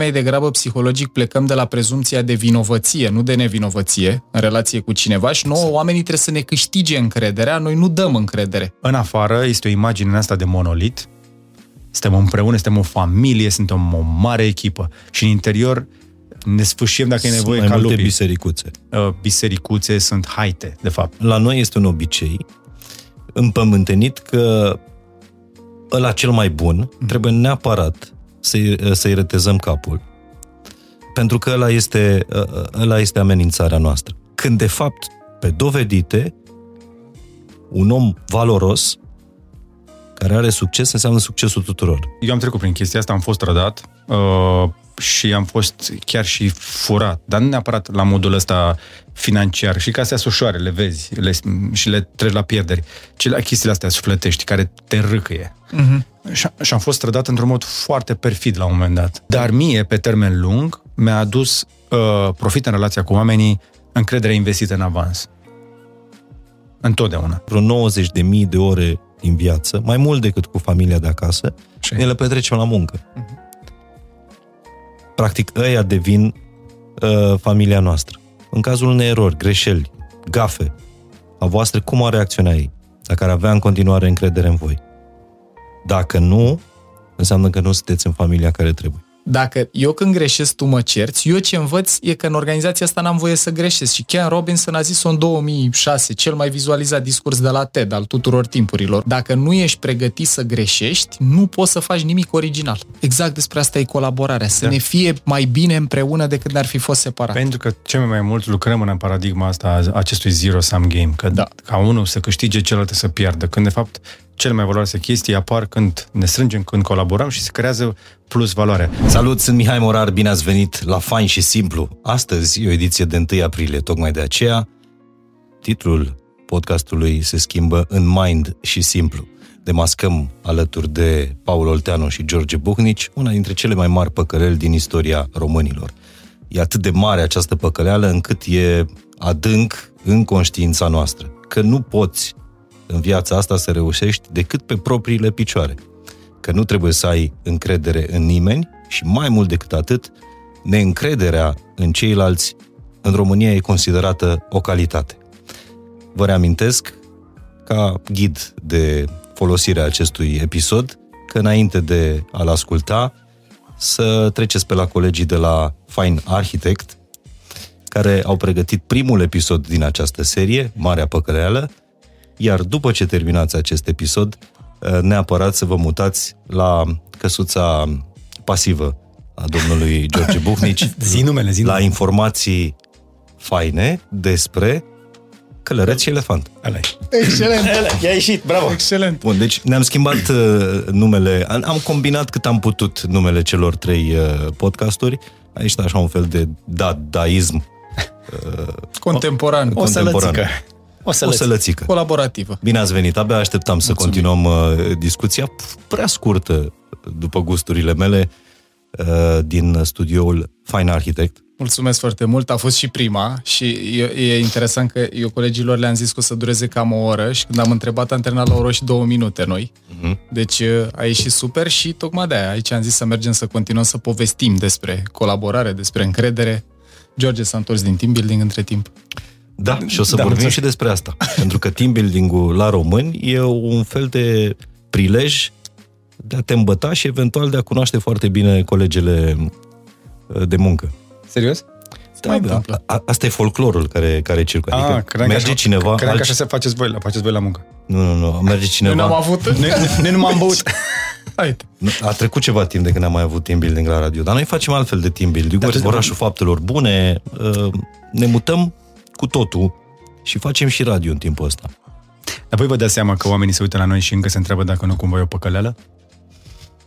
mai degrabă psihologic plecăm de la prezumția de vinovăție, nu de nevinovăție, în relație cu cineva și nouă oamenii trebuie să ne câștige încrederea, noi nu dăm încredere. În afară este o imagine în asta de monolit, suntem împreună, suntem o familie, suntem o mare echipă și în interior ne sfârșim dacă e nevoie Sunt ca mai multe lupii. bisericuțe. Uh, Bisericuțe sunt haite, de fapt. La noi este un obicei împământenit că ăla cel mai bun trebuie neapărat să-i, să-i retezăm capul. Pentru că ăla este, ăla este amenințarea noastră. Când, de fapt, pe dovedite, un om valoros care are succes înseamnă succesul tuturor. Eu am trecut prin chestia asta, am fost rădat uh, și am fost chiar și furat, dar nu neapărat la modul ăsta financiar, și ca astea ușoare, le vezi le, și le treci la pierderi, ci la chestiile astea sufletești care te râcăie. Uh-huh. Și, și am fost trădat într-un mod foarte perfid la un moment dat. Dar mie, pe termen lung, mi-a adus uh, profit în relația cu oamenii încredere investită în avans. Întotdeauna. Vreo 90.000 de mii de ore din viață, mai mult decât cu familia de acasă, Și- ne le petrecem la muncă. Practic, ăia devin uh, familia noastră. În cazul unei erori, greșeli, gafe, a voastră, cum ar reacționa ei? Dacă ar avea în continuare încredere în voi. Dacă nu, înseamnă că nu sunteți în familia care trebuie. Dacă eu când greșesc, tu mă cerți, eu ce învăț e că în organizația asta n-am voie să greșesc. Și Ken Robinson a zis-o în 2006, cel mai vizualizat discurs de la TED al tuturor timpurilor. Dacă nu ești pregătit să greșești, nu poți să faci nimic original. Exact despre asta e colaborarea, să Da. ne fie mai bine împreună decât ne-ar fi fost separat. Pentru că cel mai mult lucrăm în paradigma asta a acestui zero-sum game, că Da. ca unul să câștige, celălalt să piardă, când de fapt cele mai valoroase chestii apar când ne strângem, când colaborăm și se creează plus valoare. Salut, sunt Mihai Morar, bine ați venit la Fain și Simplu. Astăzi e o ediție de 1 aprilie, tocmai de aceea titlul podcastului se schimbă în Mind și Simplu. Demascăm alături de Paul Olteanu și George Buhnici una dintre cele mai mari păcăleli din istoria românilor. E atât de mare această păcăleală încât e adânc în conștiința noastră. Că nu poți în viața asta să reușești decât pe propriile picioare că nu trebuie să ai încredere în nimeni și mai mult decât atât, neîncrederea în ceilalți în România e considerată o calitate. Vă reamintesc, ca ghid de folosire a acestui episod, că înainte de a-l asculta, să treceți pe la colegii de la Fine Architect, care au pregătit primul episod din această serie, Marea Păcăleală, iar după ce terminați acest episod, neapărat să vă mutați la căsuța pasivă a domnului George Buhnici Zi numele, zi la numele. informații faine despre călăreț și elefant. Ăla e. Excelent! I-a ieșit, bravo! Excelent! Bun, deci ne-am schimbat uh, numele, am, am combinat cât am putut numele celor trei uh, podcasturi. Aici așa un fel de dadaism Contemporan, O contemporan. sălățică. O O sălățică. sălățică. colaborativă. Bine ați venit, abia așteptam să Mulțumim. continuăm uh, discuția pf, prea scurtă, după gusturile mele, uh, din studioul Fine Architect. Mulțumesc foarte mult, a fost și prima și e, e interesant că eu colegilor le-am zis că o să dureze cam o oră și când am întrebat am terminat la o oră și două minute noi. Uh-huh. Deci e, a ieșit super și tocmai de aia aici am zis să mergem să continuăm să povestim despre colaborare, despre încredere. George s-a întors din team building între timp. Da, și o să Da, da, vorbim mulțumesc. și despre asta. Pentru că team building-ul la români e un fel de prilej de a te îmbăta și eventual de a cunoaște foarte bine colegele uh, de muncă. Serios? Da, mai bă, întâmplă. a, asta e folclorul care, care circulă. Adică Ah, credeam că merge așa- cineva... Credeam că alci- așa se faceți voi, la faceți voi la muncă. Nu, nu, nu. Merge Noi n-am cineva... avut... Noi, noi nu m-am băut. Haide. Nu, A trecut ceva timp de când am mai avut team building la radio, dar noi facem altfel de team building. Dar- Orașul faptelor bune, uh, ne mutăm cu totul și facem și radio în timpul ăsta. Dar voi vă dați seama că oamenii se uită la noi și încă se întreabă dacă nu cumva e o păcăleală?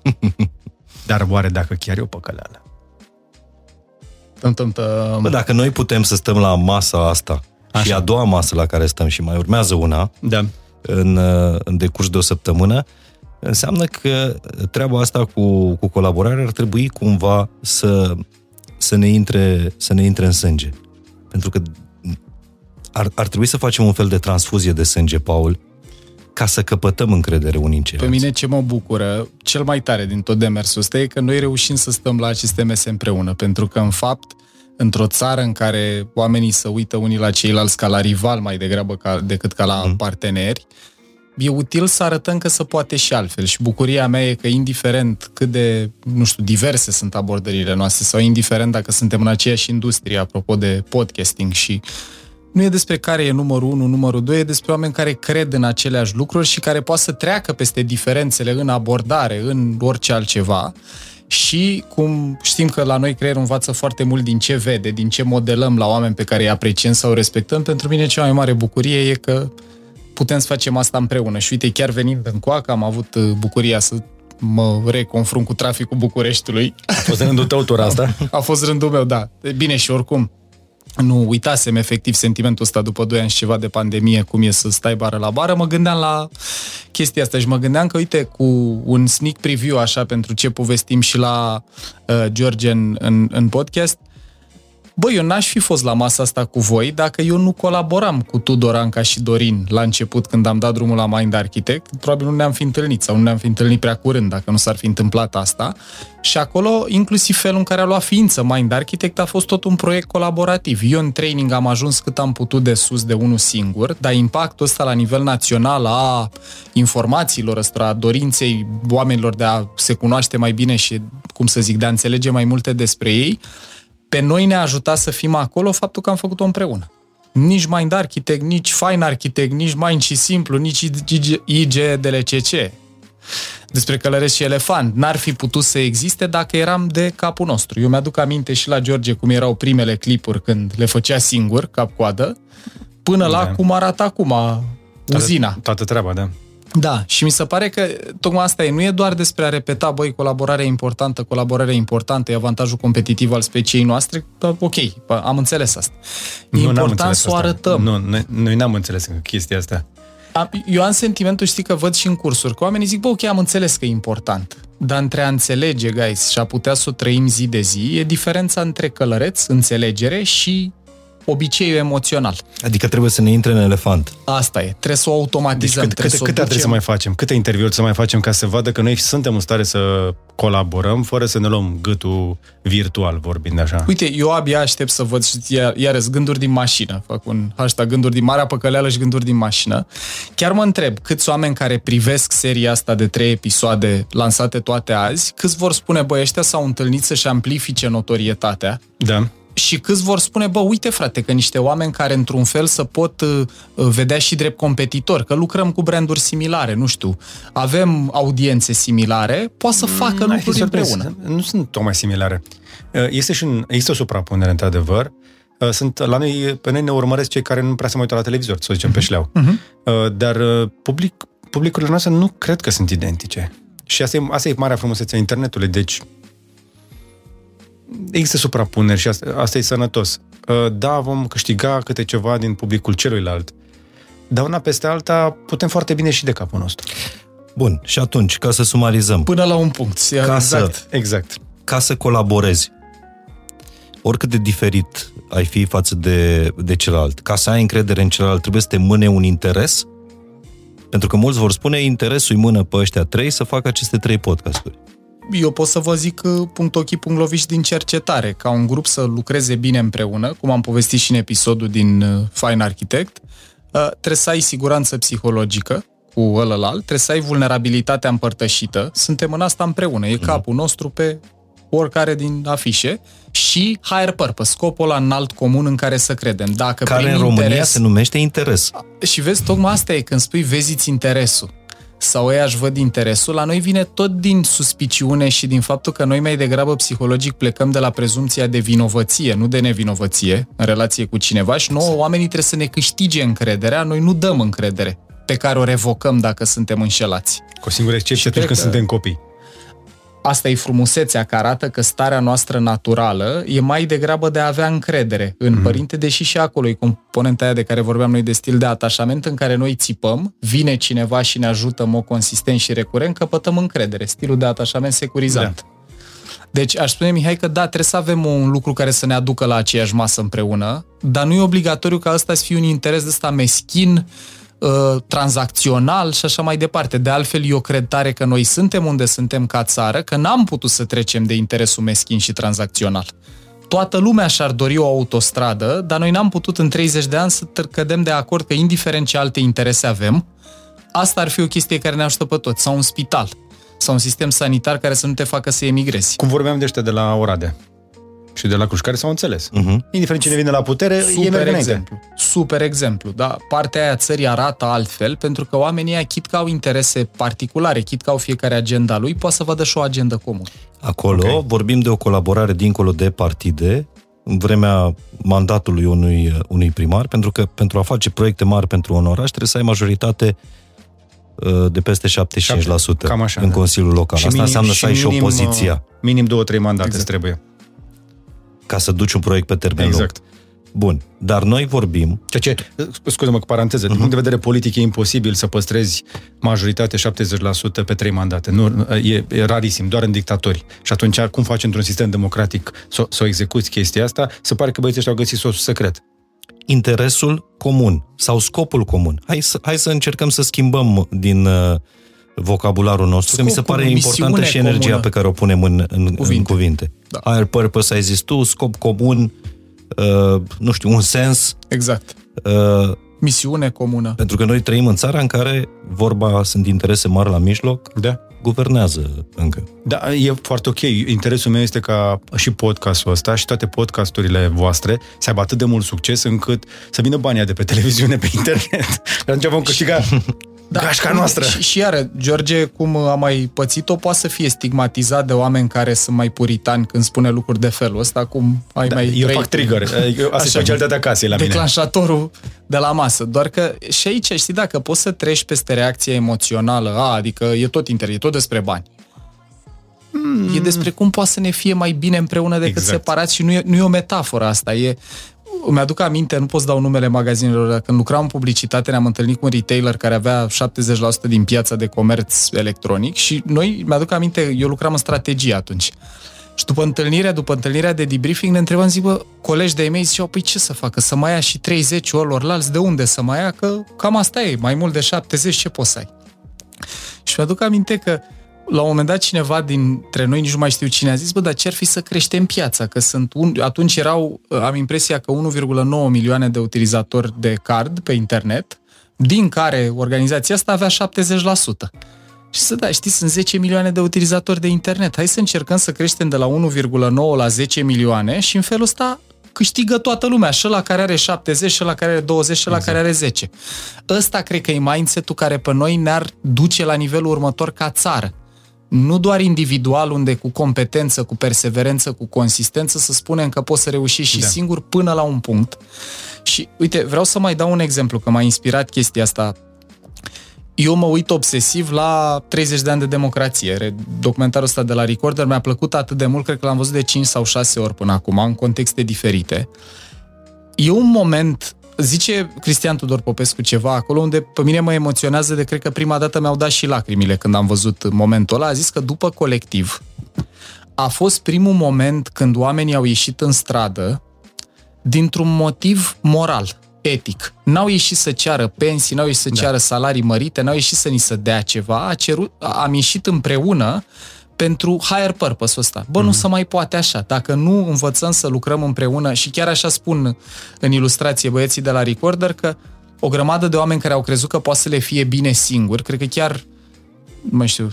Dar oare dacă chiar e o păcăleală? Tăm, tăm, tăm. Bă, dacă noi putem să stăm la masa asta Așa. și a doua masă la care stăm și mai urmează una Da. în, uh, în decurs de o săptămână, înseamnă că treaba asta cu, cu colaborarea ar trebui cumva să, să, ne intre, să ne intre în sânge. Pentru că ar, ar trebui să facem un fel de transfuzie de sânge, Paul, ca să căpătăm încredere unii în ceilalți. Pe mine ce mă bucură cel mai tare din tot demersul ăsta e că noi reușim să stăm la aceste mese împreună, pentru că în fapt într-o țară în care oamenii să uită unii la ceilalți ca la rival mai degrabă ca, decât ca la mm. parteneri, e util să arătăm că se poate și altfel. Și bucuria mea e că indiferent cât de, nu știu, diverse sunt abordările noastre sau indiferent dacă suntem în aceeași industrie, apropo de podcasting și nu e despre care e numărul 1, numărul 2, e despre oameni care cred în aceleași lucruri și care poate să treacă peste diferențele în abordare, în orice altceva. Și cum știm că la noi creierul învață foarte mult din ce vede, din ce modelăm la oameni pe care îi apreciem sau respectăm, pentru mine cea mai mare bucurie e că putem să facem asta împreună. Și uite, chiar venind în Coacă, am avut uh, bucuria să mă reconfrunt cu traficul Bucureștiului. A fost rândul tău tura asta? A fost rândul meu, da. Bine și oricum, nu uitasem efectiv sentimentul ăsta după 2 ani și ceva de pandemie, cum e să stai bară la bară, mă gândeam la chestia asta și mă gândeam că, uite, cu un sneak preview așa pentru ce povestim și la uh, George în, în, în podcast, uh, Bă, eu n-aș fi fost la masa asta cu voi dacă eu nu colaboram cu Tudor Anca și Dorin la început când am dat drumul la Mind Architect. Probabil nu ne-am fi întâlnit sau nu ne-am fi întâlnit prea curând dacă nu s-ar fi întâmplat asta. Și acolo, inclusiv felul în care a luat ființă Mind Architect a fost tot un proiect colaborativ. Eu în training am ajuns cât am putut de sus de unul singur, dar impactul ăsta la nivel național a informațiilor ăstora, a dorinței oamenilor de a se cunoaște mai bine și, cum să zic, de a înțelege mai multe despre ei, pe noi ne-a ajutat să fim acolo faptul că am făcut-o împreună. Nici Mind Architect, nici Fine Architect, nici Mind și Simplu, nici IG DLCC. Despre călăresc și elefant. N-ar fi putut să existe dacă eram de capul nostru. Eu mi-aduc aminte și la George cum erau primele clipuri când le făcea singur, cap-coadă, până da. la cum arată acum uzina. Toată, toată treaba, da. Da, și mi se pare că tocmai asta e. Nu e doar despre a repeta, băi, colaborarea importantă, colaborarea importantă, e avantajul competitiv al speciei noastre, da, ok, am înțeles asta. E nu, important să o arătăm. Nu, noi, noi n-am înțeles chestia asta. Eu am sentimentul, știi că văd și în cursuri, că oamenii zic, bă, ok, am înțeles că e important. Dar între a înțelege, guys, și a putea să o trăim zi de zi, e diferența între călăreț, înțelegere și obiceiul emoțional. Adică trebuie să ne intre în elefant. Asta e. Trebuie să o automatizăm. Deci cât, câte, câte trebuie să mai facem? Câte interviuri să mai facem ca să vadă că noi suntem în stare să colaborăm fără să ne luăm gâtul virtual vorbind așa? Uite, eu abia aștept să văd iar, iarăși gânduri din mașină. Fac un hashtag gânduri din Marea Păcăleală și gânduri din mașină. Chiar mă întreb câți oameni care privesc seria asta de trei episoade lansate toate azi, câți vor spune, băi, ăștia s-au întâlnit să-și amplifice notorietatea. Da și câți vor spune, bă, uite frate, că niște oameni care într-un fel să pot uh, uh vedea și drept competitor, că lucrăm cu branduri similare, nu știu, avem audiențe similare, poate să facă mm, lucruri împreună. Nu sunt tocmai similare. Uh, este și un, există o suprapunere, într-adevăr. Uh, sunt, la noi, pe noi ne urmăresc cei care nu prea se mai uită la televizor, să zicem, uh-huh. pe mhm. șleau. Uh-huh. Dar public, publicurile noastre nu cred că sunt identice. Și asta e, asta e marea frumusețe a internetului. Deci, există suprapuneri și asta, asta e sănătos. Uh, da, vom câștiga câte ceva din publicul celuilalt, dar una peste alta putem foarte bine și de capul nostru. Bun, și atunci, ca să sumarizăm. Până la un punct. Ca exact. Să, exact. Ca să colaborezi, oricât de diferit ai fi față de, de celălalt, ca să ai încredere în celălalt, trebuie să te mâne un interes? Pentru că mulți vor spune, interesul îi mână pe ăștia trei să facă aceste trei podcasturi eu pot să vă zic uh, punct ochii, punct loviși din cercetare, ca un grup să lucreze bine împreună, cum am povestit și în episodul din uh, Fine Architect, uh, trebuie să ai siguranță psihologică cu ălălalt, trebuie să ai vulnerabilitatea împărtășită, suntem în asta împreună, e mhm. capul nostru pe oricare din afișe și higher purpose, scopul ăla înalt comun în care să credem. Dacă care în România interes, se numește interes. Și vezi, tocmai asta e, când spui vezi interesul sau ei aș văd interesul, la noi vine tot din suspiciune și din faptul că noi mai degrabă psihologic plecăm de la prezumția de vinovăție, nu de nevinovăție în relație cu cineva și nouă oamenii trebuie să ne câștige încrederea, noi nu dăm încredere pe care o revocăm dacă suntem înșelați. Cu o singură excepție atunci când că... suntem copii asta e frumusețea că arată că starea noastră naturală e mai degrabă de a avea încredere în mm. părinte, deși și acolo e componenta aia de care vorbeam noi de stil de atașament în care noi țipăm, vine cineva și ne ajută în mod consistent și recurent, căpătăm încredere, stilul de atașament securizant. Da. Deci aș spune, Mihai, că da, trebuie să avem un lucru care să ne aducă la aceeași masă împreună, dar nu e obligatoriu ca ăsta să fie un interes de ăsta meschin, uh, tranzacțional și așa mai departe. De altfel, eu cred tare că noi suntem unde suntem ca țară, că n-am putut să trecem de interesul meschin și tranzacțional. Toată lumea și-ar dori o autostradă, dar noi n-am putut în 30 de ani să cădem de acord că, indiferent ce alte interese avem, asta ar fi o chestie care ne ajută pe toți, sau un spital, sau un sistem sanitar care să nu te facă să emigrezi. Cum vorbeam de ăștia de la Oradea și de la Cluj, care s-au înțeles. Uh-huh. Indiferent cine vine la putere, Super e exemplu. Super exemplu. Da? Partea aia țării arată altfel, pentru că oamenii aia, chit că au interese particulare, chit că au fiecare agenda lui, poate să vadă și o agendă comună. Acolo okay. vorbim de o colaborare dincolo de partide, în vremea mandatului unui, unui primar, pentru că pentru a face proiecte mari pentru un oraș trebuie să ai majoritate uh, de peste 75% Cam așa, în da. Consiliul Local. Și Asta minim, înseamnă să ai și opoziția. Uh, minim două, trei mandate exact. trebuie ca să duci un proiect pe termen exact. lung. Bun, dar noi vorbim... Ceea ce, scuze-mă cu paranteză, uh-huh. din mhm. punct de vedere politic e imposibil să păstrezi majoritate 70% pe trei mandate. Nu, e, e rarisim, doar în dictatori. Și atunci, cum faci într-un sistem democratic să, să o execuți chestia asta? Se pare că băieții ăștia au găsit sosul secret. Interesul comun sau scopul comun. Hai să, hai să încercăm să schimbăm din uh, vocabularul nostru, Scop că mi se pare importantă și energia comună. pe care o punem în, în cuvinte. În cuvinte. Da. Higher purpose, ai zis tu, scop comun, uh, nu știu, un sens. Exact. Uh, Misiune comună. Pentru că noi trăim în țara în care vorba sunt interese mari la mijloc, da. guvernează încă. Da, e foarte ok. Interesul meu este ca și podcastul ăsta și toate podcasturile voastre să aibă atât de mult succes încât să vină banii de pe televiziune, pe internet. Atunci vom câștiga da, gașca noastră. Și, și iară, George, cum am mai pățit-o, poate să fie stigmatizat de oameni care sunt mai puritani când spune lucruri de felul ăsta, cum ai da, mai... Eu fac trigger. Eu, asta e specialitatea casei la mine. Declanșatorul de la masă. Doar că și aici, știi, dacă poți să treci peste reacția emoțională, a, adică e tot inter, e tot despre bani. Mm. E despre cum poate să ne fie mai bine împreună decât exact. separați și nu e, nu e o metaforă asta. E, îmi aduc aminte, nu pot să dau numele magazinelor, când lucram în publicitate ne-am întâlnit cu un retailer care avea 70% din piața de comerț electronic și noi, mi-aduc aminte, eu lucram în strategie atunci. Și după întâlnirea, după întâlnirea de debriefing, ne întrebam, zic, bă, colegi de e-mail ziceau, păi ce să facă, să mai ia și 30 orlorlalți, de unde să mai ia, că cam asta e, mai mult de 70, ce poți să ai? Și mi-aduc aminte că la un moment dat cineva dintre noi, nici nu mai știu cine a zis, bă, dar ce ar fi să creștem piața? Că sunt un... atunci erau, am impresia că 1,9 milioane de utilizatori de card pe internet, din care organizația asta avea 70%. Și să da, știți, sunt 10 milioane de utilizatori de internet. Hai să încercăm să creștem de la 1,9 la 10 milioane și în felul ăsta câștigă toată lumea, și la care are 70, și la care are 20, și la exact. care are 10. Ăsta cred că e mindset-ul care pe noi ne-ar duce la nivelul următor ca țară nu doar individual, unde cu competență, cu perseverență, cu consistență, să spunem că poți să reușești și da. singur până la un punct. Și uite, vreau să mai dau un exemplu, că m-a inspirat chestia asta. Eu mă uit obsesiv la 30 de ani de democrație. Documentarul ăsta de la Recorder mi-a plăcut atât de mult, cred că l-am văzut de 5 sau 6 ori până acum, în contexte diferite. E un moment Zice Cristian Tudor Popescu ceva acolo unde pe mine mă emoționează de cred că prima dată mi-au dat și lacrimile când am văzut momentul ăla. A zis că după colectiv a fost primul moment când oamenii au ieșit în stradă dintr-un motiv moral, etic. N-au ieșit să ceară pensii, n-au ieșit să da. ceară salarii mărite, n-au ieșit să ni se dea ceva, a cerut, am ieșit împreună pentru higher purpose-ul ăsta. Bă, mm-hmm. nu mhm. se mai poate așa. Dacă nu învățăm să lucrăm împreună și chiar așa spun în ilustrație băieții de la Recorder că o grămadă de oameni care au crezut că poate să le fie bine singur, cred că chiar, nu mai știu,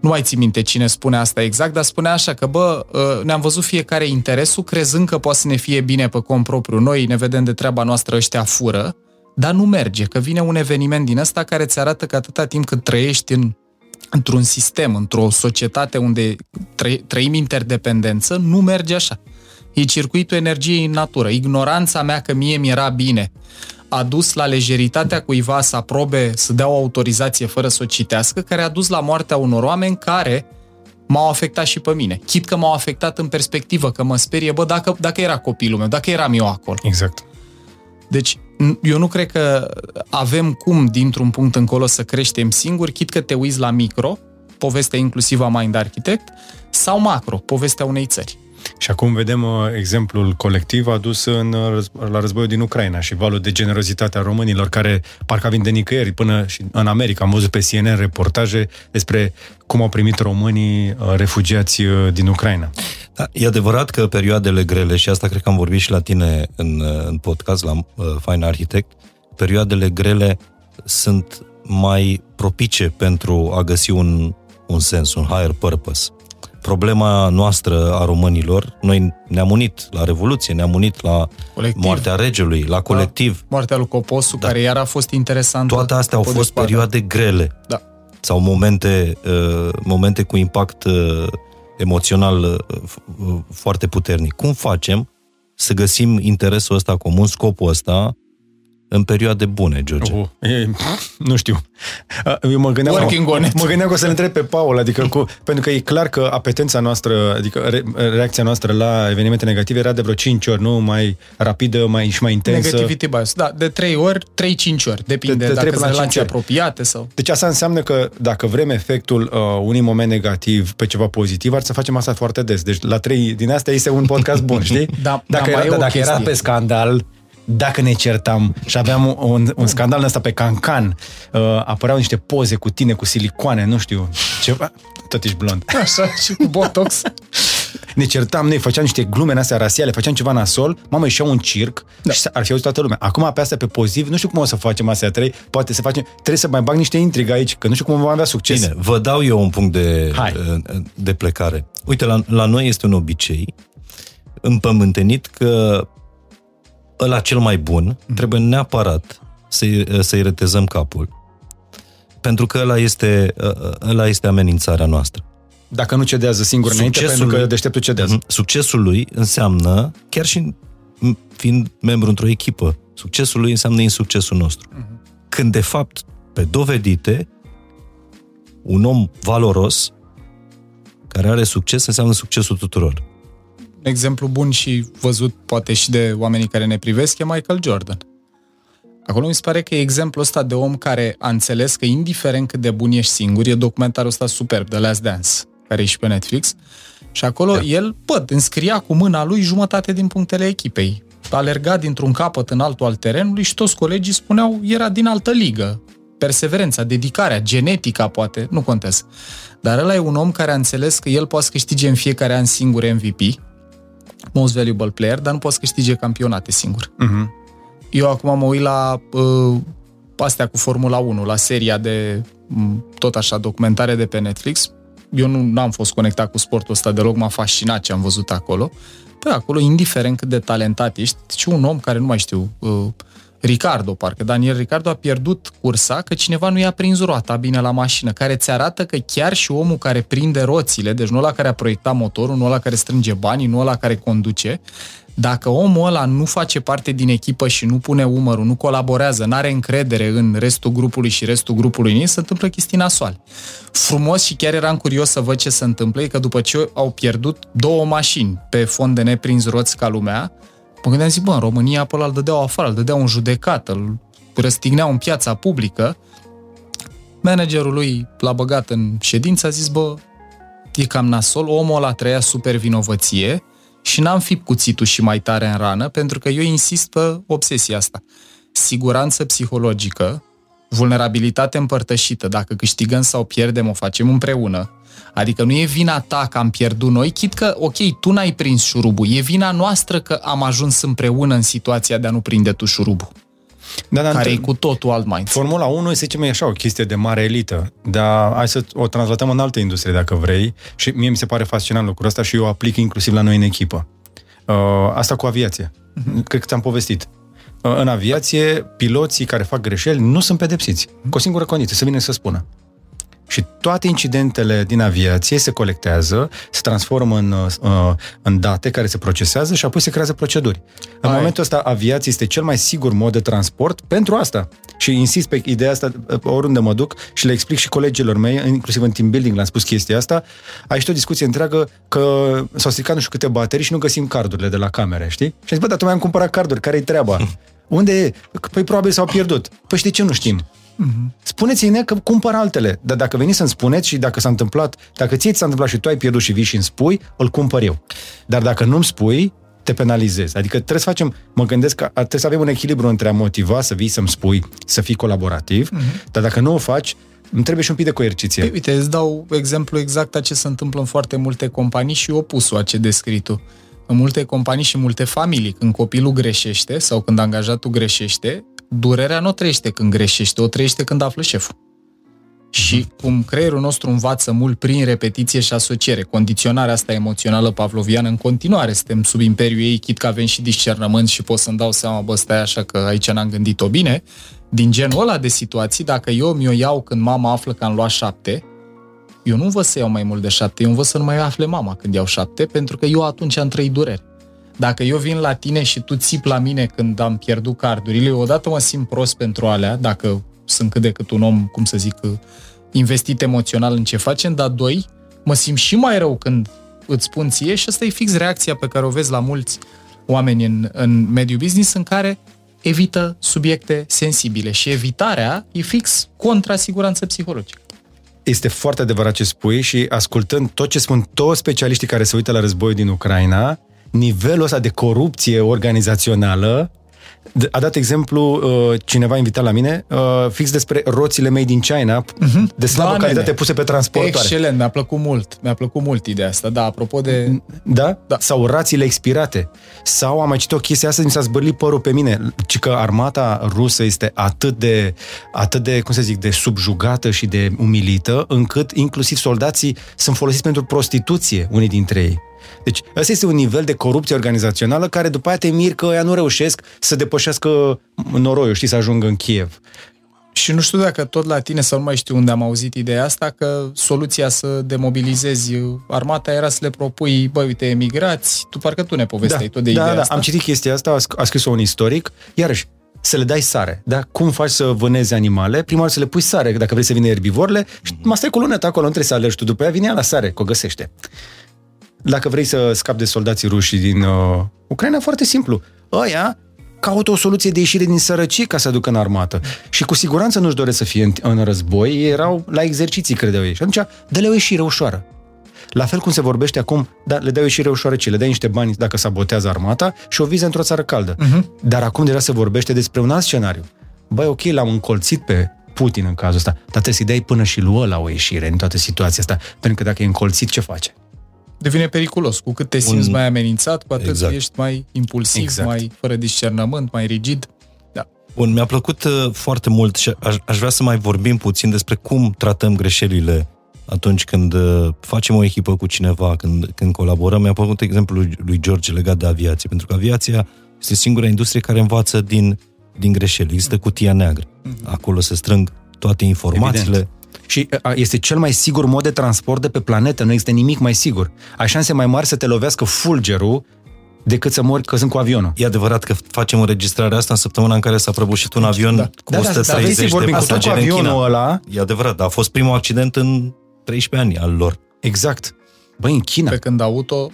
nu mai țin minte cine spune asta exact, dar spune așa că, bă, ă, ne-am văzut fiecare interesul crezând că poate să ne fie bine pe cont propriu. Noi ne vedem de treaba noastră, ăștia fură, dar nu merge, că vine un eveniment din ăsta care ți arată că atâta timp cât trăiești în într-un sistem, într-o societate unde trăim interdependență, nu merge așa. E circuitul energiei în natură. Ignoranța mea că mie mi-era bine a dus la lejeritatea cuiva să aprobe, să dea o autorizație fără să o citească, care a dus la moartea unor oameni care m-au afectat și pe mine. Chit că m-au afectat în perspectivă, că mă sperie, bă, dacă, dacă era copilul meu, dacă eram eu acolo. Exact. Deci, eu nu cred că avem cum, dintr-un punct încolo, să creștem singuri, chit că te uiți la micro, povestea inclusivă a Mind Architect, sau macro, povestea unei țări. Și acum vedem uh, exemplul colectiv adus în, uh, răz- la războiul din Ucraina și valul de generozitate a românilor care parcă vin de nicăieri până și în America. Am văzut pe CNN reportaje despre cum au primit românii uh, refugiați uh, din Ucraina. Da, e adevărat că perioadele grele, și asta cred că am vorbit și la tine în, uh, în podcast, la uh, Fine Architect, perioadele grele sunt mai propice pentru a găsi un, un sens, un higher purpose. Problema noastră a românilor, noi ne-am unit la Revoluție, ne-am unit la Colectiv. moartea regelui, la colectiv. Moartea lui Coposu, da. care iar a fost interesantă. Toate astea au pe de fost spate. perioade grele. Da. sau momente, uh, momente cu impact uh, emoțional uh, f- uh, foarte puternic. Cum facem să găsim interesul ăsta comun, scopul ăsta, în perioade bune, George? Uh, e, nu știu. Uh, Eu mă gândeam, Working on it. mă gândeam că o să-l întreb pe Paul, adică cu, pentru că e clar că apetența noastră, adică re, reacția noastră la evenimente negative era de vreo 5 ori, nu? Mai rapidă mai, și mai intensă. Negativity bias. Da, de 3 ori, 3-5 ori. Depinde De- de de, trei dacă până sunt la cinci relații ori. apropiate sau... Deci asta înseamnă că dacă vrem efectul uh, unui moment negativ pe ceva pozitiv, ar să facem asta foarte des. Deci la trei din astea este un podcast bun, știi? Da, dacă da, mai era, e o dacă era chestie. pe scandal, dacă ne certam și aveam un, un scandal ăsta pe cancan, uh, apăreau niște poze cu tine, cu silicoane, nu știu, ceva, tot ești blond. Așa, și cu botox. Ne certam, noi făceam niște glume în astea rasiale, făceam ceva nasol, mamă, ieșea un circ da. și ar fi auzit toată lumea. Acum pe astea pe pozitiv, nu știu cum o să facem astea trei, poate să facem, trebuie să mai bag niște intrigă aici, că nu știu cum vom avea succes. Bine, vă dau eu un punct de, Hai. de plecare. Uite, la, la noi este un obicei împământenit că ăla cel mai bun trebuie neapărat să-i, să-i retezăm capul. Pentru că ăla este, ăla este amenințarea noastră. Dacă nu cedează singur înainte, pentru că lui- deșteptul cedează. Mhm. Succesul lui înseamnă, chiar și fiind membru într-o echipă, succesul lui înseamnă insuccesul nostru. Când, de fapt, pe dovedite, un om valoros care are succes înseamnă succesul tuturor. Exemplu bun și văzut poate și de oamenii care ne privesc e Michael Jordan. Acolo mi se pare că e exemplul ăsta de om care a înțeles că indiferent cât de bun ești singur, e documentarul ăsta superb, The Last Dance, care e și pe Netflix, și acolo da. el, bă, înscria cu mâna lui jumătate din punctele echipei. Alerga dintr-un capăt în altul al terenului și toți colegii spuneau era din altă ligă. Perseverența, dedicarea, genetica poate, nu contează. Dar ăla e un om care a înțeles că el poate să câștige în fiecare an singur MVP, Most Valuable Player, dar nu poate să câștige campionate singur. Uh-huh. Eu acum mă uit la uh, astea cu Formula 1, la seria de m, tot așa documentare de pe Netflix. Eu nu am fost conectat cu sportul ăsta deloc, m-a fascinat ce am văzut acolo. Păi acolo, indiferent cât de talentat ești, și un om care nu mai știu, uh, Ricardo, parcă, Daniel Ricardo a pierdut cursa că cineva nu i-a prins roata bine la mașină, care ți arată că chiar și omul care prinde roțile, deci nu ăla care a proiectat motorul, nu ăla care strânge banii, nu ăla care conduce, dacă omul ăla nu face parte din echipă și nu pune umărul, nu colaborează, nu are încredere în restul grupului și restul grupului ei, se întâmplă chestii nasoale. Frumos și chiar eram curios să văd ce se întâmplă, e că după ce au pierdut două mașini pe fond de neprins roți ca lumea, mă gândeam, zic, bă, în România pe ăla îl dădeau afară, îl dădeau în judecată, îl răstigneau în piața publică. Managerul lui l-a băgat în ședință, a zis, bă, e cam nasol, omul ăla trăia super vinovăție și n-am fi cuțitul și mai tare în rană, pentru că eu insist pe obsesia asta. Siguranță psihologică, vulnerabilitate împărtășită, dacă câștigăm sau pierdem, o facem împreună. Adică nu e vina ta că am pierdut noi, chit că, ok, tu n-ai prins șurubul, e vina noastră că am ajuns împreună în situația de a nu prinde tu șurubul, Da, dar care e între- cu totul alt mindset. Formula 1, să zicem, e așa o chestie de mare elită, dar hai să o translatăm în alte industrie, dacă vrei, și mie mi se pare fascinant lucrul ăsta și eu o aplic inclusiv la noi în echipă. Uh, asta cu aviație. Uh-huh. Cred că ți-am povestit. Uh, în aviație, piloții care fac greșeli nu sunt pedepsiți. Cu o singură condiție, să vină să spună. Și toate incidentele din aviație se colectează, se transformă în, uh, în date care se procesează și apoi se creează proceduri. În Ai. momentul ăsta, aviația este cel mai sigur mod de transport pentru asta. Și insist pe ideea asta uh, oriunde mă duc și le explic și colegilor mei, inclusiv în team building le-am spus chestia asta. A ieșit o discuție întreagă că s-au stricat nu știu câte baterii și nu găsim cardurile de la camere, știi? Și am zis, bă, dar tu mai am cumpărat carduri, care-i treaba? Unde e? Păi probabil s-au pierdut. Păi și de ce nu știm? Mm-hmm. Spuneți-ne că cumpăr altele. Dar dacă veniți să-mi spuneți și dacă s-a întâmplat, dacă ție ți s-a întâmplat și tu ai pierdut și vii și îmi spui, îl cumpăr eu. Dar dacă nu-mi spui, te penalizezi. Adică trebuie să facem, mă gândesc că trebuie să avem un echilibru între a motiva, să vii să-mi spui, să fii colaborativ, mm-hmm. dar dacă nu o faci, îmi trebuie și un pic de coerciție. Păi, uite, îți dau exemplu exact a ce se întâmplă în foarte multe companii și opusul a ce descrii tu. În multe companii și multe familii, când copilul greșește sau când angajatul greșește, durerea nu o trăiește când greșește, o trăiește când află șeful. Și cum creierul nostru învață mult prin repetiție și asociere, condiționarea asta emoțională pavloviană în continuare, suntem sub imperiul ei, chit că avem și discernământ și pot să-mi dau seama, bă, stai așa că aici n-am gândit-o bine, din genul ăla de situații, dacă eu mi-o iau când mama află că am luat șapte, eu nu vă să iau mai mult de șapte, eu vă să nu mai afle mama când iau șapte, pentru că eu atunci am trăit durere. Dacă eu vin la tine și tu țip la mine când am pierdut cardurile, odată mă simt prost pentru alea, dacă sunt cât de cât un om, cum să zic, investit emoțional în ce facem, dar doi, mă simt și mai rău când îți spun ție și asta e fix reacția pe care o vezi la mulți oameni în, în mediul business în care evită subiecte sensibile și evitarea e fix contra siguranță psihologică. Este foarte adevărat ce spui și ascultând tot ce spun toți specialiștii care se uită la războiul din Ucraina, nivelul ăsta de corupție organizațională a dat exemplu uh, cineva invitat la mine, uh, fix despre roțile made in China, uh-huh. de slabă da, calitate nene. puse pe transportoare. Excelent, mi-a plăcut mult. Mi-a plăcut mult ideea asta, da, apropo de... Da? da. Sau rațiile expirate. Sau am mai citit o chestie asta, mi s-a zbărlit părul pe mine, ci că armata rusă este atât de, atât de, cum să zic, de subjugată și de umilită, încât inclusiv soldații sunt folosiți pentru prostituție, unii dintre ei. Deci ăsta este un nivel de corupție organizațională care după aia te mir că ea nu reușesc să depășească noroiul, știi, să ajungă în Kiev. Și nu știu dacă tot la tine sau nu mai știu unde am auzit ideea asta, că soluția să demobilizezi armata era să le propui, băi, uite, emigrați, tu parcă tu ne povesteai da, tot de da, ideea da, asta. am citit chestia asta, a scris-o un istoric, iarăși, să le dai sare. Da? Cum faci să vânezi animale? Prima oară să le pui sare, dacă vrei să vină erbivorele, și mă stai cu luneta acolo, nu trebuie să alergi tu, după aia vine ea la sare, că o găsește. Dacă vrei să scapi de soldații ruși din uh, Ucraina, foarte simplu. Ăia caută o soluție de ieșire din sărăcie ca să aducă în armată. Și cu siguranță nu-și doresc să fie în, în război, ei erau la exerciții, credeau ei. Și atunci, dă-le o ieșire ușoară. La fel cum se vorbește acum, da, le dai o ieșire ușoară ce? Le dai niște bani dacă sabotează armata și o viză într-o țară caldă. Uh-huh. Dar acum deja se vorbește despre un alt scenariu. Băi, ok, l-am încolțit pe Putin în cazul ăsta, dar trebuie să-i dai până și lui la o ieșire în toată situația asta. Pentru că dacă e încolțit, ce face? Devine periculos. Cu cât te simți un... mai amenințat, cu atât exact. ești mai impulsiv, exact. mai fără discernământ, mai rigid. Da. Bun, mi-a plăcut uh, foarte mult și aș, aș vrea să mai vorbim puțin despre cum tratăm greșelile atunci când uh, facem o echipă cu cineva, când, când colaborăm. Mi-a plăcut exemplul lui George legat de aviație, pentru că aviația este singura industrie care învață din, din greșeli. Există cutia neagră. Mhm. Acolo se strâng toate informațiile. Evident și este cel mai sigur mod de transport de pe planetă, nu există nimic mai sigur. Ai șanse mai mari să te lovească fulgerul decât să mori căzând cu avionul. E adevărat că facem înregistrarea asta în săptămâna în care s-a prăbușit un avion da. cu da, 130 da, da, da, de pasageri în China. Ăla... E adevărat, a fost primul accident în 13 ani al lor. Exact. Băi, în China. Pe când auto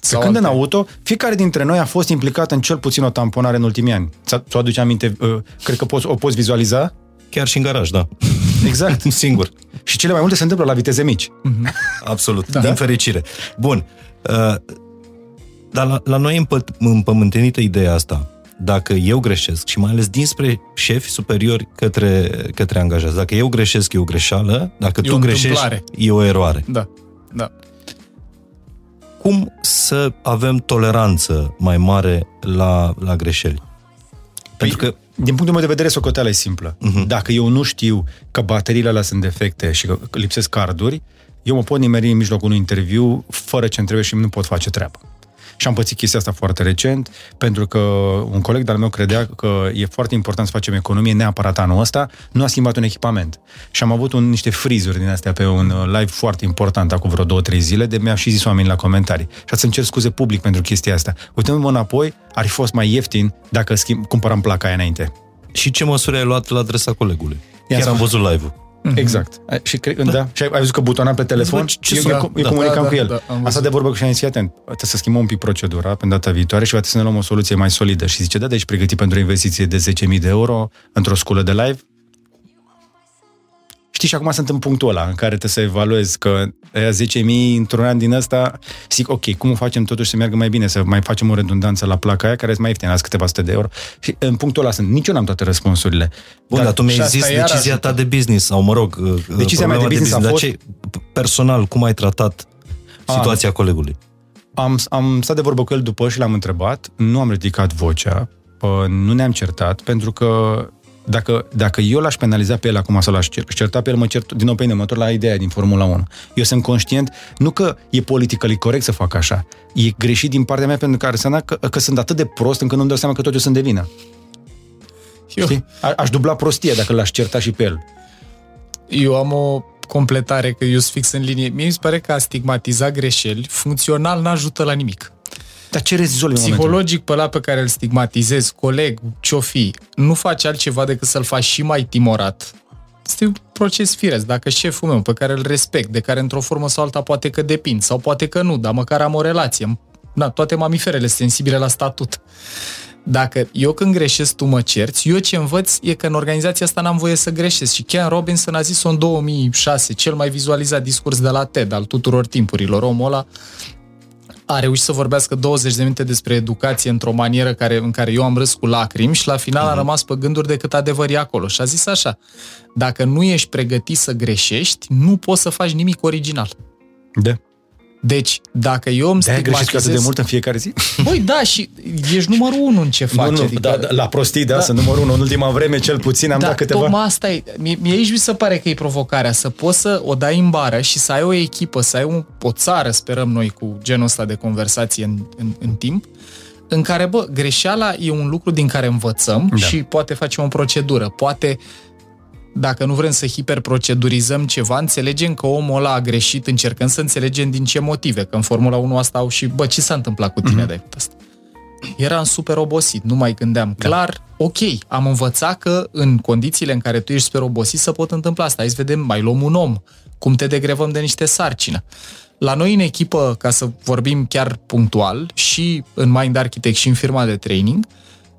pe când alte. în auto, fiecare dintre noi a fost implicat în cel puțin o tamponare în ultimii ani. Ți-o aduce aminte? Uh, cred că poți, o poți vizualiza? Chiar și în garaj, da. Exact. Singur. Și cele mai multe se întâmplă la viteze mici. Mm-hmm. Absolut. Da. Din fericire. Bun. Uh, dar la, la noi e împământenită ideea asta. Dacă eu greșesc, și mai ales dinspre șefi superiori către, către angajați, dacă eu greșesc, e o greșeală, dacă e tu greșești, întâmplare. e o eroare. Da, da. Cum să avem toleranță mai mare la, la greșeli? Pentru păi, că din punctul meu de vedere, socoteala e simplă. Uh-huh. Dacă eu nu știu că bateriile alea sunt defecte și că lipsesc carduri, eu mă pot nimeri în mijlocul unui interviu fără ce trebuie și nu pot face treaba. Și am pățit chestia asta foarte recent, pentru că un coleg de-al meu credea că e foarte important să facem economie neapărat anul ăsta, nu a schimbat un echipament. Și am avut un, niște frizuri din astea pe un uh, live foarte important acum vreo două, trei zile, de mi-a și zis oamenii la comentarii. Și să-mi cer scuze public pentru chestia asta. Uitându-mă înapoi, ar fi fost mai ieftin dacă schimb, cumpăram placa aia înainte. Și ce măsuri ai luat la adresa colegului? Chiar am văzut live-ul. Mm-hmm. Exact. Și, cre- da. Da. și ai, ai văzut că butona pe telefon? Ce eu, eu, eu da, comunicam da, cu el. Da, da, Asta de vorbă cu și am zis, atent, trebuie să schimbăm un pic procedura pe data viitoare și va trebui să ne luăm o soluție mai solidă. Și zice, da, deci pregătit pentru o investiție de 10.000 de euro într-o sculă de live? Știi, și acum sunt în punctul ăla în care trebuie să evaluez că aia 10.000 într-un an din ăsta, zic, ok, cum o facem totuși să meargă mai bine, să mai facem o redundanță la placa aia, care este mai ieftină, azi câteva sute de euro. Și în punctul ăla sunt. Nici eu n-am toate răspunsurile. Bun, dar, dar tu mi-ai zis decizia ta de business, sau mă rog, decizia mea de business, de business a fost... ce, personal, cum ai tratat situația a, colegului? Am, am stat de vorbă cu el după și l-am întrebat, nu am ridicat vocea, nu ne-am certat, pentru că dacă, dacă eu l-aș penaliza pe el acum să l-aș certa pe el, mă cert din nou pe mă la ideea din Formula 1. Eu sunt conștient, nu că e politically corect să fac așa, e greșit din partea mea pentru că ar înseamnă că, că sunt atât de prost încât nu-mi dau seama că tot eu sunt de vină. Eu... Știi? A, aș dubla prostie dacă l-aș certa și pe el. Eu am o completare, că eu sunt fix în linie. Mie mi se pare că a stigmatiza greșeli funcțional n-ajută la nimic. Dar ce rezolvi Psihologic pe ăla pe care îl stigmatizezi, coleg, ce-o fi, nu faci altceva decât să-l faci și mai timorat. Este un proces firesc. Dacă șeful meu, pe care îl respect, de care într-o formă sau alta poate că depind, sau poate că nu, dar măcar am o relație. Na, toate mamiferele sensibile la statut. Dacă eu când greșesc, tu mă cerți, eu ce învăț e că în organizația asta n-am voie să greșesc. Și Ken Robinson a zis-o în 2006, cel mai vizualizat discurs de la TED al tuturor timpurilor. Omul ăla a reușit să vorbească 20 de minute despre educație într-o manieră care, în care eu am râs cu lacrimi și la final uh-huh. a mhm. rămas pe gânduri de cât adevăr e acolo. Și a zis așa, dacă nu ești pregătit să greșești, nu poți să faci nimic original. Da. Deci, dacă eu îmi stigmatizez... atât de mult în fiecare zi? Băi, da, și ești numărul unu în ce faci. Nu, nu, adică... da, da, la prostii, da, da, sunt numărul unu. În ultima vreme, cel puțin, am da, dat câteva... Tocmai asta e. Mie, mie aici mi se pare că e provocarea, să poți să o dai în bară și să ai o echipă, să ai un, o țară, sperăm noi, cu genul ăsta de conversație în, în, în timp, în care, bă, greșeala e un lucru din care învățăm da. și poate facem o procedură. Poate dacă nu vrem să hiperprocedurizăm ceva, înțelegem că omul ăla a greșit, încercăm să înțelegem din ce motive, că în Formula 1 asta au și, bă, ce s-a întâmplat cu tine mm-hmm. de asta? Eram super obosit, nu mai gândeam da. clar, ok, am învățat că în condițiile în care tu ești super obosit să pot întâmpla asta. Hai să vedem, mai luăm un om, cum te degrevăm de niște sarcină. La noi în echipă, ca să vorbim chiar punctual, și în Mind Architect și în firma de training,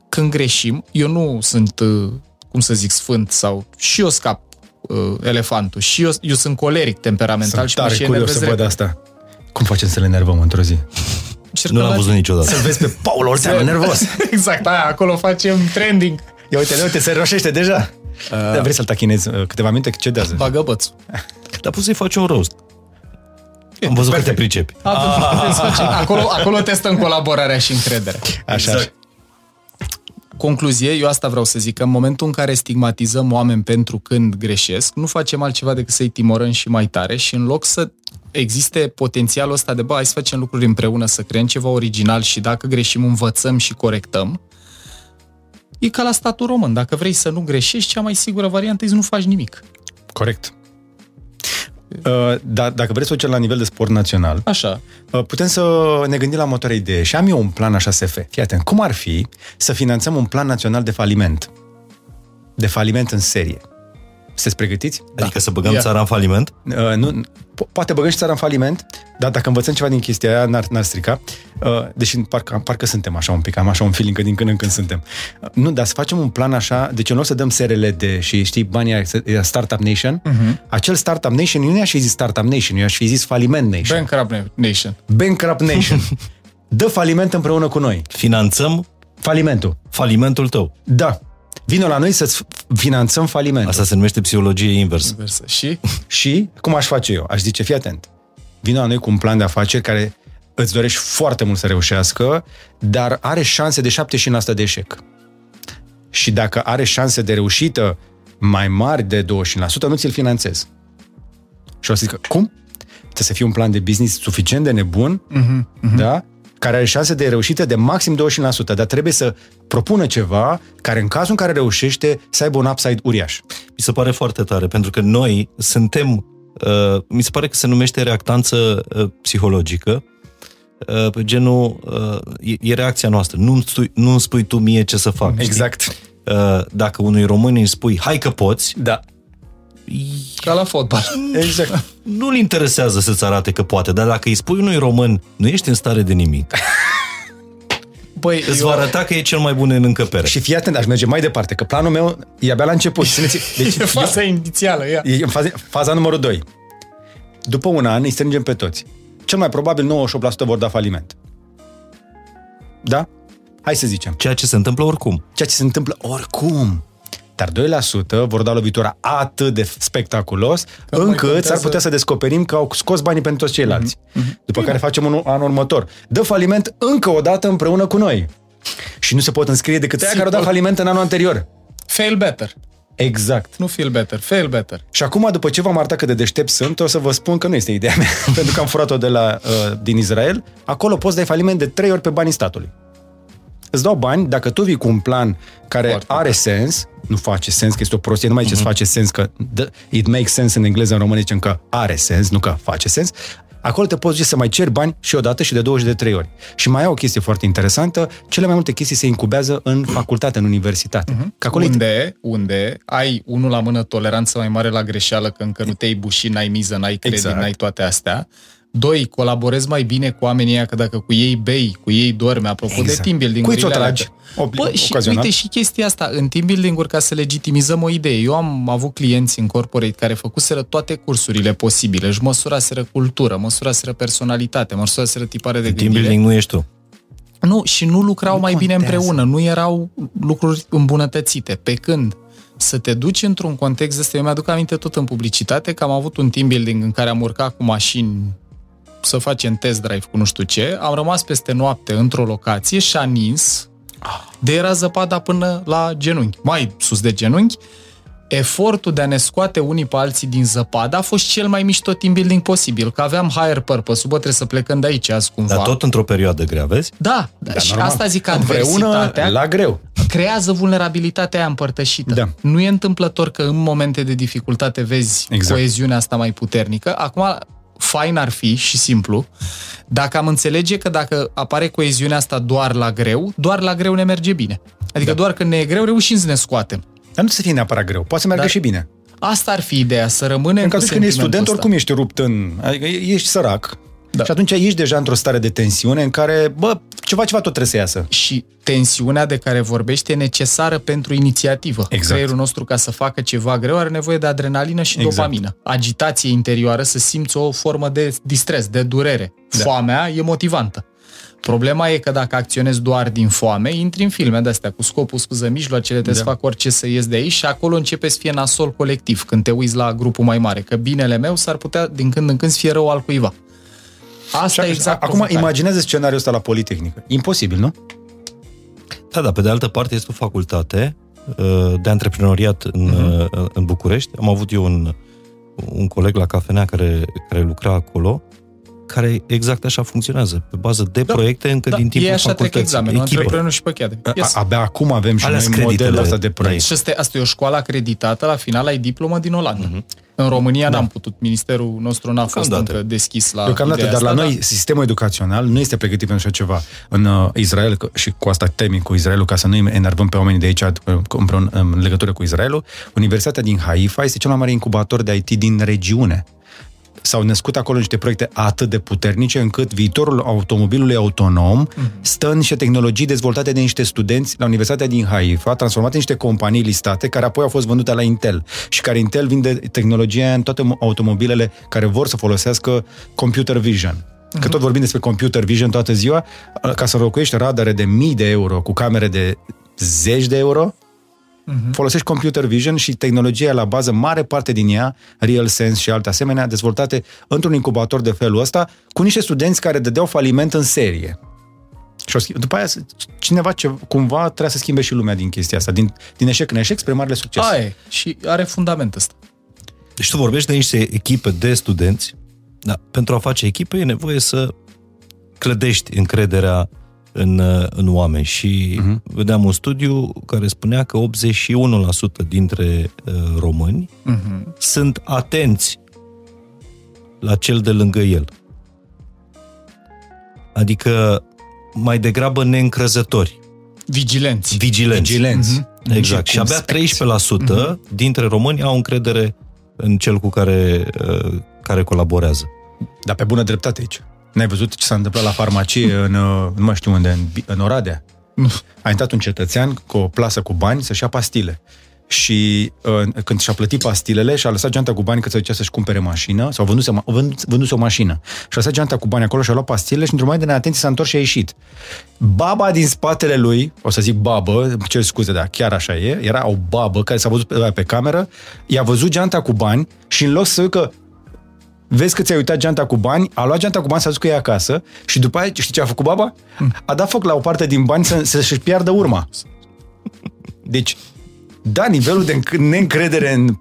când greșim, eu nu sunt uh, cum să zic, sfânt sau și eu scap uh, elefantul și eu, eu sunt coleric temperamental sunt și tare mă curios să văd asta. Cum facem să le nervăm într-o zi? nu l-am văzut niciodată. Să vezi pe Paul Olteanu nervos. exact, aia, acolo facem trending. Ia uite, uite, se roșește deja. Uh, Dar vrei să-l tachinezi uh, câteva minute? Cedează. Bagă bățul. Dar poți să-i faci un roast. Am văzut Perfect. că te pricepi. Ah. Acolo, acolo testăm colaborarea și încrederea. Așa. Exact. Concluzie, eu asta vreau să zic, că în momentul în care stigmatizăm oameni pentru când greșesc, nu facem altceva decât să-i timorăm și mai tare și în loc să existe potențialul ăsta de, bă, hai să facem lucruri împreună, să creăm ceva original și dacă greșim, învățăm și corectăm, e ca la statul român. Dacă vrei să nu greșești, cea mai sigură variantă e să nu faci nimic. Corect. Uh, da, dacă vreți să o cer la nivel de sport național, așa. Uh, putem să ne gândim la următoarea idee. Și am eu un plan așa SF. Fii atent, cum ar fi să finanțăm un plan național de faliment? De faliment în serie. Sunteți pregătiți? Adică da. să băgăm Ia. țara în faliment? Uh, nu, po- poate băgăm și țara în faliment, dar dacă învățăm ceva din chestia aia, n-ar, n-ar strica. Uh, deși parcă, parcă suntem așa un pic, am așa un feeling că din când în când suntem. Uh, nu, dar să facem un plan așa, deci în loc să dăm SRLD și știi banii aia, Startup Nation, uh-huh. acel Startup Nation, eu nu i-aș fi zis Startup Nation, eu aș fi zis Faliment Nation. Bankrupt Nation. Bankrupt Nation. Dă faliment împreună cu noi. Finanțăm falimentul. Falimentul tău. Da. Vino la noi să-ți finanțăm falimentul. Asta se numește psihologie inversă. inversă. Și? Și cum aș face eu? Aș zice, fii atent. Vino la noi cu un plan de afaceri care îți dorești foarte mult să reușească, dar are șanse de 75% de eșec. Și dacă are șanse de reușită mai mari de 25%, nu ți-l finanțez. Și o să zic, cum? Trebuie să fie un plan de business suficient de nebun, uh-huh, uh-huh. da? Care are șanse de reușită de maxim 25%, dar trebuie să propună ceva care în cazul în care reușește să aibă un upside uriaș. Mi se pare foarte tare, pentru că noi suntem, uh, mi se pare că se numește reactanță uh, psihologică, uh, genul, uh, e, e reacția noastră. Nu-mi, spui, nu spui tu mie ce să fac. Exact. Știi? Uh, dacă unui român îi spui, hai că poți, da. Ca la fotbal. Exact. Nu-l interesează să-ți arate că poate, dar dacă îi spui unui român, nu ești în stare de nimic. Băi, Îți eu- va arăta că e cel mai bun în încăpere. Și fii atent, aș merge mai departe, că planul meu e abia la început. Țineți- Deci, E faza inițială, ia. E în faza, faza numărul 2. După un an îi strângem pe toți. Cel mai probabil 98% vor da faliment. Da? Hai să zicem. Ceea ce se întâmplă oricum. Ceea ce se întâmplă oricum. Dar 2% vor da lovitura atât de spectaculos Că nu mai încât contează- s-ar putea să descoperim că au scos banii pentru toți ceilalți. Mhm. După care facem un an următor. Dă faliment încă o dată împreună cu noi. Și nu se pot înscrie decât aia care au dat Sigur. faliment în anul anterior. Fail better. Exact. Nu feel better, fail better. Și acum, după ce v-am arătat cât de deștept sunt, o să vă spun că nu este ideea mea, pentru că am furat-o de la, uh, din Israel. Acolo poți dai faliment de trei ori pe banii statului. Îți dau bani dacă tu vii cu un plan care Foarte are sens, nu face sens, că este o prostie, nu mai ziceți face sens, că the, it makes sense în engleză, în română zicem că are sens, nu că face sens. Acolo te poți duce să mai ceri bani și o dată și de două și de trei ori. Și mai e o chestie foarte interesantă, cele mai multe chestii se incubează în facultate, în universitate. Că acolo e- unde, unde ai, unul la mână, toleranță mai mare la greșeală, că încă nu te-ai bușit, n-ai miză, n-ai credit, Exact. n-ai toate astea. Doi, colaborezi mai bine cu oamenii ăia, că dacă cu ei bei, cu ei dormi, apropo Exact. de team building Cui ți-o tragi? Ob- Bă, și ocazional? uite și chestia asta, în team building-uri, ca să legitimizăm o idee, eu am avut clienți în corporate care făcuseră toate cursurile posibile, își măsuraseră cultură, măsuraseră personalitate, măsuraseră tipare de Team gândire. building nu ești tu. Nu, și nu lucrau Nu mai bine contează. împreună, nu erau lucruri îmbunătățite. Pe când să te duci într-un context ăsta, eu mi-aduc aminte tot în publicitate că am avut un team building în care am urcat cu mașini să facem test drive cu nu știu ce, am rămas peste noapte într-o locație și a nins de era zăpada până la genunchi, mai sus de genunchi, efortul de a ne scoate unii pe alții din zăpadă a fost cel mai mișto team building posibil, că aveam higher purpose, bă, trebuie să plecăm de aici azi cumva. Dar tot într-o perioadă grea, vezi? Da, da și normal. asta zic că Împreună, adversitatea la greu. creează vulnerabilitatea aia împărtășită. Da. Nu e întâmplător că în momente de dificultate vezi Exact. coeziunea asta mai puternică. Acum, fain ar fi și simplu dacă am înțelege că dacă apare coeziunea asta doar la greu, doar la greu ne merge bine. Adică da. doar când ne e greu, reușim să ne scoatem. Dar nu să fie neapărat greu. Poate să meargă Dar- și bine. Asta ar fi ideea, să rămânem În cu cazul când ești sentimentul student, ăsta. oricum ești rupt în... Adică ești sărac. Da. Da. Și atunci ești deja într-o stare de tensiune în care, bă, ceva, ceva tot trebuie să iasă. și tensiunea de care vorbește e necesară pentru inițiativă. Exact. Creierul nostru, ca să facă ceva greu, are nevoie de adrenalină și Exact. dopamină. Agitație interioară, să simți o formă de distres, de durere. Da. Foamea e motivantă. Problema e că dacă acționezi doar din foame, intri în filme de-astea cu scopul, scuză, mijloacele, trebuie Da. să fac orice să ies de aici și acolo începe să fie nasol colectiv când te uiți la grupul mai mare. Că binele meu s-ar putea din când în când să fie rău al cuiva. Asta e exact Acum provocarea. imaginează scenariul ăsta la Politehnică. Imposibil, nu? Da, da, pe de altă parte este o facultate uh, de antreprenoriat în, Mhm. uh, în București. Am avut eu un, un coleg la cafenea care, care lucra acolo, care exact așa funcționează, pe bază de Da. proiecte încă Da, din timpul ei așa trec facultății. examenul, Echipă. antreprenorul și pe cheade. A- Yes. Abia acum avem și Alea noi sunt creditele. modelul ăsta de proiect. Și asta, e- asta e o școală acreditată, la final ai diplomă din Olanda. Uh-huh. În România da. n-am putut, ministerul nostru n-a fost Deocamdată. încă deschis la Deocamdată, ideea dar la asta, noi sistemul educațional nu este pregătit pentru așa ceva. În uh, Israel, că- și cu asta termin cu Israelul, ca să nu îi enervăm pe oamenii de aici uh, împreună, în legătură cu Israelul, Universitatea din Haifa este cel mai mare incubator de IT din regiune. S-au născut acolo niște proiecte atât de puternice încât viitorul automobilului autonom stă în niște tehnologii dezvoltate de niște studenți la Universitatea din Haifa, transformate în niște companii listate, care apoi au fost vândute la Intel și care Intel vinde tehnologia în toate automobilele care vor să folosească computer vision. Că tot vorbim despre computer vision toată ziua, ca să înlocuiești radare de mii de euro cu camere de zeci de euro, folosești computer vision și tehnologia la bază, mare parte din ea, Real Sense și alte asemenea, dezvoltate într-un incubator de felul ăsta, cu niște studenți care dădeau faliment în serie. Și o schimb- după aia, cineva ce, cumva trebuia să schimbe și lumea din chestia asta, din, din eșec în eșec spre marele succes. Aia e. Și are fundament ăsta. Deci tu vorbești de niște echipe de studenți, dar pentru a face echipe e nevoie să clădești încrederea în, uh, în oameni și uh-huh. vedeam un studiu care spunea că 81% dintre uh, români Uh-huh. sunt atenți la cel de lângă el. Adică mai degrabă neîncrezători, Vigilenți. vigilenți. Vigilenți. Exact. Și abia 13% dintre români au încredere în cel cu care, uh, care colaborează. Dar pe bună dreptate aici. N-ai văzut ce s-a întâmplat la farmacie în, uh, nu mai știu unde, în, Bi- în Oradea? A intrat un cetățean cu o plasă cu bani să-și ia pastile. Și uh, când și-a plătit pastilele și a lăsat geanta cu bani că se ducea să-și cumpere mașină, sau vânduse, vând, vânduse o mașină, și a lăsat geanta cu bani acolo și a luat pastilele și într-un moment de neatenție s-a întors și a ieșit. Baba din spatele lui, o să zic babă, cer scuze, dar chiar așa e, era o babă care s-a văzut pe, pe cameră, i-a văzut geanta cu bani și în loc să zică vezi că ți-ai uitat geanta cu bani, a luat geanta cu bani, s-a dus cu ea acasă și după aia, știi ce a făcut baba? A dat foc la o parte din bani să, să-și piardă urma. Deci, da, nivelul de neîncredere în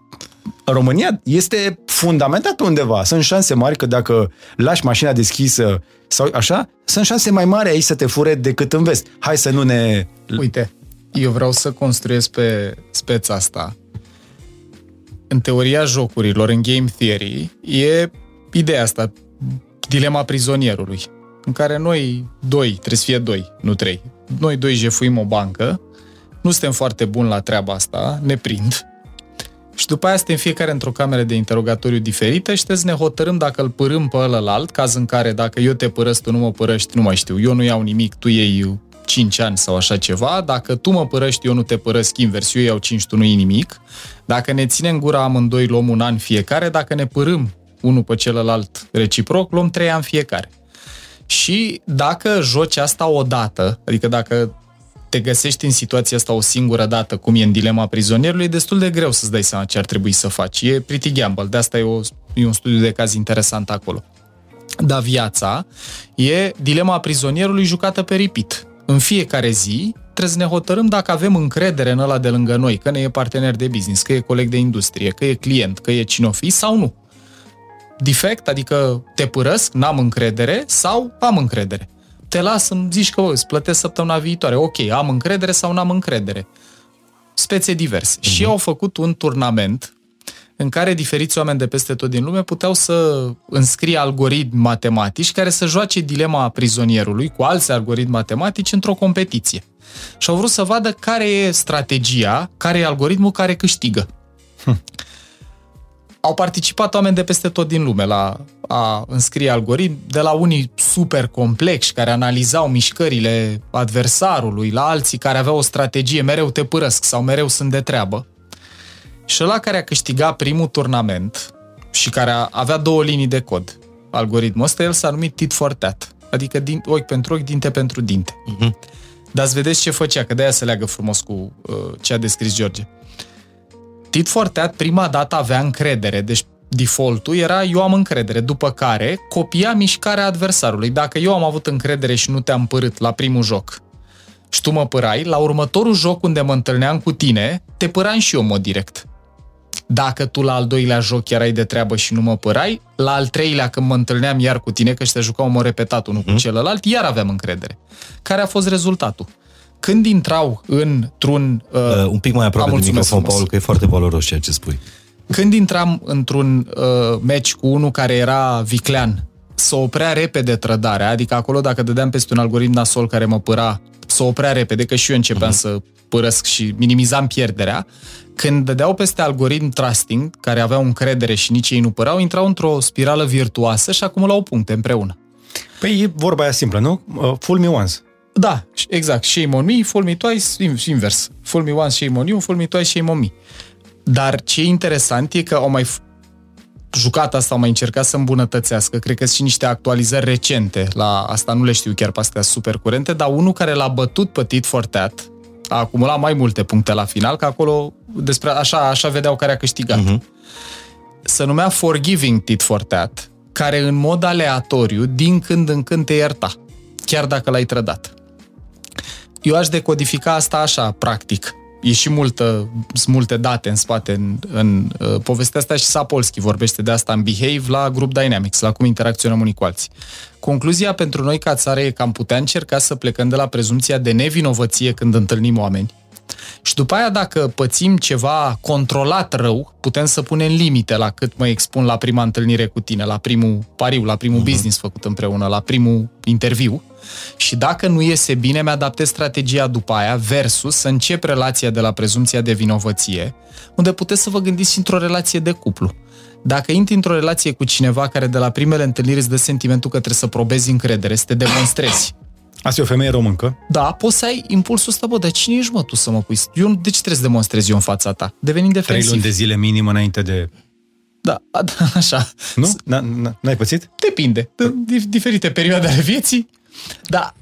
România este fundamentat undeva. Sunt șanse mari că dacă lași mașina deschisă sau așa, sunt șanse mai mari aici să te fure decât în vest. Hai să nu ne... Uite, eu vreau să construiesc pe speța asta în teoria jocurilor, în game theory, e ideea asta, dilema prizonierului, în care noi doi, trebuie să fie doi, nu trei, noi doi jefuim o bancă, nu suntem foarte buni la treaba asta, ne prind, și după aia suntem fiecare într-o cameră de interogatoriu diferită și trebuie să ne hotărâm dacă îl părâm pe ălălalt, caz în care dacă eu te părăsc, tu nu mă părăști, nu mai știu, eu nu iau nimic, tu iei 5 ani sau așa ceva, dacă tu mă părăști, eu nu te părăsc invers, eu iau 5, tu nu iei nimic, dacă ne ținem gura amândoi, luăm un an fiecare, dacă ne părâm unul pe celălalt reciproc, luăm 3 ani fiecare. Și dacă joci asta o dată, adică dacă te găsești în situația asta o singură dată, cum e în dilema prizonierului, e destul de greu să-ți dai seama ce ar trebui să faci. E pretty gamble, de asta e, o, e un studiu de caz interesant acolo. Dar viața e dilema prizonierului jucată pe repeat. În fiecare zi trebuie să ne hotărâm dacă avem încredere în ăla de lângă noi, că ne e partener de business, că e coleg de industrie, că e client, că e cine o fi sau nu. Defect, adică te părăsc, n-am încredere sau am încredere. Te las să-mi zici că îți plătesc săptămâna viitoare. Ok, am încredere sau n-am încredere. Spețe diverse. Uh-huh. Și au făcut un turnament în care diferiți oameni de peste tot din lume puteau să înscrie algoritmi matematici care să joace dilema prizonierului cu alți algoritmi matematici într-o competiție. Și au vrut să vadă care e strategia, care e algoritmul care câștigă. Hm. Au participat oameni de peste tot din lume la a înscrie algoritmi, de la unii super complexi care analizau mișcările adversarului, la alții care aveau o strategie mereu te părăsc sau mereu sunt de treabă. Și ăla care a câștigat primul turnament și care avea două linii de cod, algoritmul ăsta, el s-a numit tit for tat. Adică din, ochi pentru ochi, dinte pentru dinte. Uh-huh. Dar să vedeți ce făcea, că de-aia se leagă frumos cu uh, ce a descris George. Tit for tat prima dată avea încredere, deci defaultul era eu am încredere, după care copia mișcarea adversarului. Dacă eu am avut încredere și nu te-am părât la primul joc și tu mă părai, la următorul joc unde mă întâlneam cu tine, te păram și eu mod direct. Dacă tu la al doilea joc erai de treabă și nu mă părai, la al treilea când mă întâlneam iar cu tine, că și te jucau mă repetat unul mm. cu mhm. celălalt, iar aveam încredere. Care a fost rezultatul? Când intrau într-un... Uh, uh, un pic mai aproape de microfon, Paul, că e foarte valoros ceea ce spui. Când intram într-un uh, meci cu unul care era viclean, să oprea repede trădarea, adică acolo dacă dădeam peste un algoritm nasol care mă păra, să oprea repede, că și eu începeam uh-huh. să părăsc și minimizam pierderea, când dădeau peste algoritm trusting, care aveau încredere și nici ei nu părau, intrau într-o spirală virtuoasă și acumulau puncte împreună. Păi e vorba aia simplă, nu? Uh, fool me once. Da, exact. Shame on me, fool me twice, invers. Fool me once, shame on you, fool me twice, shame on me. Dar ce e interesant e că au mai jucat asta, au mai încercat să îmbunătățească. Cred că sunt și niște actualizări recente la asta, nu le știu chiar pe astea super curente, dar unul care l-a bătut pe Tit for Tat, a acumulat mai multe puncte la final, că acolo despre așa, așa vedeau care a câștigat. Uh-huh. Se numea Forgiving Tit for Tat, care în mod aleatoriu, din când în când te ierta, chiar dacă l-ai trădat. Eu aș decodifica asta așa, practic e și multă, sunt multe date în spate în, în uh, povestea asta și Sapolsky vorbește de asta în Behave la Group Dynamics, la cum interacționăm unii cu alții. Concluzia pentru noi ca țară e că am putea încerca să plecăm de la prezumția de nevinovăție când întâlnim oameni și după aia, dacă pățim ceva controlat rău, putem să punem limite la cât mă expun la prima întâlnire cu tine, la primul pariu, la primul uh-huh. business făcut împreună, la primul interviu. Și dacă nu iese bine, mi-adaptez strategia după aia versus să încep relația de la prezumția de vinovăție, unde puteți să vă gândiți într-o relație de cuplu. Dacă intri într-o relație cu cineva care de la primele întâlniri îți dă sentimentul că trebuie să probezi încredere, să te demonstrezi, Asta e o femeie româncă? Da, poți să ai impulsul ăsta, bă, dar cine ești, mă, tu să mă pui? Eu, de ce trebuie să demonstrez eu în fața ta? Devenim defensiv. Trei luni de zile minim înainte de... Da, așa. Nu? N-ai pățit? Depinde. De diferite perioade ale vieții. Da,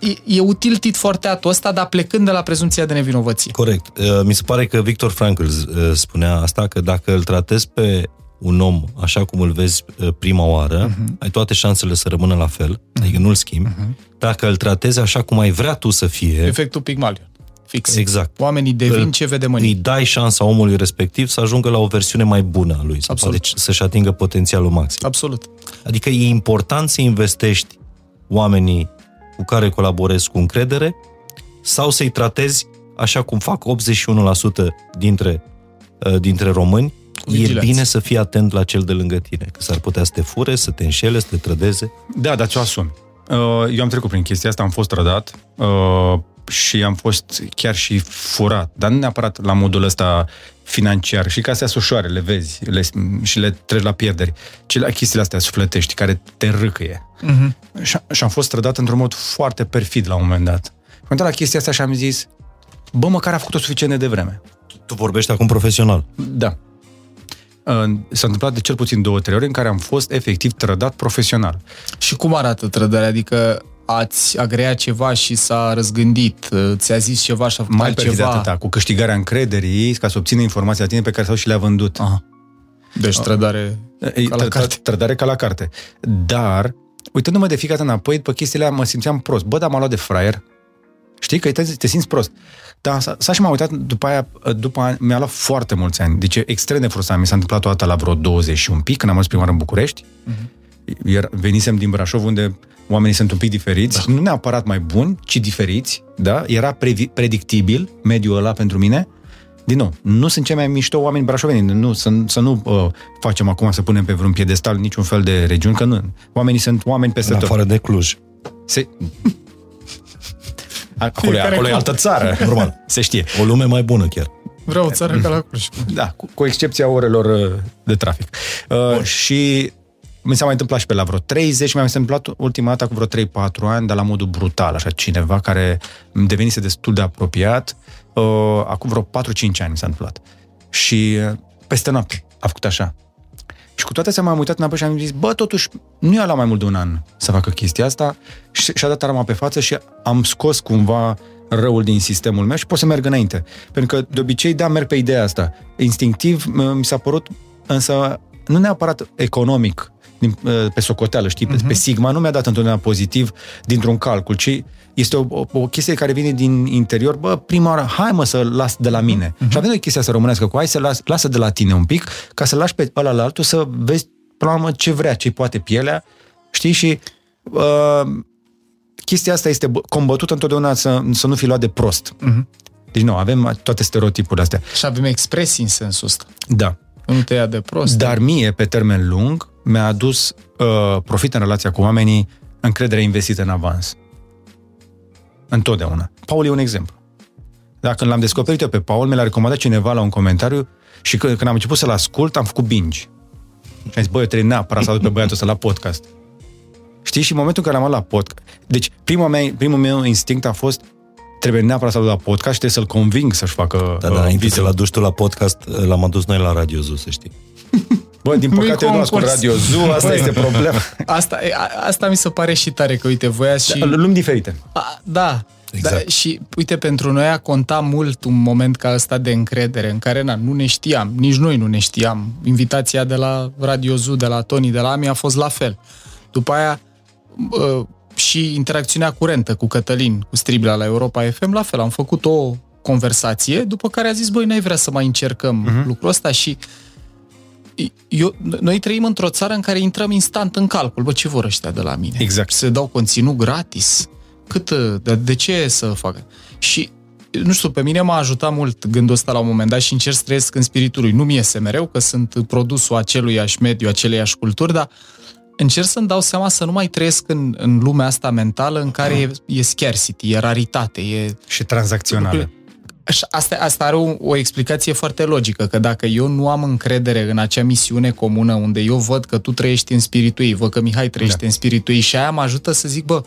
e, e util tit forteatul ăsta, dar plecând de la prezumția de nevinovăție. Corect. Uh, mi se pare că Victor Frankl uh, spunea asta, că dacă îl tratezi pe un om așa cum îl vezi uh, prima oară, uh-huh. ai toate șansele să rămână la fel, uh-huh. adică nu-l schimbi. Uh-huh. Dacă îl tratezi așa cum ai vrea tu să fie... Efectul Pygmalion. Fix. Exact. Oamenii devin îl, ce vedem în Îi dai șansa omului respectiv să ajungă la o versiune mai bună a lui, să poate să-și atingă potențialul maxim. Absolut. Adică e important să investești oamenii cu care colaborezi cu încredere sau să-i tratezi așa cum fac 81% dintre, uh, dintre români, Vigilați. e bine să fii atent la cel de lângă tine, că s-ar putea să te fure, să te înșele, să te trădeze. Da, dar ți-o asumi. Uh, eu am trecut prin chestia asta, am fost trădat uh, și am fost chiar și furat, dar nu neapărat la modul ăsta financiar și ca să ușoare, le vezi le, și le treci la pierderi. ci la chestiile astea sufletești care te râcăie. Uh-huh. Și, și am fost trădat într-un mod foarte perfid la un moment dat. Am la chestia asta și am zis, bă, măcar a făcut-o suficient de devreme. Tu vorbești acum profesional. Da. S-a întâmplat de cel puțin două, trei ori în care am fost efectiv trădat profesional. Și cum arată trădarea? Adică ați agreat ceva și s-a răzgândit, ți-a zis ceva și a făcut Mai ceva. atâta, cu câștigarea încrederii ca să obțină informații la tine pe care sau și le-a vândut. Aha. Deci trădare ca la carte. Trădare ca la carte. Dar, uitându-mă de fiecare înapoi, pe chestiile mă simțeam prost. Bă, dar m-a luat de fraier. Știi că te, te simți prost. Da, s-a, și m-am uitat după aia, după aia, mi-a luat foarte mulți ani. Deci extrem de frustrant. Mi s-a întâmplat o dată la vreo 20 și un pic, când am ajuns prima oară în București. Uh-huh. Iar venisem din Brașov, unde oamenii sunt un pic diferiți, da. nu neapărat mai buni, ci diferiți, da? Era pre- predictibil mediul ăla pentru mine. Din nou, nu sunt cei mai mișto oameni brașoveni, nu, să, să nu uh, facem acum să punem pe vreun piedestal niciun fel de regiuni, că nu. Oamenii sunt oameni peste tot. afară de Cluj. Se... acolo, e, acolo e altă țară, normal, se știe. O lume mai bună chiar. Vreau o țară ca la Cluj. Da, cu, cu excepția orelor uh, de trafic. Uh, și mi s-a mai întâmplat și pe la vreo 30, mi-a întâmplat ultima dată cu vreo 3-4 ani, dar la modul brutal, așa, cineva care îmi devenise destul de apropiat, uh, acum vreo 4-5 ani mi s-a întâmplat. Și uh, peste noapte a făcut așa. Și cu toate astea m-am uitat înapoi și am zis, bă, totuși, nu i-a luat mai mult de un an să facă chestia asta și și-a dat arma pe față și am scos cumva răul din sistemul meu și pot să merg înainte. Pentru că, de obicei, da, merg pe ideea asta. Instinctiv, mi s-a părut, însă, nu neapărat economic, din, uh, pe socoteală, știi, uh-huh. pe mhm. Sigma, nu mi-a dat întotdeauna pozitiv dintr-un calcul, ci este o, o, o chestie care vine din interior, bă, prima oară, hai mă să las de la mine. Uh-huh. Și avem o chestie să românească cu hai să las, lasă de la tine un pic, ca să lași pe ăla la altul să vezi până la urmă ce vrea, ce poate pielea, știi, și uh, chestia asta este combătută întotdeauna să, să nu fi luat de prost. Uh-huh. Deci nu, avem toate stereotipurile astea. Și avem expresii în sensul ăsta. Da. Nu te ia de prost. Dar mie, pe termen lung, mi-a adus uh, profit în relația cu oamenii, încredere investită în avans. Întotdeauna. Paul e un exemplu. Dacă când l-am descoperit eu pe Paul, mi l-a recomandat cineva la un comentariu și când, când am început să-l ascult, am făcut binge. Și am zis, băi, eu trebuie neapărat să aduc pe băiatul ăsta la podcast. Știi? Și în momentul în care am luat la podcast... Deci, primul meu, primul meu instinct a fost trebuie neapărat să-l la podcast și trebuie să-l conving să-și facă Da, da, uh, înainte să l aduci tu la podcast, l-am adus noi la Radio Zoo, să știi. Bă, din păcate eu nu ascult Radio Zoo, asta Băi, este problema. Asta, asta mi se pare și tare, că uite, voi și... Da, lumi diferite. A, da, Exact. Da, și uite, pentru noi a contat mult un moment ca ăsta de încredere, în care na, nu ne știam, nici noi nu ne știam. Invitația de la Radio Zoo, de la Tony, de la Ami a fost la fel. După aia, și interacțiunea curentă cu Cătălin, cu Stribla la Europa FM, la fel, am făcut o conversație, după care a zis, băi, n-ai vrea să mai încercăm uh-huh. lucrul ăsta și eu, noi trăim într-o țară în care intrăm instant în calcul. Bă, ce vor ăștia de la mine? Exact. Se dau conținut gratis. Cât, de, de ce să facă? Și nu știu, pe mine m-a ajutat mult gândul ăsta la un moment dat și încerc să trăiesc în spiritul lui. Nu mi iese mereu că sunt produsul aceluiași mediu, aceleiași culturi, dar încerc să-mi dau seama să nu mai trăiesc în, în lumea asta mentală în care e, e scarcity, e raritate, e... Și tranzacțională. Asta, asta are o, o explicație foarte logică, că dacă eu nu am încredere în acea misiune comună unde eu văd că tu trăiești în spiritul ei, văd că Mihai trăiește da. în spiritul ei și aia mă ajută să zic, bă,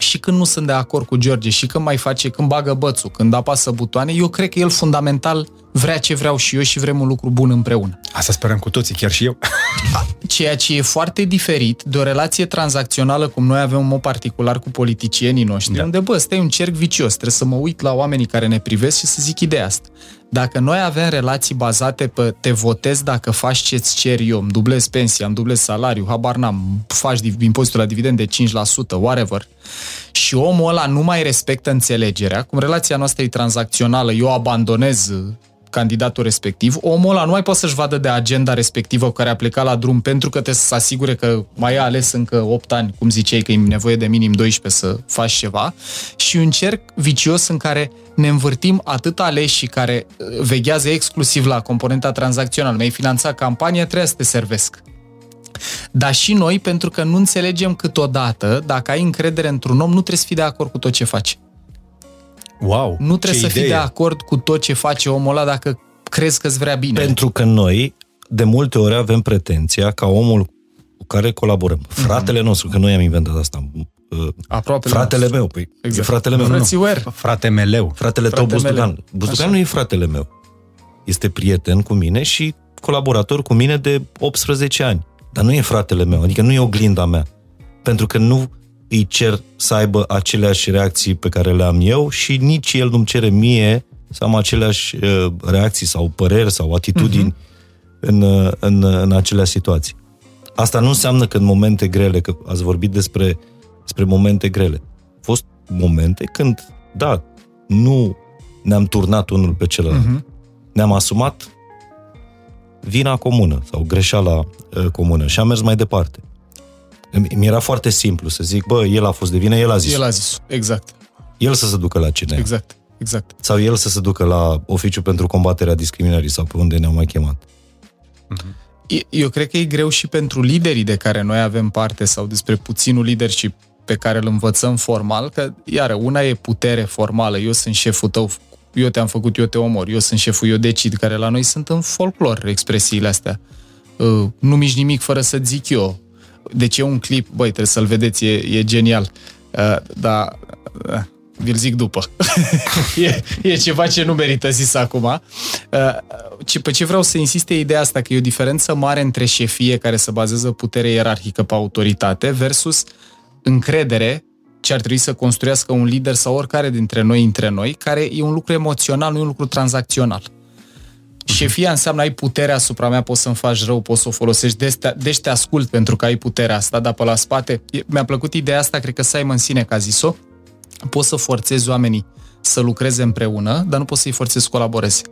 și când nu sunt de acord cu George și când mai face, când bagă bățul, când apasă butoane, eu cred că el fundamental vrea ce vreau și eu și vrem un lucru bun împreună. Asta sperăm cu toții, chiar și eu. Ceea ce e foarte diferit de o relație tranzacțională cum noi avem în mod particular cu politicienii noștri, da. unde, bă, stai un cerc vicios, trebuie să mă uit la oamenii care ne privesc și să zic ideea asta. Dacă noi avem relații bazate pe te votez dacă faci ce-ți cer eu, îmi dublez pensia, îmi dublez salariu, habar n-am, faci impozitul la dividend de 5%, whatever, și omul ăla nu mai respectă înțelegerea, cum relația noastră e tranzacțională, eu abandonez candidatul respectiv, omul ăla nu mai poate să-și vadă de agenda respectivă cu care a plecat la drum pentru că trebuie să se asigure că mai a ales încă 8 ani, cum ziceai, că e nevoie de minim 12 să faci ceva și un cerc vicios în care ne învârtim atât aleși care uh, veghează exclusiv la componenta tranzacțională. Mi-ai finanțat campanie, trebuie să te servesc. Dar și noi, pentru că nu înțelegem câteodată, dacă ai încredere într-un om, nu trebuie să fii de acord cu tot ce faci. Wow, Nu trebuie ce să fii idee. de acord cu tot ce face omul ăla dacă crezi că îți vrea bine. Pentru că noi, de multe ori, avem pretenția ca omul cu care colaborăm, fratele nostru, că noi am inventat asta, uh, Aproape fratele nostru. meu, păi, e Exact. fratele meu, nu. Frățiuer. Frate meleu. Fratele tău, Fratele Bustugan. meu. Bustugan Așa. nu e fratele meu. Este prieten cu mine și colaborator cu mine de 18 ani. Dar nu e fratele meu, adică nu e oglinda mea. Pentru că nu îi cer să aibă aceleași reacții pe care le am eu și nici el nu-mi cere mie să am aceleași uh, reacții sau păreri sau atitudini uh-huh. în, uh, în, uh, în aceleași situații. Asta nu înseamnă că în momente grele, că ați vorbit despre, despre momente grele. Au fost momente când, da, nu ne-am turnat unul pe celălalt. Uh-huh. Ne-am asumat vina comună sau greșeala uh, comună și am mers mai departe. Îmi mi era foarte simplu să zic, bă, el a fost de vină, el a zis. El a zis Exact. El să se ducă la cine Exact. Exact. sau el să se ducă la oficiu pentru combaterea discriminării sau pe unde ne-au mai chemat. E- Eu cred că e greu și pentru liderii de care noi avem parte sau despre puținul leadership pe care îl învățăm formal, că, iară, una e putere formală, eu sunt șeful tău, eu te-am făcut, eu te omor, eu sunt șeful, eu decid, care la noi sunt în folclor expresiile astea. Uh, Nu mici nimic fără să zic eu. Deci e un clip, băi, trebuie să-l vedeți, e, e genial. Uh, Dar uh, vi-l zic după. e, e ceva ce nu merită zis acum. Uh, ce, pe ce vreau să insist e ideea asta, că e o diferență mare între șefie care se bazează putere ierarhică pe autoritate versus încredere ce ar trebui să construiască un lider sau oricare dintre noi între noi, care e un lucru emoțional, nu e un lucru tranzacțional. Șefia înseamnă ai puterea asupra mea, poți să-mi faci rău, poți să o folosești, deci te, deci te ascult pentru că ai puterea asta, dar pe la spate, e- mi-a plăcut ideea asta, cred că Simon Sinek a zis-o, poți să forțezi oamenii să lucreze împreună, dar nu poți să-i forțezi să colaboreze.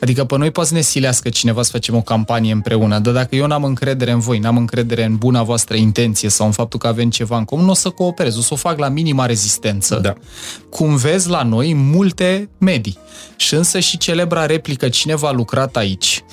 Adică pe noi poate să ne silească cineva să facem o campanie împreună, dar dacă eu n-am încredere în voi, n-am încredere în buna voastră intenție sau în faptul că avem ceva în comun, nu o să cooperez, o să o fac la minima rezistență. Da. Cum vezi la noi în multe medii. Și însă și celebra replică cineva a lucrat aici.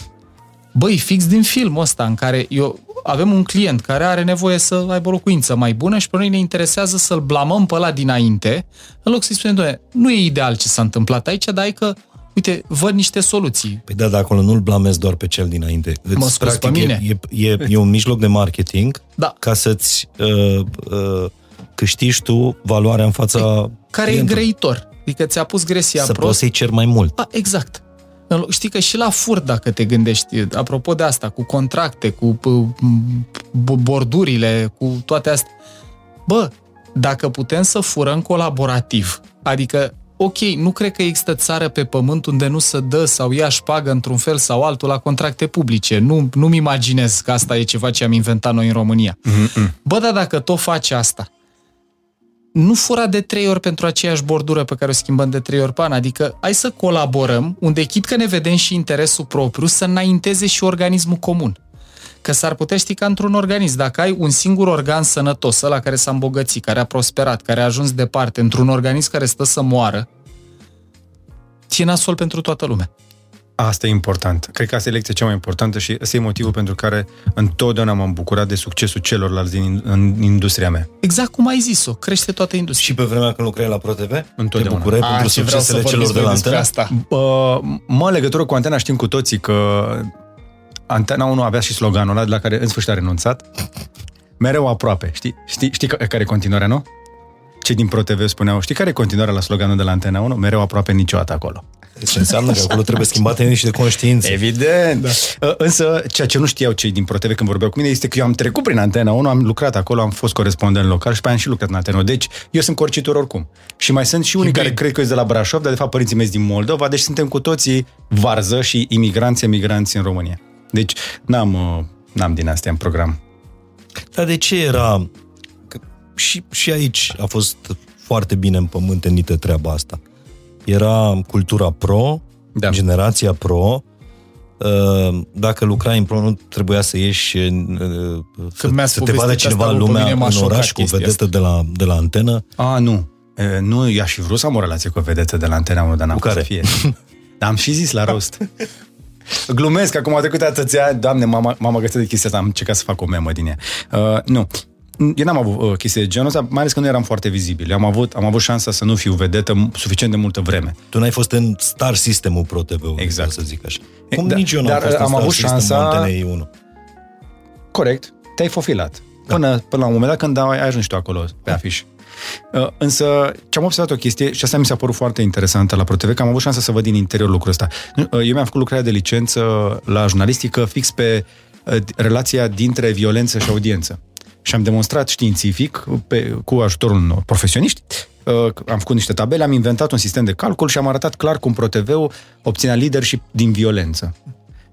Băi, fix din filmul ăsta în care eu avem un client care are nevoie să aibă o locuință mai bună și pe noi ne interesează să-l blamăm pe ăla dinainte, în loc să-i spunem, "Doamne, nu e ideal ce s-a întâmplat aici, dar e că, uite, văd niște soluții. Păi da, dar acolo nu-l blamezi doar pe cel dinainte. Îți, Mă scuz pe practic, mine. E, e, e un mijloc de marketing Da. ca să-ți uh, uh, câștigi tu valoarea în fața Care e clientului. grăitor. Adică ți-a pus gresia Să prost. poți să-i cer mai mult. A, exact. În loc- Știi că și la furt, dacă te gândești, apropo de asta, cu contracte, cu p- b- bordurile, cu toate astea, bă, dacă putem să furăm colaborativ, adică, ok, nu cred că există țară pe pământ unde nu se dă sau ia șpagă într-un fel sau altul la contracte publice. Nu, nu-mi imaginez că asta e ceva ce am inventat noi în România. Bă, dar dacă tot faci asta, nu fura de trei ori pentru aceeași bordură pe care o schimbăm de trei ori pe an. Adică hai să colaborăm, unde chit că ne vedem și interesul propriu, să înainteze și organismul comun. Că s-ar putea ști ca într-un organism, dacă ai un singur organ sănătos, ăla care s-a îmbogățit, care a prosperat, care a ajuns departe, într-un organism care stă să moară, ție nasol pentru toată lumea. Asta e important. Cred că asta e lecția cea mai importantă și ăsta e motivul pentru care întotdeauna m-am bucurat de succesul celorlalți din în industria mea. Exact cum ai zis-o, crește toată industria. Și pe vremea când lucrai la ProTV? Te Întotdeauna. bucurai A, pentru ce vreau să succesele celor vorbiți de la voi despre antenă? asta. Uh, mă, în legătură cu antena știm cu toții că Antena 1 avea și sloganul ăla de la care în sfârșit a renunțat. Mereu aproape. Știi, știi, știi ca- care e continuarea, nu? cei din ProTV spuneau, știi care e continuarea la sloganul de la Antena 1? Mereu aproape niciodată acolo. Ce înseamnă că acolo trebuie schimbate niște conștiințe. Evident. Da. Însă, ceea ce nu știau cei din ProTV când vorbeau cu mine este că eu am trecut prin Antena 1, am lucrat acolo, am fost corespondent local și pe am și lucrat în Antena 1. Deci, eu sunt corcitor oricum. Și mai sunt și unii care cred că sunt de la Brașov, dar de fapt părinții mei din Moldova, deci suntem cu toții varză și imigranți, emigranți în România. Deci, n-am, uh, n-am din astea în program. Dar de ce era... Că și, și aici a fost foarte bine în pământ treaba asta era cultura pro, da. generația pro, uh, dacă lucrai în pro, nu trebuia să ieși uh, să, să te vadă cineva lumea în oraș cu o vedetă de la, de la antenă. A, nu. E, nu, i-aș fi vrut să am o relație cu o vedetă de la antena 1, dar n-am cu care? să fie. dar am și zis la rost. Glumesc, acum a trecut atâția ani, doamne, mama, mama găsit de chestia asta, am încercat să fac o memă din ea. Uh, nu, eu n-am avut uh, chestii de genul ăsta, mai ales că nu eram foarte vizibil. am avut, am avut șansa să nu fiu vedetă suficient de multă vreme. Tu n-ai fost în star sistemul Pro TV, exact. să zic așa. Cum da, nici eu nu am fost am în avut șansa... 1. Corect, te-ai fofilat. Da. Până, până la un moment dat când ai ajuns tu acolo, pe da. afiș. Uh, însă, ce am observat o chestie, și asta mi s-a părut foarte interesantă la ProTV, că am avut șansa să văd din interior lucrul ăsta. Uh, eu mi-am făcut lucrarea de licență la jurnalistică fix pe uh, relația dintre violență și audiență și am demonstrat științific, pe, cu ajutorul unor profesioniști, uh, am făcut niște tabele, am inventat un sistem de calcul și am arătat clar cum ProTV-ul obținea leadership din violență.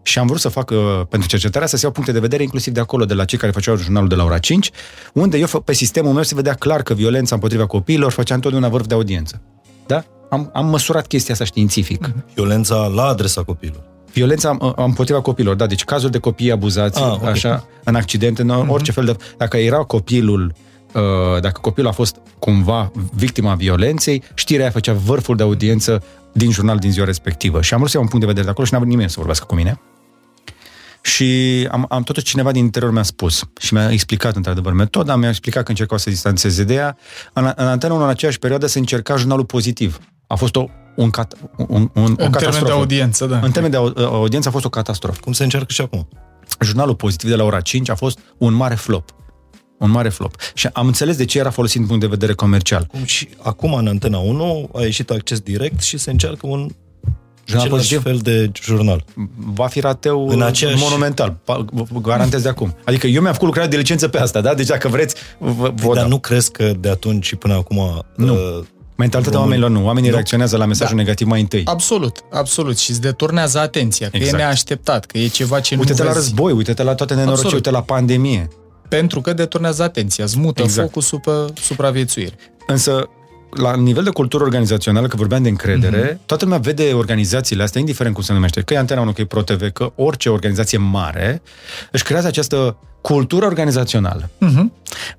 Și am vrut să fac uh, pentru cercetarea să se iau puncte de vedere inclusiv de acolo, de la cei care făceau jurnalul de la ora 5, unde eu pe sistemul meu se vedea clar că violența împotriva copiilor făcea întotdeauna vârf de audiență. Da? Am, am măsurat chestia asta științific. Violența la adresa copiilor. Violența împotriva copilor, da, deci cazuri de copii abuzați, ah, okay. așa, în accidente, în orice mm-hmm. fel de... Dacă era copilul uh, dacă copilul a fost cumva victima violenței, știrea aia făcea vârful de audiență din jurnal din ziua respectivă. Și am vrut să iau un punct de vedere de acolo și n-a vrut nimeni să vorbească cu mine. Și am, am totuși cineva din interior mi-a spus și mi-a explicat într-adevăr metoda, mi-a explicat că încercau să distanțeze de ea. În, în Antena în aceeași perioadă se încerca jurnalul pozitiv. A fost o un, cat, un, un, o în catastrofă. termen de audiență, da. În termen de audiență a fost o catastrofă. Cum se încearcă și acum? Jurnalul pozitiv de la ora 5 a fost un mare flop. Un mare flop. Și am înțeles de ce era folosit din punct de vedere comercial. Cum și acum în Antena 1 a ieșit acces direct și se încearcă un Jurnal același fel de jurnal. Va fi rateu în aceeași... monumental, garantez de acum. Adică eu mi-am făcut lucrarea de licență pe asta, da? Deci dacă vreți, vă, vă Dar da. nu crezi că de atunci și până acum nu. Uh, Mentalitatea Român. oamenilor nu. Oamenii nu. reacționează la mesajul da. negativ mai întâi. Absolut, absolut. Și îți deturnează atenția, că exact. e neașteptat, că e ceva ce uite-te nu la război, uite-te la toate nenorociri, uite la pandemie. Pentru că deturnează atenția, îți mută exact. focusul pe supraviețuire. Însă, la nivel de cultură organizațională, că vorbeam de încredere, mm-hmm. toată lumea vede organizațiile astea, indiferent cum se numește, că e Antena 1, că e ProTV, că orice organizație mare își creează această cultură organizațională. Uh-huh.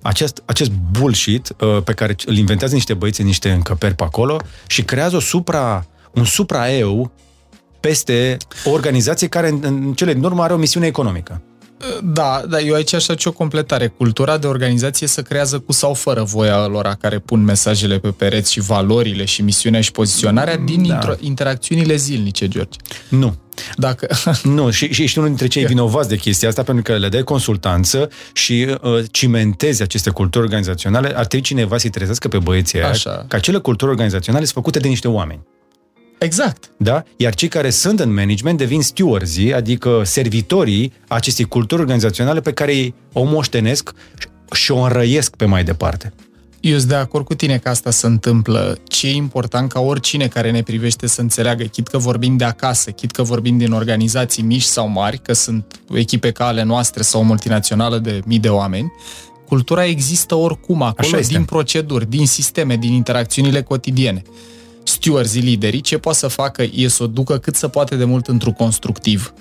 Acest, acest bullshit uh, pe care îl inventează niște băieți în niște încăperi pe acolo și creează o supra, un supra-eu peste o organizație care în, în cele din urmă are o misiune economică. Da, dar eu aici aș face o completare. Cultura de organizație se creează cu sau fără voia lor care pun mesajele pe pereți și valorile și misiunea și poziționarea din da. interacțiunile zilnice, George. Nu. Dacă... Nu, și, și ești unul dintre cei vinovați de chestia asta pentru că le dai consultanță și uh, cimentezi aceste culturi organizaționale, ar trebui cineva să-i trezească pe băieții aia, Așa. că acele culturi organizaționale sunt făcute de niște oameni. Exact. Da? Iar cei care sunt în management devin stewards, adică servitorii acestei culturi organizaționale pe care ei o moștenesc și o înrăiesc pe mai departe. Eu sunt de acord cu tine că asta se întâmplă. Ce e important ca oricine care ne privește să înțeleagă, chit că vorbim de acasă, chit că vorbim din organizații mici sau mari, că sunt echipe ca ale noastre sau o multinațională de mii de oameni, cultura există oricum acolo, din proceduri, din sisteme, din interacțiunile cotidiene stewards, liderii, ce poate să facă e să o ducă cât se poate de mult într-un constructiv.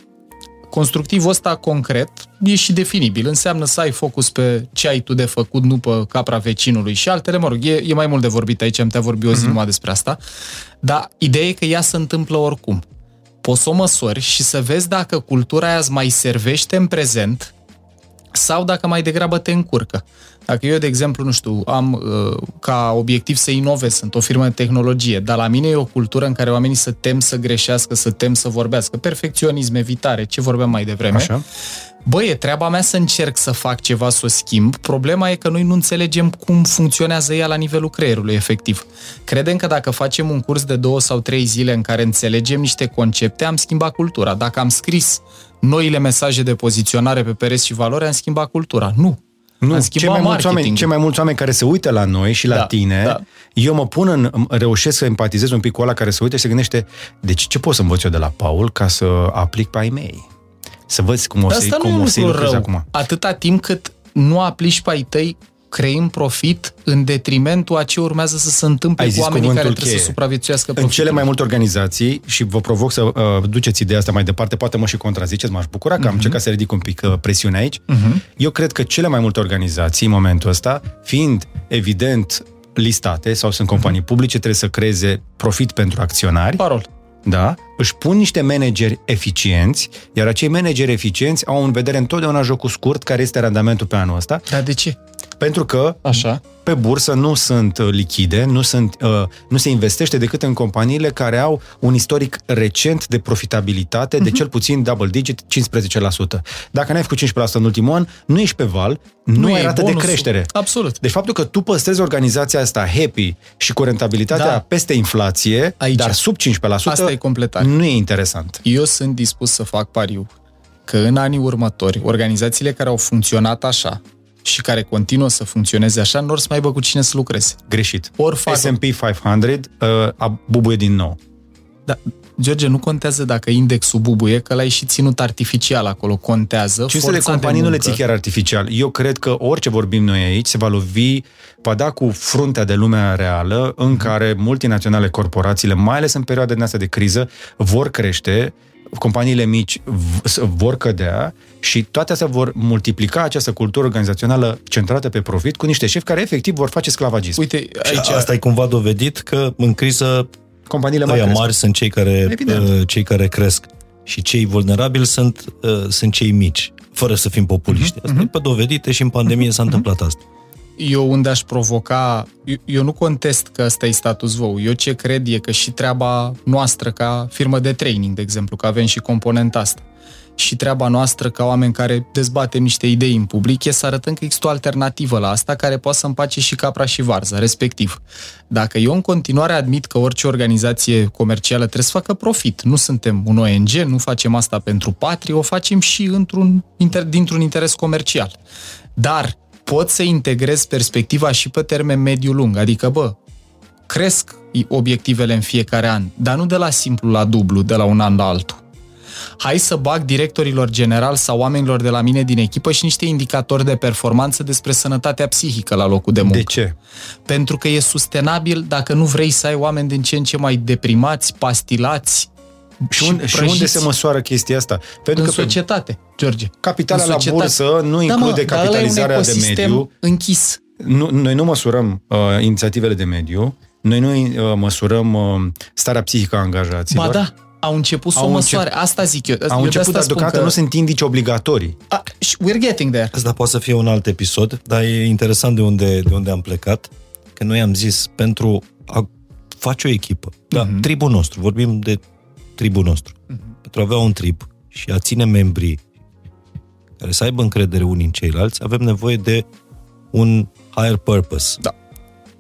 Constructivul ăsta concret e și definibil. Înseamnă să ai focus pe ce ai tu de făcut, nu pe capra vecinului și altele. Mă rog, e, e mai mult de vorbit aici, am te vorbi o zi uh-huh. numai despre asta. Dar ideea e că ea se întâmplă oricum. Poți să o măsori și să vezi dacă cultura aia îți mai servește în prezent sau dacă mai degrabă te încurcă. Dacă eu, de exemplu, nu știu, am uh, ca obiectiv să inovez, sunt o firmă de tehnologie, dar la mine e o cultură în care oamenii să tem să greșească, să tem să vorbească, perfecționism, evitare, ce vorbeam mai devreme. Așa. Bă, e treaba mea să încerc să fac ceva, să o schimb. Problema e că noi nu înțelegem cum funcționează ea la nivelul creierului, efectiv. Credem că dacă facem un curs de două sau trei zile în care înțelegem niște concepte, am schimbat cultura. Dacă am scris noile mesaje de poziționare pe pereți și valori, am schimbat cultura. Nu. Nu, am cei mai, mulți oameni, cei mai mulți oameni care se uită la noi și la Da, tine, da. eu mă pun în, reușesc să empatizez un pic cu ăla care se uită și se gândește, deci ce pot să învăț eu de la Paul ca să aplic pe ai mei? Să văd cum o Dar să-i, asta nu e cum un o să-i lucru lucrez rău. acum. Atâta timp cât nu aplici pe ai tăi creând profit în detrimentul a ce urmează să se întâmple Ai cu zis oamenii care cuvântul trebuie să cheie. supraviețuiască În profitul. cele mai multe organizații, și vă provoc să uh, duceți ideea asta mai departe, poate mă și contraziceți, m-aș bucura că am încercat să ridic un pic uh, presiune aici. Eu cred că cele mai multe organizații, în momentul ăsta, fiind evident listate sau sunt companii publice, trebuie să creeze profit pentru acționari. Parol. da, își pun niște manageri eficienți, iar acei manageri eficienți au în vedere întotdeauna jocul scurt, care este randamentul pe anul ăsta, Dar de ce? Pentru că Așa. pe bursă nu sunt uh, lichide, nu, sunt, uh, nu se investește decât în companiile care au un istoric recent de profitabilitate Mhm. de cel puțin double digit, 15%. Dacă n-ai făcut 15% în ultimul an, nu ești pe val, nu, nu ai e rată de bonusul. creștere. Absolut. Deci faptul că tu păstrezi organizația asta happy și cu rentabilitatea Da. peste inflație, Aici. dar sub 15%, Asta e completare. nu e interesant. Eu sunt dispus să fac pariu că în anii următori, organizațiile care au funcționat așa și care continuă să funcționeze așa, nu or să mai aibă cu cine să lucreze. Greșit. Ori fac- S&P 500 uh, a bubuie din nou. Da, George, nu contează dacă indexul bubuie, că l-ai și ținut artificial acolo. Contează 500 de forța companii nu le muncă. ții chiar artificial. Eu cred că orice vorbim noi aici se va lovi, va da cu fruntea de lumea reală în care multinaționale corporațiile, mai ales în perioada din asta de criză, vor crește, companiile mici v- s- vor cădea și toate astea vor multiplica această cultură organizațională centrată pe profit cu niște șefi care efectiv vor face sclavagism. Uite, Aici aici... asta e cumva dovedit că în criză Companiile mari ăia cresc. mari sunt cei care, Evident. uh, cei care cresc și cei vulnerabili sunt, uh, sunt cei mici, fără să fim populiști. Mhm, Asta e pe dovedite și în pandemie s-a întâmplat asta. eu unde aș provoca, eu, eu nu contest că ăsta e status quo. Eu ce cred e că și treaba noastră ca firmă de training, de exemplu, că avem și componenta asta, și treaba noastră ca oameni care dezbatem niște idei în public e să arătăm că există o alternativă la asta care poate să împace și capra și varza, respectiv. Dacă eu în continuare admit că orice organizație comercială trebuie să facă profit, nu suntem un ONG, nu facem asta pentru patrie, o facem și într-un, inter, dintr-un interes comercial. Dar pot să integrez perspectiva și pe termen mediu-lung, adică, bă, cresc obiectivele în fiecare an, dar nu de la simplu la dublu, de la un an la altul. Hai să bag directorilor general sau oamenilor de la mine din echipă și niște indicatori de performanță despre sănătatea psihică la locul de muncă. De ce? Pentru că e sustenabil dacă nu vrei să ai oameni din ce în ce mai deprimați, pastilați Și, unde, și prăjiți unde se măsoară chestia asta? Pentru în că pe societate, George. capitala În la societate. bursă nu Da, mă, include dar ăla e un capitalizarea de ecosistem mediu. închis. Nu, noi nu măsurăm uh, inițiativele de mediu, noi nu uh, măsurăm uh, starea psihică a angajaților. Ba da, au început să Au o încep- măsoare. Asta zic eu. eu Au de început, asta dar spun deocamdată că... nu sunt indici obligatorii. A, și we're getting there. Asta poate să fie un alt episod, dar e interesant de unde, de unde am plecat, că noi am zis pentru a face o echipă, da, Mhm. tribul nostru, vorbim de tribul nostru, pentru a avea un trib și a ține membrii care să aibă încredere unii în ceilalți, avem nevoie de un higher purpose. Da.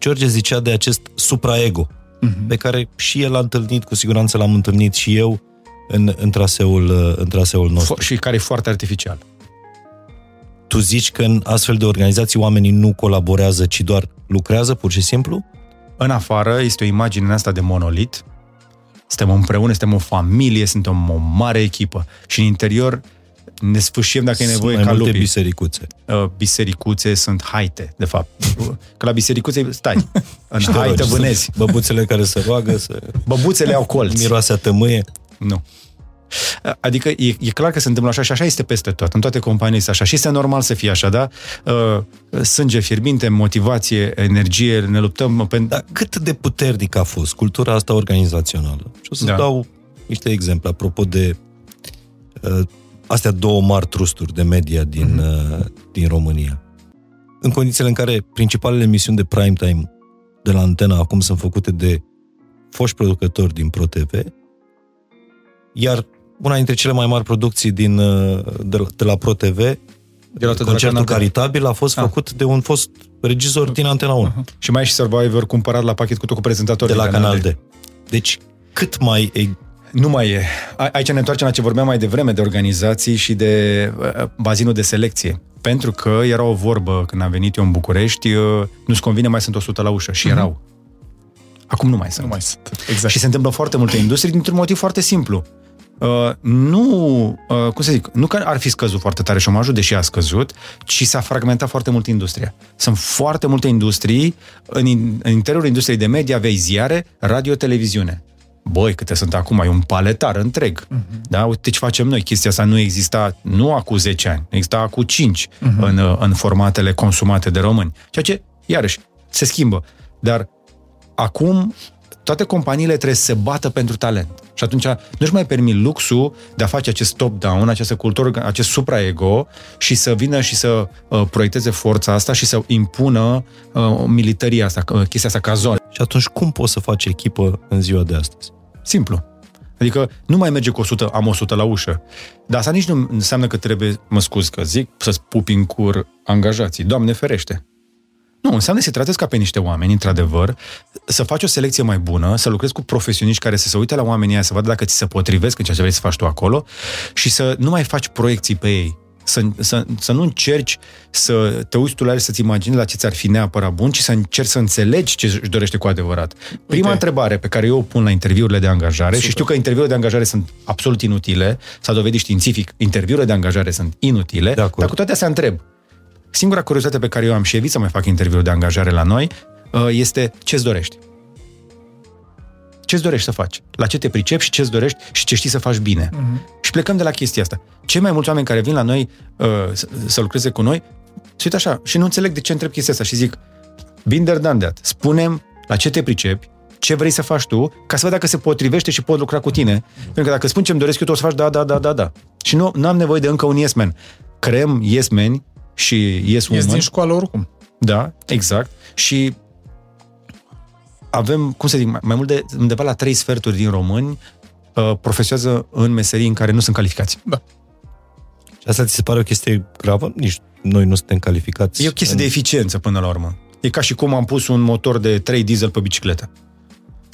George zicea de acest supraego, Mhm. pe care și el a întâlnit, cu siguranță l-am întâlnit și eu în, în, traseul, în traseul nostru. Fo- și care e foarte artificial. Tu zici că în astfel de organizații oamenii nu colaborează, ci doar lucrează pur și simplu? În afară este o imagine în asta de monolit. Suntem împreună, suntem o familie, suntem o mare echipă. Și în interior ne sfâșiem dacă e Sunt nevoie mai ca multe lupii. bisericuțe. Uh, bisericuțe sunt haite, de fapt. Că la bisericuțe stai. În Și te haită rogi, vânezi. sunt Băbuțele care se roagă, să Băbuțele au colți. miroase a tămâie. Nu. Adică e, e clar că se întâmplă așa și așa este peste tot. În toate companiile este așa și este normal să fie așa, da? Uh, sânge fierbinte, motivație, energie, ne luptăm pentru... Dar cât de puternic a fost cultura asta organizațională? Și o să-ți Da. dau niște exemple apropo de uh, astea două mari trusturi de media din, Mhm. uh, din România. în condițiile în care principalele emisiuni de prime time de la antena acum sunt făcute de foști producători din ProTV, iar una dintre cele mai mari producții din, uh, de, la, de la ProTV, de la concertul caritabil, a fost ah. făcut de un fost regizor din Antena 1. Uh-huh. Și mai e și Survivor cumpărat la pachet cu tot cu prezentatorul de la Canal D. Deci, cât mai e nu mai e. Aici ne întoarcem la ce vorbeam mai devreme de organizații și de uh, bazinul de selecție. Pentru că era o vorbă când am venit eu în București, uh, nu-ți convine, mai sunt 100 la ușă. Și uh-huh. erau. Acum nu mai sunt. Nu mai sunt. Exact. Și se întâmplă foarte multe industrii dintr-un motiv foarte simplu. Uh, nu, uh, cum să zic, nu că ar fi scăzut foarte tare șomajul, deși a scăzut, ci s-a fragmentat foarte mult industria. Sunt foarte multe industrii, în, în interiorul industriei de media aveai ziare, radio, televiziune. Băi, câte sunt acum, e un paletar întreg. Uh-huh. Da? Uite ce facem noi. Chestia asta nu exista nu acum 10 ani, exista acum 5 uh-huh. Mhm. în, în formatele consumate de români. Ceea ce, iarăși, se schimbă. Dar acum toate companiile trebuie să se bată pentru talent. Și atunci nu-și mai permit luxul de a face acest top-down, această cultură, acest supraego și să vină și să uh, proiecteze forța asta și să impună uh, militaria asta, uh, chestia asta ca zonă. Și atunci cum poți să faci echipă în ziua de astăzi? Simplu. Adică nu mai merge cu 100, am 100 la ușă. Dar asta nici nu înseamnă că trebuie, mă scuz că zic, să-ți pupi în cur angajații. Doamne ferește. Nu, înseamnă să tratezi ca pe niște oameni, într-adevăr, să faci o selecție mai bună, să lucrezi cu profesioniști care să se uite la oamenii aia, să vadă dacă ți se potrivesc în ceea ce vrei să faci tu acolo și să nu mai faci proiecții pe ei. Să, să, să nu încerci să te uiți tu la el să-ți imaginezi la ce ți-ar fi neapărat bun, ci să încerci să înțelegi ce își dorește cu adevărat. Prima Uite. întrebare pe care eu o pun la interviurile de angajare, Super. și știu că interviurile de angajare sunt absolut inutile, s-a dovedit științific, interviurile de angajare sunt inutile, dar cu toate astea întreb, Singura curiozitate pe care eu am și evit să mai fac interviuri de angajare la noi uh, este ce-ți dorești. Ce-ți dorești să faci? La ce te pricepi și ce-ți dorești și ce știi să faci bine. Uh-huh. Și plecăm de la chestia asta. Cei mai mulți oameni care vin la noi uh, să, să lucreze cu noi, se uită așa și nu înțeleg de ce întreb chestia asta și zic, binder done that. Spunem la ce te pricepi, ce vrei să faci tu, ca să văd dacă se potrivește și pot lucra cu tine. Pentru că dacă spun ce-mi doresc eu, tu o să faci da, da, da, da, da. Și nu, nu am nevoie de încă un yes man. Creăm yes men și Yes Woman. din școală oricum. Da, exact. Și avem, cum să zic, mai mult de undeva la trei sferturi din români uh, profesează în meserii în care nu sunt calificați. Da. Și asta ți se pare o chestie gravă? Nici noi nu suntem calificați. E o chestie în... de eficiență până la urmă. E ca și cum am pus un motor de 3 diesel pe bicicletă.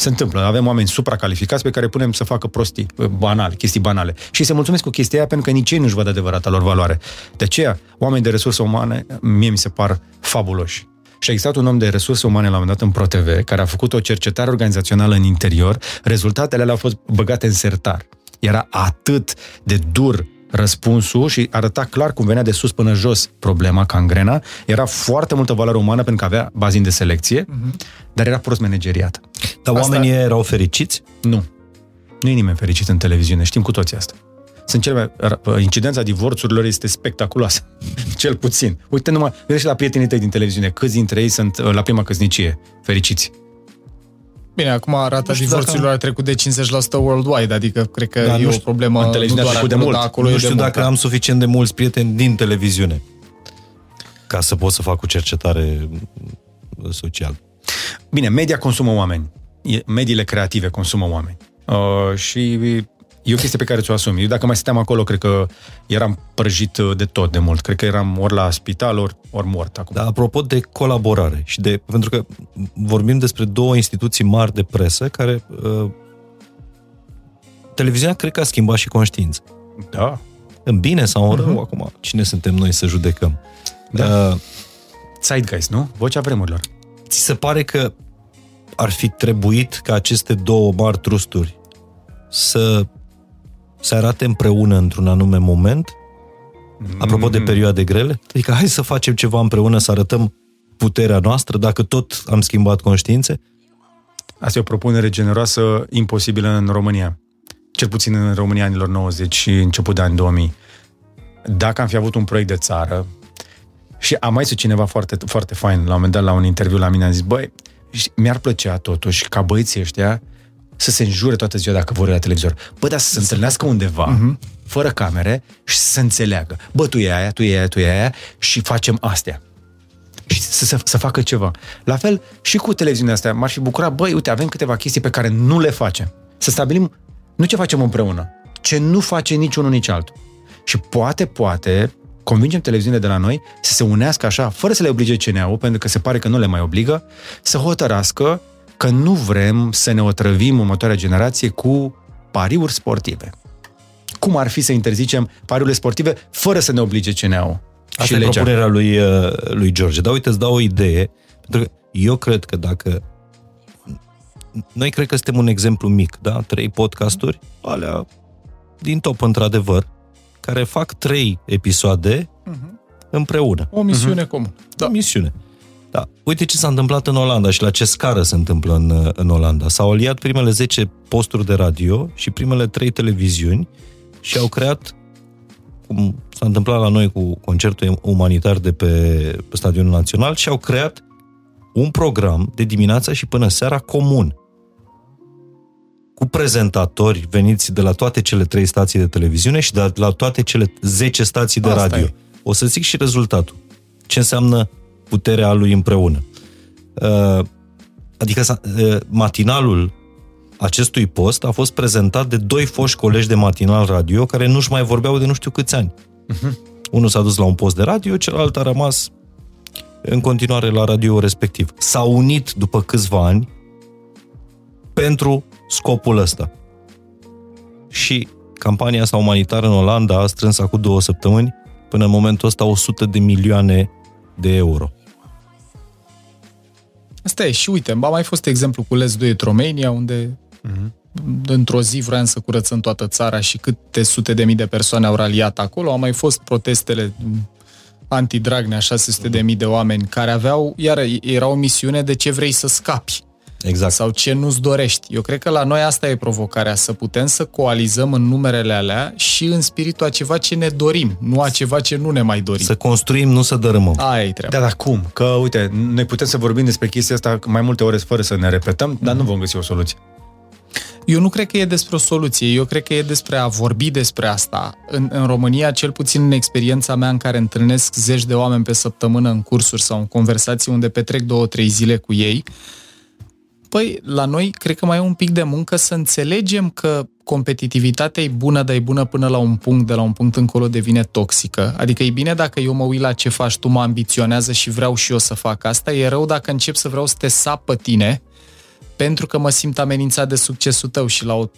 Se întâmplă. Avem oameni supracalificați pe care punem să facă prostii, banale, chestii banale. Și se mulțumesc cu chestia aia pentru că nici ei nu-și văd adevărata lor valoare. De aceea, oameni de resurse umane, mie mi se par fabuloși. Și a existat un om de resurse umane la un moment dat în ProTV, care a făcut o cercetare organizațională în interior. Rezultatele alea au fost băgate în sertar. Era atât de dur răspunsul și arăta clar cum venea de sus până jos problema, cangrena. Era foarte multă valoare umană pentru că avea bazin de selecție, uh-huh. dar era prost manageriat. Dar asta... oamenii erau fericiți? Nu. Nu e nimeni fericit în televiziune, știm cu toții asta. Sunt cele mai, incidența divorțurilor este spectaculoasă, cel puțin. Uite numai, vedeți la prietenii tăi din televiziune, câți dintre ei sunt uh, la prima căsnicie fericiți. Bine, acum rata divorțurilor dacă... a trecut de 50% worldwide, adică cred că da, e o problemă în nu doar de mult. acolo. Nu știu dacă mult, am suficient de mulți prieteni din televiziune ca să pot să fac o cercetare socială. Bine, media consumă oameni. Mediile creative consumă oameni. Uh, și E o chestie pe care ți-o asumi. Eu dacă mai stăteam acolo, cred că eram prăjit uh, de tot de mult. Cred că eram ori la spital, ori, ori mort acum. Da, apropo de colaborare și de... Pentru că vorbim despre două instituții mari de presă care... Uh, televiziunea cred că a schimbat și conștiință. Da. În bine sau în rău, uh-huh. acum. Cine suntem noi să judecăm? Da. Uh, Zeitgeist, nu? Vocea vremurilor. Ți se pare că ar fi trebuit ca aceste două mari trusturi să se arate împreună într-un anume moment? Apropo de mm. perioade grele? Adică hai să facem ceva împreună, să arătăm puterea noastră, dacă tot am schimbat conștiințe? Asta e o propunere generoasă, imposibilă în România. Cel puțin în România anilor 90 și început de ani 2000. Dacă am fi avut un proiect de țară, și am mai zis cineva foarte, foarte fain, la un moment dat, la un interviu la mine, a zis, băi, mi-ar plăcea totuși ca băieții ăștia să se înjure toată ziua dacă vor la televizor. Bă, dar să se întâlnească undeva, uh-huh. fără camere și să se înțeleagă. Bă, tu e aia, tu e aia, tu e aia și facem astea. și să, să, să facă ceva. La fel și cu televiziunea asta. M-aș fi bucurat, băi, uite, avem câteva chestii pe care nu le facem. Să stabilim nu ce facem împreună, ce nu face niciunul, nici altul. Și poate, poate, convingem televiziunile de la noi să se unească așa, fără să le oblige CNA-ul, pentru că se pare că nu le mai obligă, să hotărască că nu vrem să ne otrăvim următoarea generație cu pariuri sportive. Cum ar fi să interzicem pariurile sportive fără să ne oblige CNA-ul? Asta și e legea. propunerea lui, uh, lui George. Dar uite, îți dau o idee, pentru că eu cred că dacă noi cred că suntem un exemplu mic, da? Trei podcasturi, alea din top, într-adevăr, care fac trei episoade uh-huh. împreună. O misiune uh-huh. comună. Da. O misiune. Da. Uite ce s-a întâmplat în Olanda și la ce scară se întâmplă în, în Olanda. S-au aliat primele 10 posturi de radio și primele 3 televiziuni și au creat, cum s-a întâmplat la noi cu concertul umanitar de pe, pe Stadionul Național, și au creat un program de dimineața și până seara comun cu prezentatori veniți de la toate cele trei stații de televiziune și de la toate cele 10 stații de Asta radio. E. O să zic și rezultatul. Ce înseamnă puterea lui împreună. Uh, adică uh, matinalul acestui post a fost prezentat de doi foști colegi de matinal radio care nu-și mai vorbeau de nu știu câți ani. Uh-huh. Unul s-a dus la un post de radio, celălalt a rămas în continuare la radio respectiv. S-au unit după câțiva ani pentru scopul ăsta. Și campania asta umanitară în Olanda a strâns acum două săptămâni până în momentul ăsta 100 de milioane de euro. Asta e. Și uite, a mai fost exemplu cu Les 2 Romania, unde uh-huh. într-o zi vreau să curățăm toată țara și câte sute de mii de persoane au raliat acolo. Au mai fost protestele anti-Dragnea, 600 de mii de oameni care aveau, iar era o misiune de ce vrei să scapi. Exact. Sau ce nu-ți dorești. Eu cred că la noi asta e provocarea, să putem să coalizăm în numerele alea și în spiritul a ceva ce ne dorim, nu a ceva ce nu ne mai dorim. Să construim, nu să dărâmăm. Aia e treaba. Da, dar cum? Că, uite, noi putem să vorbim despre chestia asta mai multe ore fără să ne repetăm, mm-hmm. dar nu vom găsi o soluție. Eu nu cred că e despre o soluție, eu cred că e despre a vorbi despre asta. În, în România, cel puțin în experiența mea în care întâlnesc zeci de oameni pe săptămână în cursuri sau în conversații unde petrec două, trei zile cu ei, Păi, la noi cred că mai e un pic de muncă să înțelegem că competitivitatea e bună, dar e bună până la un punct, de la un punct încolo devine toxică. Adică e bine dacă eu mă uit la ce faci tu, mă ambiționează și vreau și eu să fac asta, e rău dacă încep să vreau să te sap pe tine pentru că mă simt amenințat de succesul tău și la o,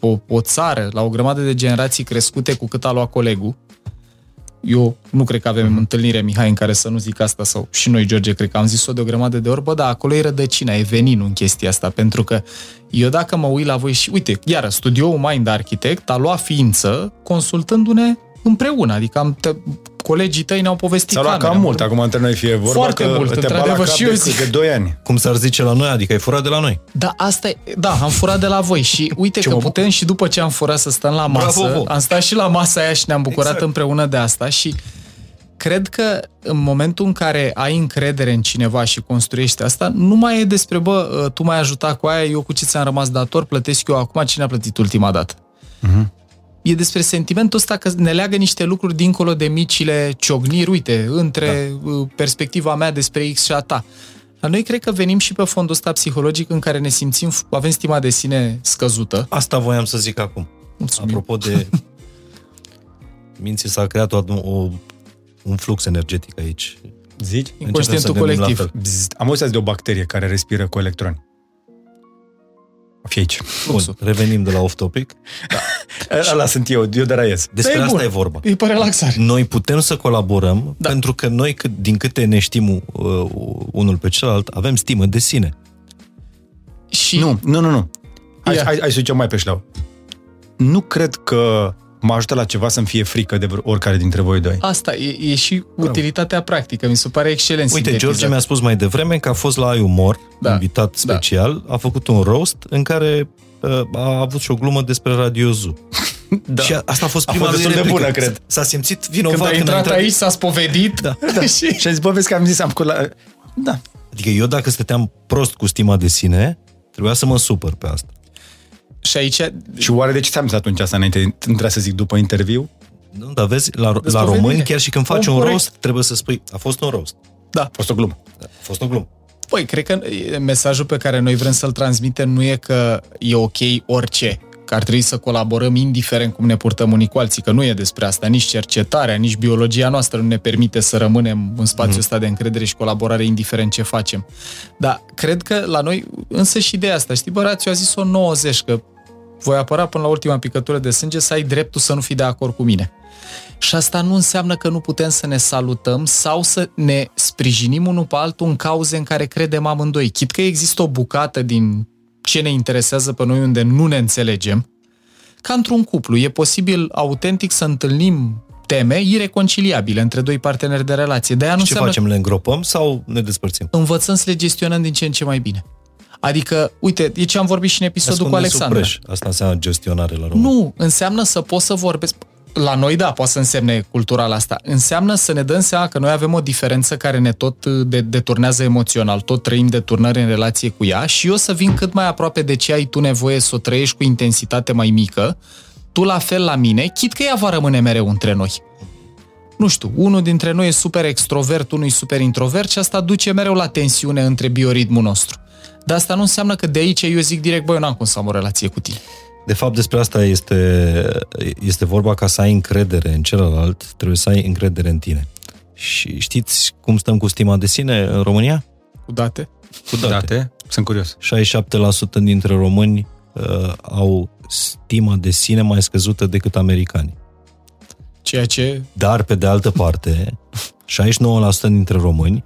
o, o țară, la o grămadă de generații crescute cu cât a luat colegul, eu nu cred că avem mm-hmm. întâlnire, Mihai, în care să nu zic asta sau și noi, George, cred că am zis-o de o grămadă de ori, bă, da, acolo e rădăcina, e veninul în chestia asta, pentru că eu dacă mă uit la voi și, uite, iară, studioul Mind Architect a luat ființă consultându-ne împreună, adică am colegii tăi ne-au povestit S-a luat cam mult, acum între noi fie vorba Foarte că mult, te într-adevăr și eu zic. de 2 ani. Cum s-ar zice la noi, adică ai furat de la noi. Da, asta e, da, am furat de la voi și uite Ce că putem și după ce am furat să stăm la masă, Bravo, am stat și la masa aia și ne-am bucurat exact. împreună de asta și cred că în momentul în care ai încredere în cineva și construiești asta, nu mai e despre, bă, tu m-ai ajutat cu aia, eu cu ce ți-am rămas dator, plătesc eu acum, cine a plătit ultima dată? Uh-huh. E despre sentimentul ăsta că ne leagă niște lucruri dincolo de micile ciogniri, uite, între da. Uh, perspectiva mea despre X și a ta. La noi cred că venim și pe fondul ăsta psihologic în care ne simțim, avem stima de sine scăzută. Asta voiam să zic acum. Mulțumim. Apropo de minții s-a creat o, o un flux energetic aici. Zici? Inconștientul colectiv. Bzz, am auzit de o bacterie care respiră cu electroni. O fi aici. Bun, revenim de la off-topic. Da. Ăla sunt eu, eu de raiez. Despre e asta bun. e vorba. E pe relaxare. Noi putem să colaborăm da. pentru că noi, din câte ne știm uh, unul pe celălalt, avem stimă de sine. Și... Nu, nu, nu, nu. Hai, hai, hai să zicem mai pe șleau. Nu cred că mă ajută la ceva să-mi fie frică de oricare dintre voi doi. Asta, e, e și utilitatea practică, mi se pare excelent Uite, George mi-a spus mai devreme că a fost la Ai Umor, da, invitat da. special, da. a făcut un roast în care uh, a avut și o glumă despre Radio Zoo. Da. Și asta a fost prima a fost lui de bună, cred. S-a simțit vinovat. Când a intrat, când a intrat aici, s-a spovedit. Da. da. și... și a zis, bă, vezi că am zis, am la... Da. Adică eu dacă stăteam prost cu stima de sine, trebuia să mă supăr pe asta. Și aici... Și oare de ce ți-am zis atunci asta înainte? Trebuia să zic după interviu? Nu, dar vezi, la, la români, chiar și când faci un, un roast, trebuie să spui, a fost un roast. Da. A fost o glumă. A fost o glumă. Păi, cred că mesajul pe care noi vrem să-l transmitem nu e că e ok orice, că ar trebui să colaborăm indiferent cum ne purtăm unii cu alții, că nu e despre asta. Nici cercetarea, nici biologia noastră nu ne permite să rămânem în spațiul mm. ăsta de încredere și colaborare indiferent ce facem. Dar cred că la noi, însă și ideea asta, știi, bă, Rațiu a zis-o 90, că voi apăra până la ultima picătură de sânge să ai dreptul să nu fii de acord cu mine. Și asta nu înseamnă că nu putem să ne salutăm sau să ne sprijinim unul pe altul în cauze în care credem amândoi. Chit că există o bucată din ce ne interesează pe noi unde nu ne înțelegem, ca într-un cuplu. E posibil autentic să întâlnim teme ireconciliabile între doi parteneri de relație. De aia nu ce facem? Le îngropăm sau ne despărțim? Învățăm să le gestionăm din ce în ce mai bine. Adică, uite, e ce am vorbit și în episodul Ascunde cu Alexandra. Asta înseamnă gestionare la român. Nu, înseamnă să poți să vorbesc la noi, da, poate să însemne cultural asta. Înseamnă să ne dăm seama că noi avem o diferență care ne tot uh, de, deturnează emoțional, tot trăim deturnări în relație cu ea și eu să vin cât mai aproape de ce ai tu nevoie să o trăiești cu intensitate mai mică, tu la fel la mine, chit că ea va rămâne mereu între noi. Nu știu, unul dintre noi e super extrovert, unul e super introvert și asta duce mereu la tensiune între bioritmul nostru. Dar asta nu înseamnă că de aici eu zic direct, băi, eu n-am cum să am o relație cu tine. De fapt, despre asta este, este vorba ca să ai încredere în celălalt, trebuie să ai încredere în tine. Și știți cum stăm cu stima de sine în România? Cu date? Cu date. date? Sunt curios. 67% dintre români uh, au stima de sine mai scăzută decât americanii. Ceea ce... Dar, pe de altă parte, 69% dintre români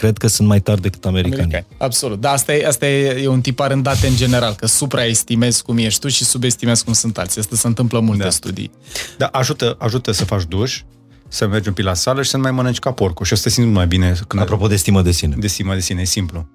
cred că sunt mai tari decât americanii. Americani. Absolut. Da, asta e, asta e, e un tipar în date în general, că supraestimezi cum ești tu și subestimezi cum sunt alții. Asta se întâmplă în multe da. studii. Da, ajută, ajută să faci duș, să mergi un pic la sală și să nu mai mănânci ca porcul. Și o să te simți mai bine. Când Apropo de stimă de sine. De stimă de sine, e simplu.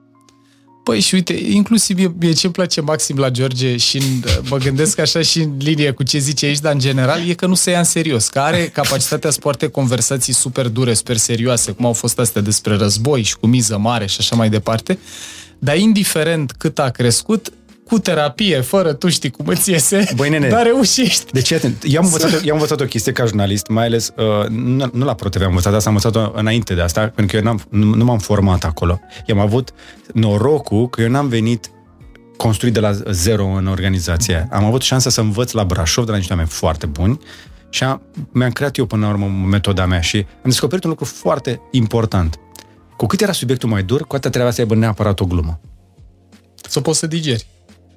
Păi și uite, inclusiv e, e ce-mi place maxim la George și în, mă gândesc așa și în linie cu ce zice aici, dar în general e că nu se ia în serios, că are capacitatea să poarte conversații super dure, super serioase, cum au fost astea despre război și cu miză mare și așa mai departe, dar indiferent cât a crescut, cu terapie, fără tu știi cum îți iese, Băi, nene, dar reușești. Deci, atent, eu am învățat, eu am învățat o chestie ca jurnalist, mai ales, uh, nu, nu la ProTV am învățat asta, am învățat-o înainte de asta, pentru că eu n-am, nu, nu m-am format acolo. Eu am avut norocul că eu n-am venit construit de la zero în organizația Am avut șansa să învăț la Brașov de la niște oameni foarte buni și am, mi-am creat eu până la urmă metoda mea și am descoperit un lucru foarte important. Cu cât era subiectul mai dur, cu atât trebuia să aibă neapărat o glumă. Să poți să digeri.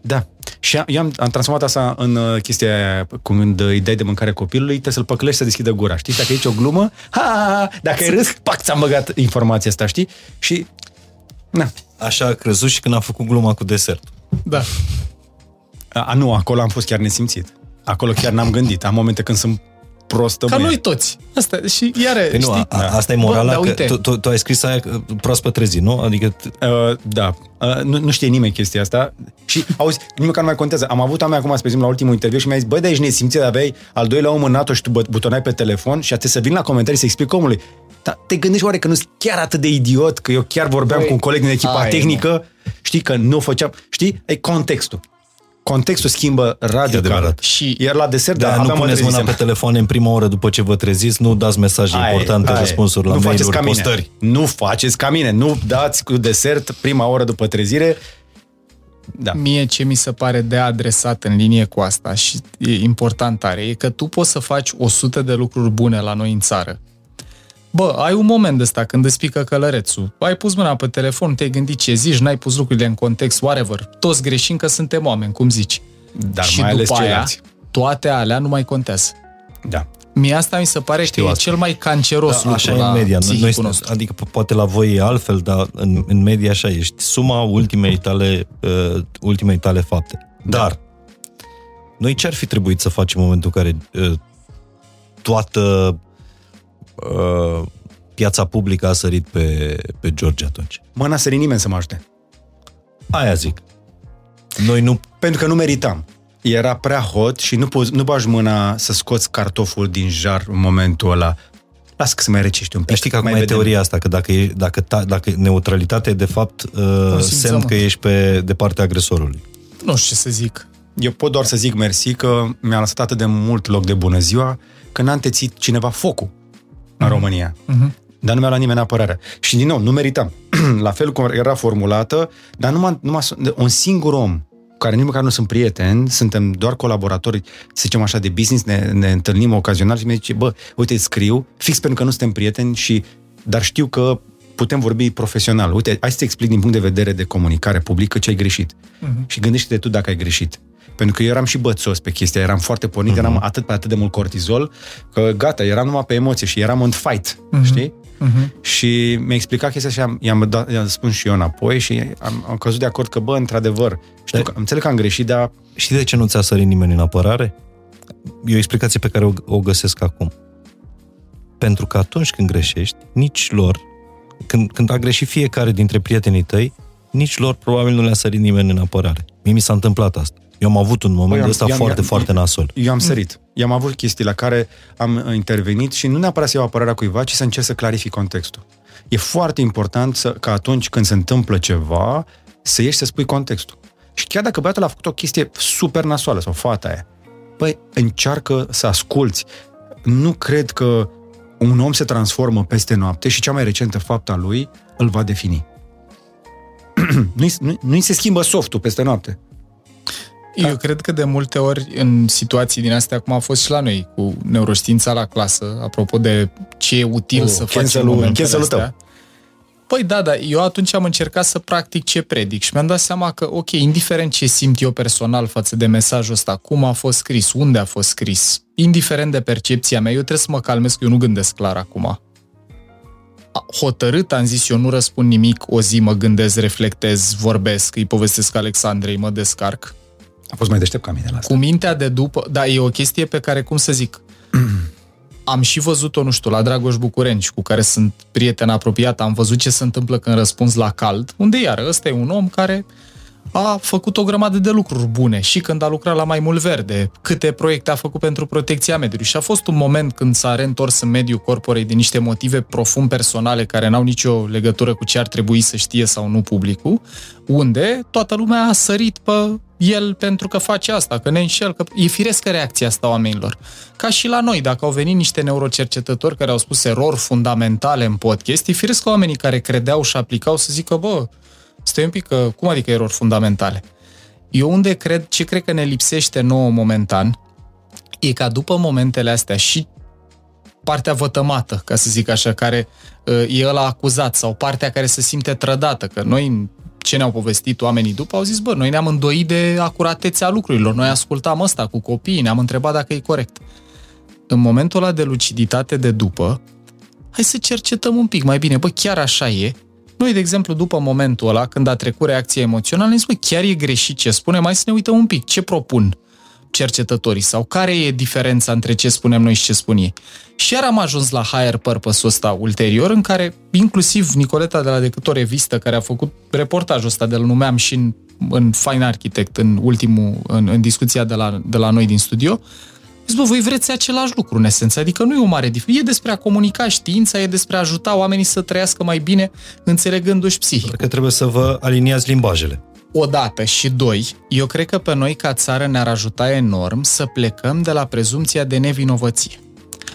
Da. Și eu am, am transformat asta în uh, chestia aia, când îi dai de mâncare copilului, trebuie să-l păcălești să deschidă gura, știi? Dacă e o glumă, ha, ha, ha dacă ai râs, pac, ți-am băgat informația asta, știi? Și, na. Așa a crezut și când am făcut gluma cu desert. Da. A, a, nu, acolo am fost chiar nesimțit. Acolo chiar n-am gândit. Am momente când sunt prostă Ca noi toți. Asta, și iară, păi știi? Nu, a, asta e morala, Bă, că tu, tu, tu ai scris aia proaspăt trezi, nu? Adică... Uh, da. Uh, nu, nu știe nimeni chestia asta. Și, auzi, nimic nu mai contează. Am avut oameni acum, spre exemplu, la ultimul interviu și mi-a zis, băi, de aici nesimțit, aveai al doilea om în NATO și tu butonai pe telefon și atât să vin la comentarii să explic omului. Dar te gândești oare că nu sunt chiar atât de idiot că eu chiar vorbeam Băi, cu un coleg din echipa ai, tehnică, mă. știi, că nu făceam, știi, e contextul contextul schimbă radical. Și iar la desert, da, nu puneți mâna pe telefon în prima oră după ce vă treziți, nu dați mesaje ai, importante, ai, răspunsuri la nu mail-uri, ca postări. Nu faceți ca mine, nu dați cu desert prima oră după trezire. Da. Mie ce mi se pare de adresat în linie cu asta și e important tare, e că tu poți să faci 100 de lucruri bune la noi în țară Bă, ai un moment ăsta când îți pică călărețul. Ai pus mâna pe telefon, te-ai gândit ce zici, n-ai pus lucrurile în context, whatever. Toți greșim că suntem oameni, cum zici. Dar și mai după ales aia, toate alea nu mai contează. Da. Mie asta mi se pare Știu că asta. e cel mai canceros da, lucru așa e în media. Noi, nostru. adică poate la voi e altfel, dar în, în media așa ești. Suma ultimei tale, uh, ultimei tale fapte. Da. Dar noi ce ar fi trebuit să facem în momentul în care uh, toată uh, piața publică a sărit pe, pe George atunci. Mă, n-a sărit nimeni să mă ajute. Aia zic. Noi nu... Pentru că nu meritam. Era prea hot și nu, poți, nu bagi mâna să scoți cartoful din jar în momentul ăla. Lasă că se mai recește un pic. Știi că acum e teoria asta, că dacă, e, dacă, ta, dacă neutralitatea e de fapt uh, semn că ești pe, de partea agresorului. Nu știu ce să zic. Eu pot doar să zic mersi că mi-a lăsat atât de mult loc de bună ziua că n-a întețit cineva focul în uh-huh. România. Uh-huh. dar nu mi-a luat nimeni apărarea. Și din nou, nu meritam. La fel cum era formulată, dar numai, numai un singur om care nici măcar nu sunt prieteni, suntem doar colaboratori, să zicem așa, de business, ne, ne întâlnim ocazional și mi zice, bă, uite, îți scriu, fix pentru că nu suntem prieteni și, dar știu că putem vorbi profesional. Uite, hai să-ți explic din punct de vedere de comunicare publică ce ai greșit. Uh-huh. Și gândește-te tu dacă ai greșit. Pentru că eu eram și bățos pe chestia, eram foarte pornit, uh-huh. eram atât pe atât de mult cortizol, că gata, eram numai pe emoție și eram în fight, uh-huh. știi? Uh-huh. Și mi-a explicat chestia și am, i-am, dat, i-am spus și eu înapoi și am, am căzut de acord că, bă, într-adevăr, știu că, înțeleg că am greșit, dar... Și de ce nu ți-a sărit nimeni în apărare? E o explicație pe care o, o găsesc acum. Pentru că atunci când greșești, nici lor, când, când a greșit fiecare dintre prietenii tăi, nici lor probabil nu le-a sărit nimeni în apărare. Mie mi s-a întâmplat asta. Eu am avut un moment păi ăsta foarte, am, foarte nasol. Eu am sărit. Eu am avut chestii la care am intervenit și nu neapărat să iau apărarea cuiva, ci să încerc să clarific contextul. E foarte important să, că atunci când se întâmplă ceva, să ieși să spui contextul. Și chiar dacă băiatul a făcut o chestie super nasoală sau fata aia, băi, încearcă să asculți. Nu cred că un om se transformă peste noapte și cea mai recentă faptă a lui îl va defini. nu-i, nu, nu-i se schimbă softul peste noapte. Eu cred că de multe ori în situații din astea, cum a fost și la noi, cu neuroștiința la clasă, apropo de ce e util uh, să faci în momentele astea. Păi da, da, eu atunci am încercat să practic ce predic și mi-am dat seama că, ok, indiferent ce simt eu personal față de mesajul ăsta, cum a fost scris, unde a fost scris, indiferent de percepția mea, eu trebuie să mă calmez că eu nu gândesc clar acum. Hotărât am zis, eu nu răspund nimic, o zi mă gândesc, reflectez, vorbesc, îi povestesc Alexandrei, mă descarc a fost mai deștept ca mine la asta. Cu mintea de după, da, e o chestie pe care, cum să zic, am și văzut-o, nu știu, la Dragoș Bucurenci, cu care sunt prieten apropiat, am văzut ce se întâmplă când răspunzi la cald, unde iar ăsta e un om care a făcut o grămadă de lucruri bune și când a lucrat la Mai Mult Verde, câte proiecte a făcut pentru protecția mediului. Și a fost un moment când s-a reîntors în mediul corporei din niște motive profund personale care n-au nicio legătură cu ce ar trebui să știe sau nu publicul, unde toată lumea a sărit pe el pentru că face asta, că ne înșel, că e firescă reacția asta oamenilor. Ca și la noi, dacă au venit niște neurocercetători care au spus erori fundamentale în podcast, e firesc că oamenii care credeau și aplicau să zică, bă, stai un pic, că, cum adică erori fundamentale? Eu unde cred, ce cred că ne lipsește nouă momentan, e ca după momentele astea și partea vătămată, ca să zic așa, care uh, e ăla acuzat sau partea care se simte trădată, că noi ce ne-au povestit oamenii după, au zis, bă, noi ne-am îndoit de acuratețea lucrurilor, noi ascultam asta cu copiii, ne-am întrebat dacă e corect. În momentul ăla de luciditate de după, hai să cercetăm un pic mai bine, bă, chiar așa e, noi, de exemplu, după momentul ăla, când a trecut reacția emoțională, ne zis, bă, chiar e greșit ce spune, mai să ne uităm un pic, ce propun cercetătorii? Sau care e diferența între ce spunem noi și ce spun ei. Și iar am ajuns la higher purpose-ul ăsta ulterior, în care inclusiv Nicoleta de la Decât o revistă, care a făcut reportajul ăsta, de-l numeam și în, în Fine Architect, în ultimul, în, în discuția de la, de la noi din studio, Zic, bă, voi vreți același lucru în esență, adică nu e o mare diferență. E despre a comunica știința, e despre a ajuta oamenii să trăiască mai bine, înțelegându-și psihic. Că trebuie să vă aliniați limbajele. O dată și doi, eu cred că pe noi ca țară ne-ar ajuta enorm să plecăm de la prezumția de nevinovăție.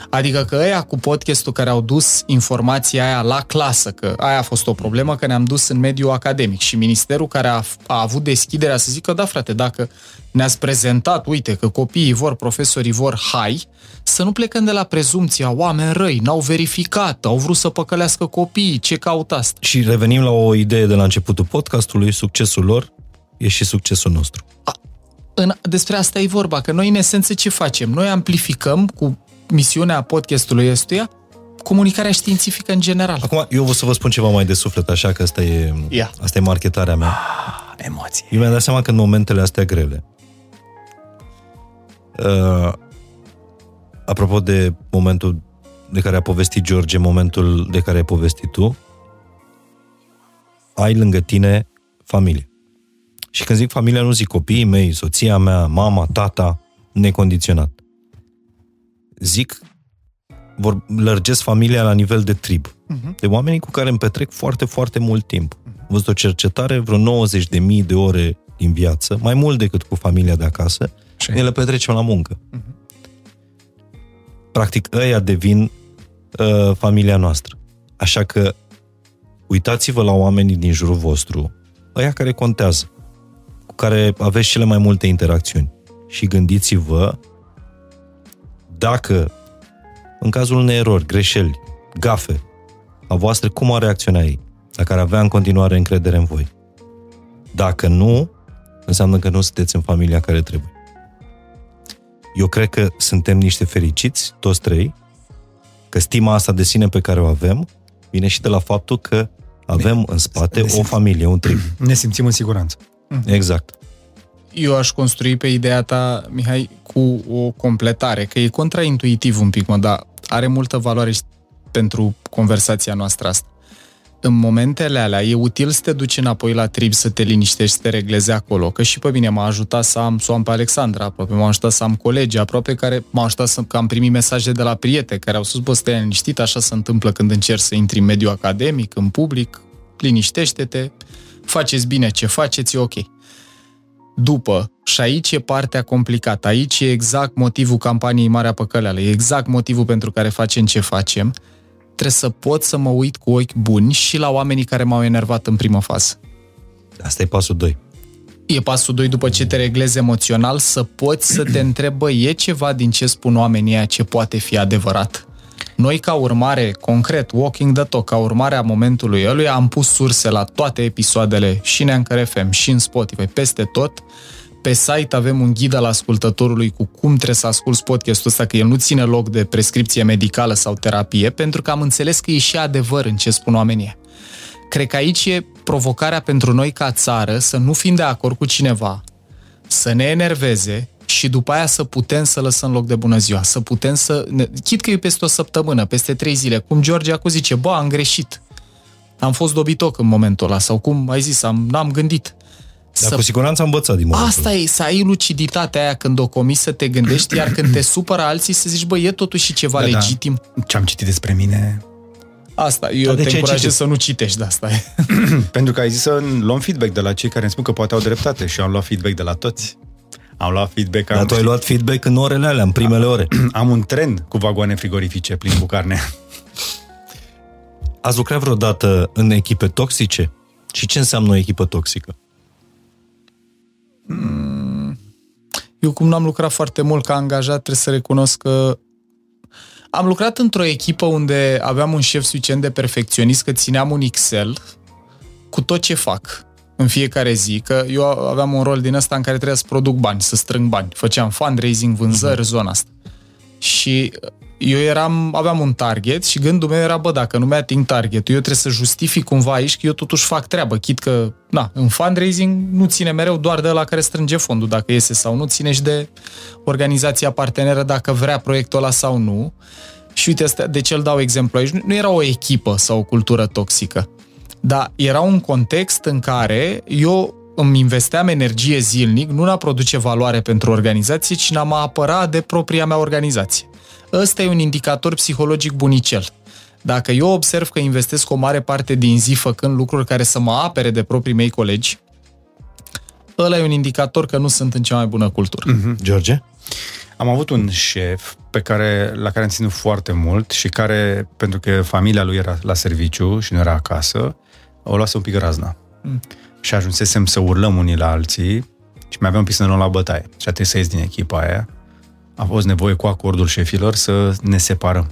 Adică că ăia cu podcastul care au dus informația aia la clasă, că aia a fost o problemă, că ne-am dus în mediul academic și ministerul care a, a avut deschiderea să zică, da frate, dacă ne-ați prezentat, uite, că copiii vor, profesorii vor, hai, să nu plecăm de la prezumția, oameni răi, n-au verificat, au vrut să păcălească copiii, ce caut asta? Și revenim la o idee de la începutul podcastului, succesul lor e și succesul nostru. A, în, despre asta e vorba, că noi în esență ce facem? Noi amplificăm cu misiunea podcastului ăstuia comunicarea științifică în general. Acum, eu o să vă spun ceva mai de suflet, așa că asta e, yeah. asta e marketarea mea. Ah, emoție. Eu mi-am dat seama că în momentele astea grele, uh, apropo de momentul de care a povestit George, momentul de care ai povestit tu, ai lângă tine familie. Și când zic familia, nu zic copiii mei, soția mea, mama, tata, necondiționat zic, vor, lărgesc familia la nivel de trib. Uh-huh. De oamenii cu care îmi petrec foarte, foarte mult timp. Am văzut o cercetare, vreo 90 de mii de ore din viață, mai mult decât cu familia de acasă, și ne le petrecem la muncă. Uh-huh. Practic, ăia devin uh, familia noastră. Așa că uitați-vă la oamenii din jurul vostru, ăia care contează, cu care aveți cele mai multe interacțiuni. Și gândiți-vă dacă, în cazul unei erori, greșeli, gafe, a voastră, cum ar reacționa ei? Dacă ar avea în continuare încredere în voi. Dacă nu, înseamnă că nu sunteți în familia care trebuie. Eu cred că suntem niște fericiți, toți trei, că stima asta de sine pe care o avem vine și de la faptul că avem ne, în spate ne o familie, un trib. Ne simțim în siguranță. Exact. Eu aș construi pe ideea ta, Mihai, cu o completare, că e contraintuitiv un pic, mă, dar are multă valoare pentru conversația noastră asta în momentele alea e util să te duci înapoi la trib, să te liniștești, să te reglezi acolo. Că și pe mine m-a ajutat să am, să am pe Alexandra aproape, m-a ajutat să am colegi aproape care m-au ajutat să, că am primit mesaje de la prieteni care au spus, bă, stai liniștit, așa se întâmplă când încerci să intri în mediul academic, în public, liniștește-te, faceți bine ce faceți, e ok. După, și aici e partea complicată, aici e exact motivul campaniei Marea Păcăleală, e exact motivul pentru care facem ce facem, trebuie să pot să mă uit cu ochi buni și la oamenii care m-au enervat în prima fază. Asta e pasul 2. E pasul 2 după ce te reglezi emoțional să poți să te întrebă e ceva din ce spun oamenii aia ce poate fi adevărat. Noi ca urmare, concret, Walking the Talk, ca urmare a momentului ălui, am pus surse la toate episoadele și în Anchor FM și în Spotify, peste tot, pe site avem un ghid al ascultătorului cu cum trebuie să asculți podcastul ăsta, că el nu ține loc de prescripție medicală sau terapie, pentru că am înțeles că e și adevăr în ce spun oamenii. Cred că aici e provocarea pentru noi ca țară să nu fim de acord cu cineva, să ne enerveze și după aia să putem să lăsăm loc de bună ziua, să putem să... Chit că e peste o săptămână, peste trei zile, cum George Acu zice, bă, am greșit, am fost dobitoc în momentul ăla, sau cum ai zis, am, n-am gândit. Dar să... cu siguranță am învățat din momentul Asta e, să ai luciditatea aia când o comis să te gândești, iar când te supără alții să zici, bă, e totuși ceva da, legitim. Da. Ce am citit despre mine... Asta, eu de te încurajez să nu citești de asta. Pentru că ai zis să luăm feedback de la cei care îmi spun că poate au dreptate și am luat feedback de la toți. Am luat feedback. Dar am tu ai luat feedback în orele alea, în primele ore. Am un trend cu vagoane frigorifice plin cu carne. Ați lucrat vreodată în echipe toxice? Și ce înseamnă o echipă toxică? Eu cum n-am lucrat foarte mult ca angajat, trebuie să recunosc că am lucrat într-o echipă unde aveam un șef suficient de perfecționist că țineam un Excel cu tot ce fac în fiecare zi, că eu aveam un rol din ăsta în care trebuia să produc bani, să strâng bani. Făceam fundraising, vânzări, uh-huh. zona asta. Și eu eram, aveam un target și gândul meu era, bă, dacă nu mi-ating targetul, eu trebuie să justific cumva aici că eu totuși fac treabă, chit că, na, în fundraising nu ține mereu doar de la care strânge fondul, dacă iese sau nu, ține și de organizația parteneră dacă vrea proiectul ăla sau nu. Și uite, asta, de ce îl dau exemplu aici? Nu era o echipă sau o cultură toxică, dar era un context în care eu îmi investeam energie zilnic, nu n-a produce valoare pentru organizație, ci n-am apăra de propria mea organizație. Ăsta e un indicator psihologic bunicel. Dacă eu observ că investesc o mare parte din zi făcând lucruri care să mă apere de proprii mei colegi, ăla e un indicator că nu sunt în cea mai bună cultură. Mm-hmm. George? Am avut un șef pe care, la care am ținut foarte mult și care, pentru că familia lui era la serviciu și nu era acasă, o luase un pic razna. Mm. Și ajunsesem să urlăm unii la alții și mai aveam un pic să ne luăm la bătaie. Și a trebuit să ies din echipa aia a fost nevoie cu acordul șefilor să ne separăm.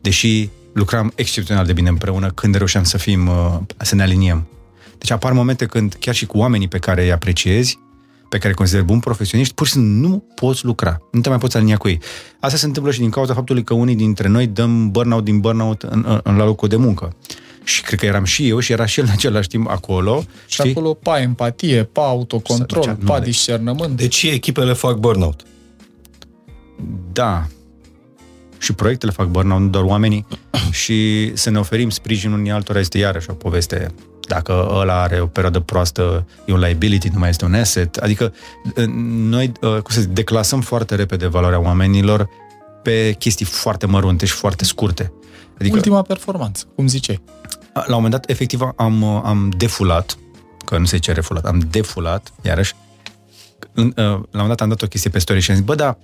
Deși lucram excepțional de bine împreună când reușeam să fim, uh, să ne aliniem. Deci apar momente când chiar și cu oamenii pe care îi apreciezi, pe care îi consideri bun profesioniști, pur și simplu nu poți lucra. Nu te mai poți alinia cu ei. Asta se întâmplă și din cauza faptului că unii dintre noi dăm burnout din burnout în, în, în la locul de muncă. Și cred că eram și eu și era și el în același timp acolo. Și știi? acolo pa empatie, pa autocontrol, pa discernământ. Deci echipele fac burnout. Da. Și proiectele fac burnout, nu doar oamenii. și să ne oferim sprijin unii altora este iarăși o poveste. Dacă ăla are o perioadă proastă, e un liability, nu mai este un asset. Adică noi, uh, cum să zic, declasăm foarte repede valoarea oamenilor pe chestii foarte mărunte și foarte scurte. Adică, Ultima performanță, cum ziceai. La un moment dat, efectiv, am, uh, am defulat, că nu se zice refulat, am defulat, iarăși, în, uh, la un moment dat am dat o chestie pe story și am zis, bă, da,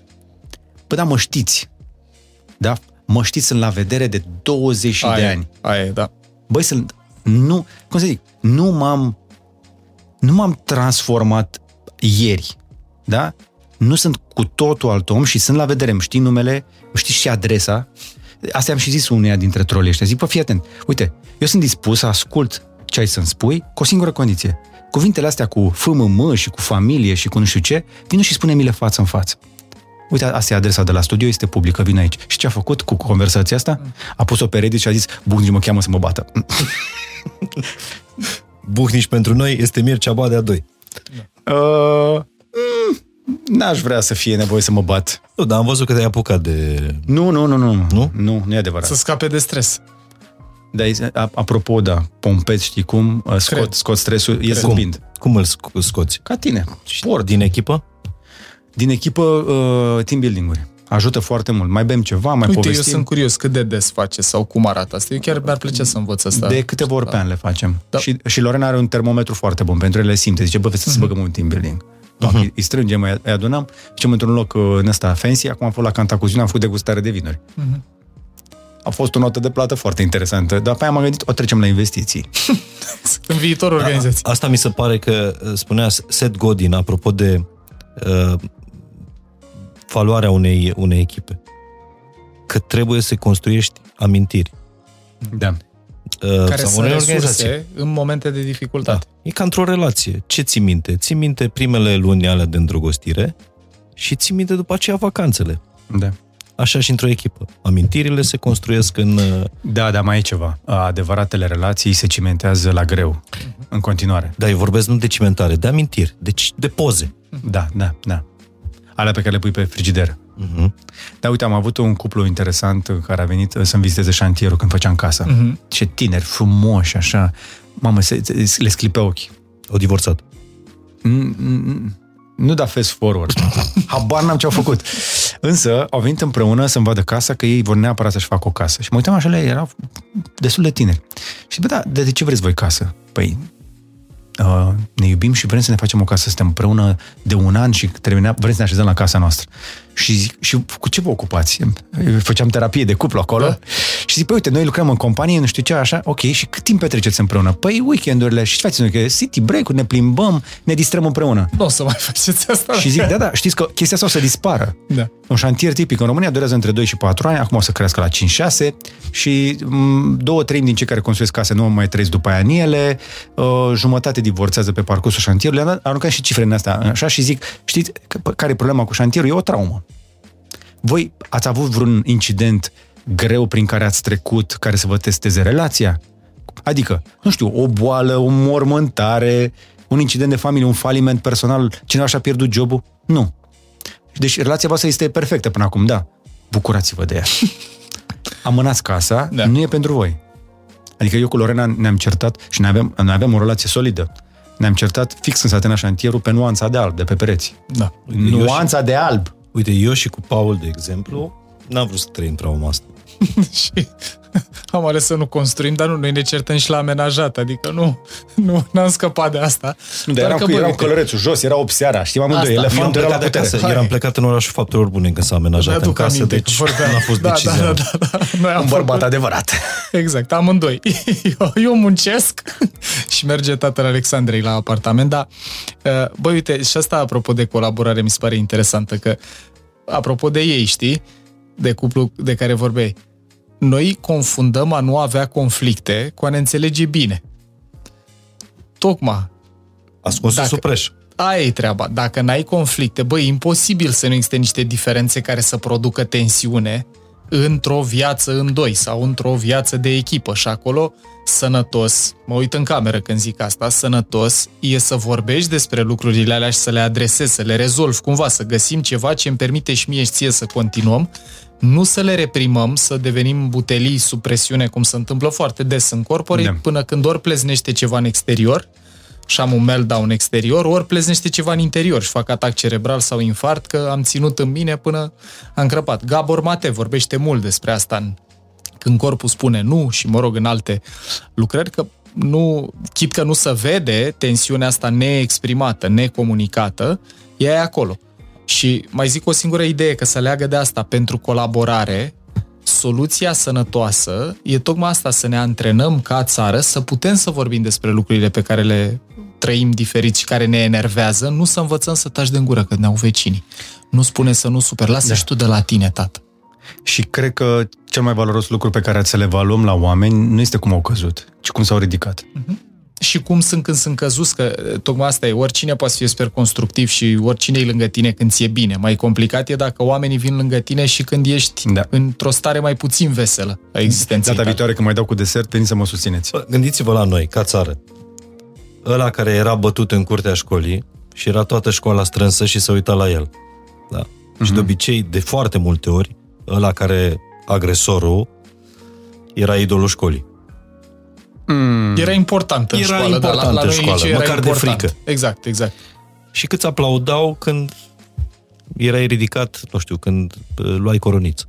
Bă, da, mă știți. Da? Mă știți, sunt la vedere de 20 aia, de ani. Aia, da. Băi, sunt, nu, cum să zic, nu m-am, nu m-am transformat ieri, da? Nu sunt cu totul alt om și sunt la vedere, îmi știi numele, îmi știi și adresa. Asta am și zis uneia dintre trolii ăștia. Zic, bă, fii atent, uite, eu sunt dispus să ascult ce ai să-mi spui cu o singură condiție. Cuvintele astea cu FMM și cu familie și cu nu știu ce, vino și spune-mi-le față în față. Uite, asta e adresa de la studio, este publică, vin aici. Și ce a făcut cu conversația asta? A pus-o pe Reddit și a zis, Buhnici mă cheamă să mă bată. Buhnici pentru noi este Mircea Badea 2. Uh, mm, n-aș vrea să fie nevoie să mă bat. Nu, dar am văzut că te-ai apucat de... Nu, nu, nu, nu. Nu? Nu, nu e adevărat. Să scape de stres. Dar e- a- apropo, da, pompet, știi cum, uh, scot, Cred. scot stresul, e Cum? zâmbind. Cum îl sc- scoți? Ca tine. Sport. Din echipă? Din echipă, uh, team building-uri. Ajută foarte mult. Mai bem ceva, mai Uite, povestim. eu sunt curios cât de des face sau cum arată asta. Eu chiar mi-ar plăcea să învăț asta. De câteva ori pe an le facem. Da. Și, și Lorena are un termometru foarte bun, pentru el le simte. Zice, bă, vreți să băgăm un team building. Uh-huh. Îi, îi strângem, îi îi adunăm, facem într-un loc uh, în ăsta fancy, acum am fost la Cantacuziune, am făcut degustare de vinuri. Uh-huh. A fost o notă de plată foarte interesantă, dar pe aia m-am gândit, o trecem la investiții. În viitorul organizației. Asta mi se pare că uh, spunea Seth Godin, apropo de uh, valoarea unei, unei echipe. Că trebuie să construiești amintiri. Da. Uh, Care sau sunt unei organizații. resurse în momente de dificultate. E ca într-o relație. Ce ții minte? Ții minte primele luni alea de îndrăgostire și ții minte după aceea vacanțele. Da. Așa și într-o echipă. Amintirile se construiesc în... uh, Da, dar mai e ceva. Adevăratele relații se cimentează la greu, în continuare. Da, eu vorbesc nu de cimentare, de amintiri, de, ci- de poze. Da, da, da. Alea pe care le pui pe frigider. Uh-huh. Da, uite, am avut un cuplu interesant care a venit uh, să-mi viziteze șantierul când făceam casa. Mhm. Ce tineri, frumoși, așa. Mamă, se, se, le sclipe ochii. Au divorțat. Mm, mm, Nu da fast forward. Habar n-am ce au făcut. Însă au venit împreună să-mi vadă casa, că ei vor neapărat să-și facă o casă. Și mă uitam așa, la ei, erau destul de tineri. Și bă, da, de, de ce vreți voi casă? Păi, uh, ne iubim și vrem să ne facem o casă, suntem împreună de un an și termina, vrem să ne așezăm la casa noastră. Și zic, și cu ce vă ocupați? Eu făceam terapie de cuplu acolo da. și zic, păi uite, noi lucrăm în companie, nu știu ce, așa, ok, și cât timp petreceți împreună? Păi weekendurile și ce faceți noi, că city break-uri, ne plimbăm, ne distrăm împreună. Nu o să mai faceți asta. Și zic, da, da, știți că chestia asta o să dispară. Da. Un șantier tipic în România durează între 2 și 4 ani, acum o să crească la 5-6 și m, două treimi din cei care construiesc case nu mai trăiesc după aia în ele, uh, jumătate divorțează pe parcursul șantierului, am aruncat și cifrele în astea așa și zic, știți că- care e problema cu șantierul? E o traumă. Voi ați avut vreun incident greu prin care ați trecut, care să vă testeze relația? Adică, nu știu, o boală, o mormântare, un incident de familie, un faliment personal, cineva și-a pierdut jobul? Nu. Deci relația voastră este perfectă până acum, da. Bucurați-vă de ea. Amânați casa, Da. da. nu e pentru voi. Adică eu cu Lorena ne-am certat și noi aveam, noi aveam o relație solidă. Ne-am certat fix când s-a terminat șantierul pe nuanța de alb, de pe pereți. Da. Nuanța de alb. Uite, eu și cu Paul, de exemplu, n-am vrut să trăim trauma asta. și am ales să nu construim, dar nu, noi ne certăm și la amenajat, adică nu, nu n-am scăpat de asta. Nu, dar Doar eram, că, cu, bă, eram uite, călărețul jos, era 8 seara, știm amândoi, Asta, Eu am elefantul era la plecat de putere. acasă, Hai. eram plecat în orașul faptelor bune când s-a amenajat în mi-aduc casă, aminte deci că vorbeam. nu a fost da, decizia da, mea. da, da, da. Noi am Un bărbat făcut- adevărat. Exact, amândoi. Eu, eu muncesc și merge tatăl Alexandrei la apartament, dar, uh, băi, uite, și asta apropo de colaborare mi se pare interesantă, că apropo de ei, știi, de cuplu de care vorbeai, noi confundăm a nu avea conflicte cu a ne înțelege bine. Tocmai Ascuns Dacă- sub preș. Aia e treaba. Dacă n-ai conflicte, băi, e imposibil să nu existe niște diferențe care să producă tensiune într-o viață în doi sau într-o viață de echipă. Și acolo, sănătos, mă uit în cameră când zic asta, sănătos e să vorbești despre lucrurile alea și să le adresezi, să le rezolvi cumva, să găsim ceva ce îmi permite și mie și ție să continuăm, nu să le reprimăm, să devenim butelii sub presiune, cum se întâmplă foarte des în corporate, Da. până când ori pleznește ceva în exterior, și am un meltdown exterior, ori pleznește ceva în interior și fac atac cerebral sau infart, că am ținut în mine până am crăpat. Gabor Mate vorbește mult despre asta în, când corpul spune nu și, mă rog, în alte lucrări, că nu, chit că nu se vede tensiunea asta neexprimată, necomunicată, ea e acolo. Și mai zic o singură idee, că să leagă de asta pentru colaborare, soluția sănătoasă e tocmai asta, să ne antrenăm ca țară, să putem să vorbim despre lucrurile pe care le trăim diferit și care ne enervează, nu să învățăm să taci de gură că ne-au vecinii. Nu spune să nu super, lasă da. și tu de la tine, tată. Și cred că cel mai valoros lucru pe care să-l evaluăm la oameni nu este cum au căzut, ci cum s-au ridicat. Uh-huh și cum sunt când sunt căzuți, că tocmai asta e, oricine poate să fie super constructiv și oricine e lângă tine când ți-e bine. Mai complicat e dacă oamenii vin lângă tine și când ești da. într-o stare mai puțin veselă a existenței. Data viitoare când mai dau cu desert, veniți să mă susțineți. Gândiți-vă la noi, ca țară. Ăla care era bătut în curtea școlii și era toată școala strânsă și se uita la el. Da. Mm-hmm. Și de obicei, de foarte multe ori, ăla care, agresorul, era idolul școlii. Mm. Era important în era școală, important dar la, la în școală, era măcar important. de frică. Exact, exact. Și câți aplaudau când erai ridicat, nu știu, când uh, luai coroniță.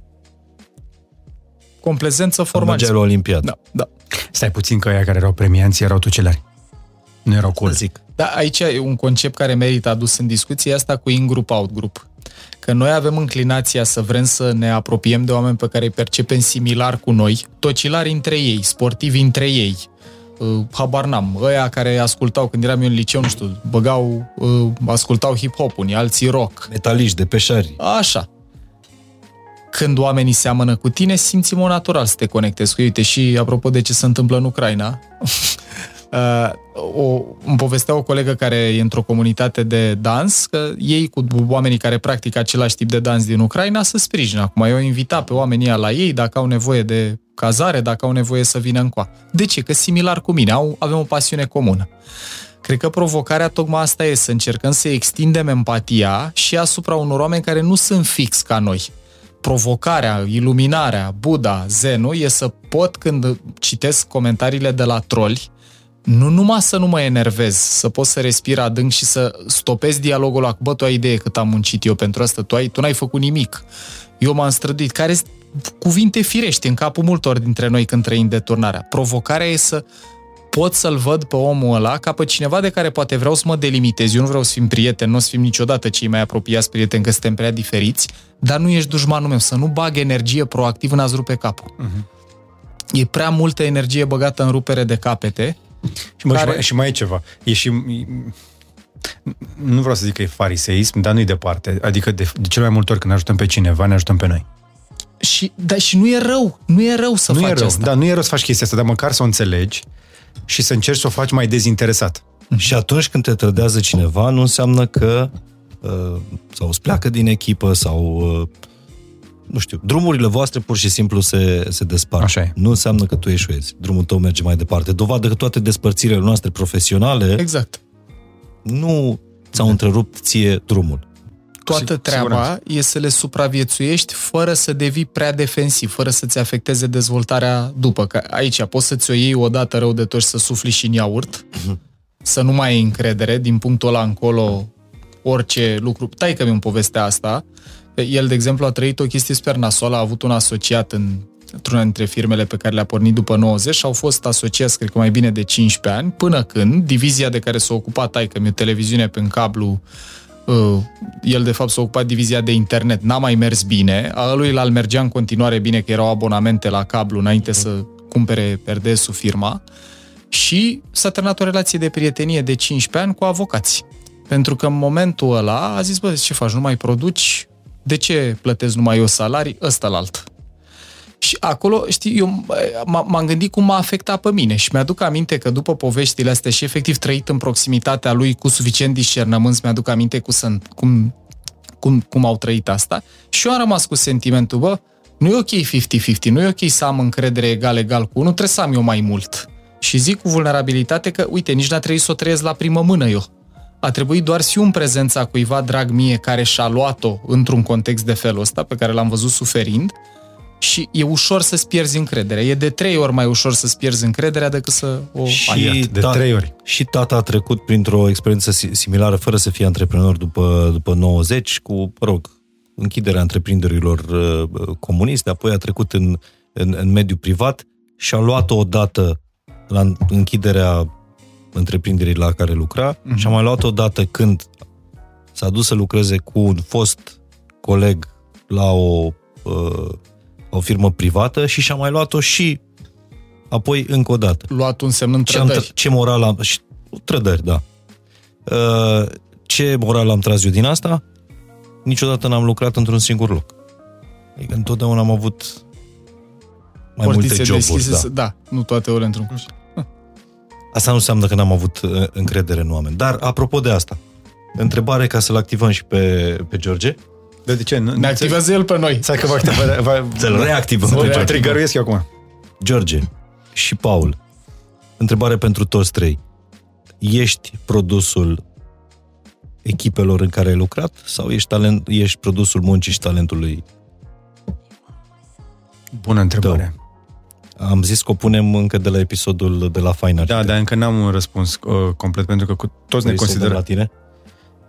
Complezență Mergeai formație. la Olimpiadă. Da, da. Stai puțin că aia care erau premianți erau tucelari. Nu erau cool. Să zic. Da, aici e un concept care merită adus în discuție, asta cu in-group, out-group. Că noi avem înclinația să vrem să ne apropiem de oameni pe care îi percepem similar cu noi, tocilari între ei, sportivi între ei, uh, habar n-am, ăia care ascultau când eram eu în liceu, nu știu, băgau, uh, ascultau hip-hop, unii alții rock. Metaliști, de peșari. Așa. Când oamenii seamănă cu tine, simți mă natural să te conectezi cu ei. Uite, și apropo de ce se întâmplă în Ucraina, uh, o, îmi povestea o colegă care e într-o comunitate de dans, că ei cu oamenii care practică același tip de dans din Ucraina să sprijină. Acum eu invita pe oamenii ăia la ei dacă au nevoie de cazare, dacă au nevoie să vină încoa. De ce? Că similar cu mine, au, avem o pasiune comună. Cred că provocarea tocmai asta e să încercăm să extindem empatia și asupra unor oameni care nu sunt fix ca noi. Provocarea, iluminarea, Buddha, Zenul e să pot când citesc comentariile de la troli, nu numai să nu mă enervez, să pot să respir adânc și să stopez dialogul ăla cu, bă, tu ai idee cât am muncit eu pentru asta, tu, ai, tu n-ai făcut nimic. Eu m-am străduit. Care sunt cuvinte firești în capul multor dintre noi când trăim deturnarea. Provocarea e să pot să-l văd pe omul ăla ca pe cineva de care poate vreau să mă delimitez. Eu nu vreau să fim prieteni, nu o să fim niciodată cei mai apropiați prieteni, că suntem prea diferiți, dar nu ești dușmanul meu, să nu bag energie proactiv în a-ți rupe capul. Uh-huh. E prea multă energie băgată în rupere de capete. Și, mă, Care- și, mai, și mai e ceva. E și... Nu vreau să zic că e fariseism, dar nu-i departe. Adică de, de cel mai multe ori când ajutăm pe cineva, ne ajutăm pe noi. Și, dar și nu e rău, nu e rău să nu faci e rău, asta. da, nu e rău să faci chestia asta, dar măcar să o înțelegi și să încerci să o faci mai dezinteresat. Și atunci când te trădează cineva, nu înseamnă că uh, sau îți pleacă din echipă sau uh, nu știu, drumurile voastre pur și simplu se, se despart. Așa e. Nu înseamnă că tu eșuezi. Drumul tău merge mai departe. Dovadă că toate despărțirile noastre profesionale Exact. nu ți-au întrerupt ție drumul. Toată Sig- treaba siguranță. e să le supraviețuiești fără să devii prea defensiv, fără să-ți afecteze dezvoltarea după. Că aici poți să-ți o iei odată rău de tot și să sufli și în iaurt, să nu mai ai încredere, din punctul ăla încolo orice lucru. Tai că mi-mi povestea asta. El, de exemplu, a trăit o chestie super nasoală, a avut un asociat în, într-una dintre firmele pe care le-a pornit după 90 și au fost asociați, cred că mai bine de 15 ani, până când divizia de care s-a ocupat tai că mi televiziune pe cablu Uh, el de fapt s-a ocupat divizia de internet, n-a mai mers bine, a lui al mergea în continuare bine că erau abonamente la cablu înainte să cumpere RDS-ul firma și s-a terminat o relație de prietenie de 15 ani cu avocați. Pentru că în momentul ăla a zis, bă, ce faci, nu mai produci? De ce plătesc numai eu salarii? Ăsta la alt. Și acolo, știi, eu m- m-am gândit cum m-a afectat pe mine și mi-aduc aminte că după poveștile astea și efectiv trăit în proximitatea lui cu suficient discernământ, mi-aduc aminte cu sunt, cum, cum, cum au trăit asta și eu am rămas cu sentimentul, bă, nu e ok 50-50, nu e ok să am încredere egal-egal cu unul, trebuie să am eu mai mult. Și zic cu vulnerabilitate că, uite, nici n-a trebuit să o trăiesc la primă mână eu. A trebuit doar să fiu în prezența cuiva drag mie care și-a luat-o într-un context de felul ăsta, pe care l-am văzut suferind, și e ușor să-ți pierzi încrederea. E de trei ori mai ușor să-ți pierzi încrederea decât să o ai. Iată, de trei ori. Și tata a trecut printr-o experiență si- similară, fără să fie antreprenor după, după 90, cu, mă rog, închiderea întreprinderilor uh, comuniste, apoi a trecut în, în, în mediul privat și a luat-o odată la închiderea întreprinderii la care lucra mm-hmm. și a mai luat-o odată când s-a dus să lucreze cu un fost coleg la o uh, o firmă privată și și-a mai luat-o și apoi încă o dată. Luat un semn Ce, am, trădări. ce moral am... și- Trădări, da. Uh, Ce moral am tras eu din asta? Niciodată n-am lucrat într-un singur loc. Adică întotdeauna am avut mai multe Portițe joburi. deschise, Da. să- da, nu toate ore într-un cuș. Asta nu înseamnă că n-am avut uh, încredere în oameni. Dar, apropo de asta, întrebare ca să-l activăm și pe, pe George. De, de ce? Nu, Ne activează el pe noi. Stai că vă activă, va, Să-l reactivăm Vă pe George. trigăruiesc eu acum. George și Paul, întrebare pentru toți trei. Ești produsul echipelor în care ai lucrat sau ești, talent, ești produsul muncii și talentului? Bună întrebare. Am zis că o punem încă de la episodul de la Fine Da, dar încă n-am un răspuns uh, complet, pentru că cu toți ne Vrei să o dăm la considerăm... tine?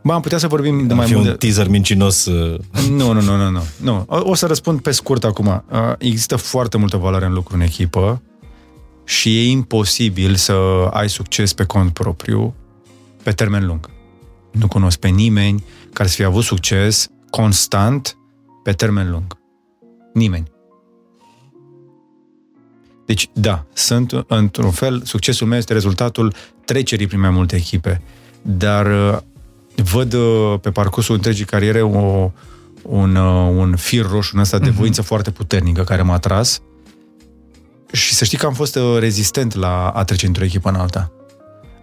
Ba, am putea să vorbim de Ar mai fi mult un de... teaser mincinos. uh, Nu, nu, nu, nu, nu. nu. O, o să răspund pe scurt acum. Uh, Există foarte multă valoare în lucru în echipă și e imposibil să ai succes pe cont propriu pe termen lung. Nu cunosc pe nimeni care să fie avut succes constant pe termen lung. Nimeni. Deci, da, sunt, într-un fel, succesul meu este rezultatul trecerii prin mai multe echipe, dar uh, văd uh, pe parcursul întregii cariere o, un, uh, un fir roșu în ăsta de voință foarte puternică care m-a tras și să știi că am fost uh, rezistent la a trece într-o echipă în alta.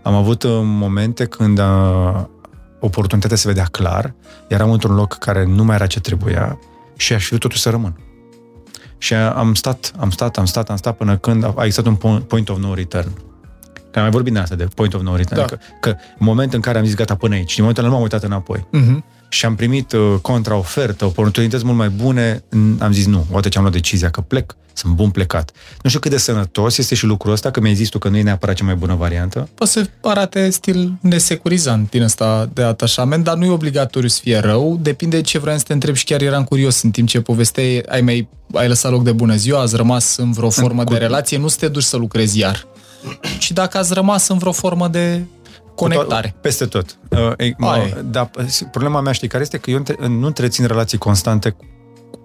Am avut uh, momente când uh, oportunitatea se vedea clar, eram într-un loc care nu mai era ce trebuia și aș fi vrut totuși să rămân. Și am stat, am stat, am stat, am stat până când a existat un po- point of no return. Că am mai vorbit de asta, de point of no return. Da. Adică, că în momentul în care am zis gata până aici, și în momentul ăla nu m-am uitat înapoi. Mhm. Și am primit uh, contraofertă, oportunități mult mai bune, n- am zis nu. Odată ce am luat decizia că plec, sunt bun plecat. Nu știu cât de sănătos este și lucrul ăsta, că mi-ai zis tu că nu e neapărat cea mai bună variantă. Poate să arate stil nesecurizant din ăsta de atașament, dar nu e obligatoriu să fie rău, depinde de ce vreau să te întreb și chiar eram curios în timp ce povesteai, ai mai ai lăsat loc de bună ziua, ați rămas în vreo formă de relație, nu să te duci să lucrezi iar. Și dacă ați rămas în vreo formă de conectare. Peste tot. Uh, e, Aia e. mă, da, problema mea știi care este? Că eu între, nu întrețin relații constante cu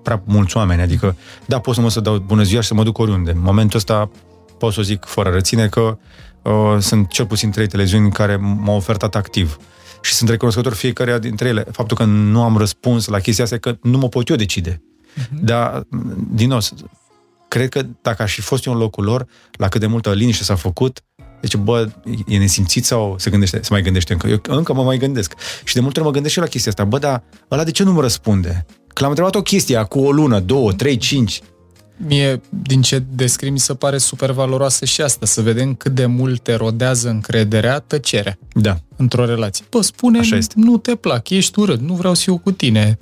prea mulți oameni. Adică, da, pot să mă să dau bună ziua și să mă duc oriunde. În momentul ăsta pot să o zic fără reține că uh, sunt cel puțin trei televiziuni care m-au ofertat activ. Și sunt recunoscător fiecare dintre ele. Faptul că nu am răspuns la chestia asta e că nu mă pot eu decide. Dar, din nou, cred că dacă aș fi fost eu în locul lor, la cât de multă liniște s-a făcut, deci, bă, e nesimțit sau se gândește, se mai gândește încă? Eu încă mă mai gândesc. Și de multe ori mă gândesc și eu la chestia asta. Bă, dar ăla de ce nu mă răspunde? Că l-am întrebat o chestie cu o lună, două, trei, cinci. Mie, din ce descrii, mi se pare super valoroasă și asta, să vedem cât de mult te rodează încrederea, tăcerea Da. într-o relație. Bă, spune Așa este. nu te plac, ești urât, nu vreau să fiu cu tine,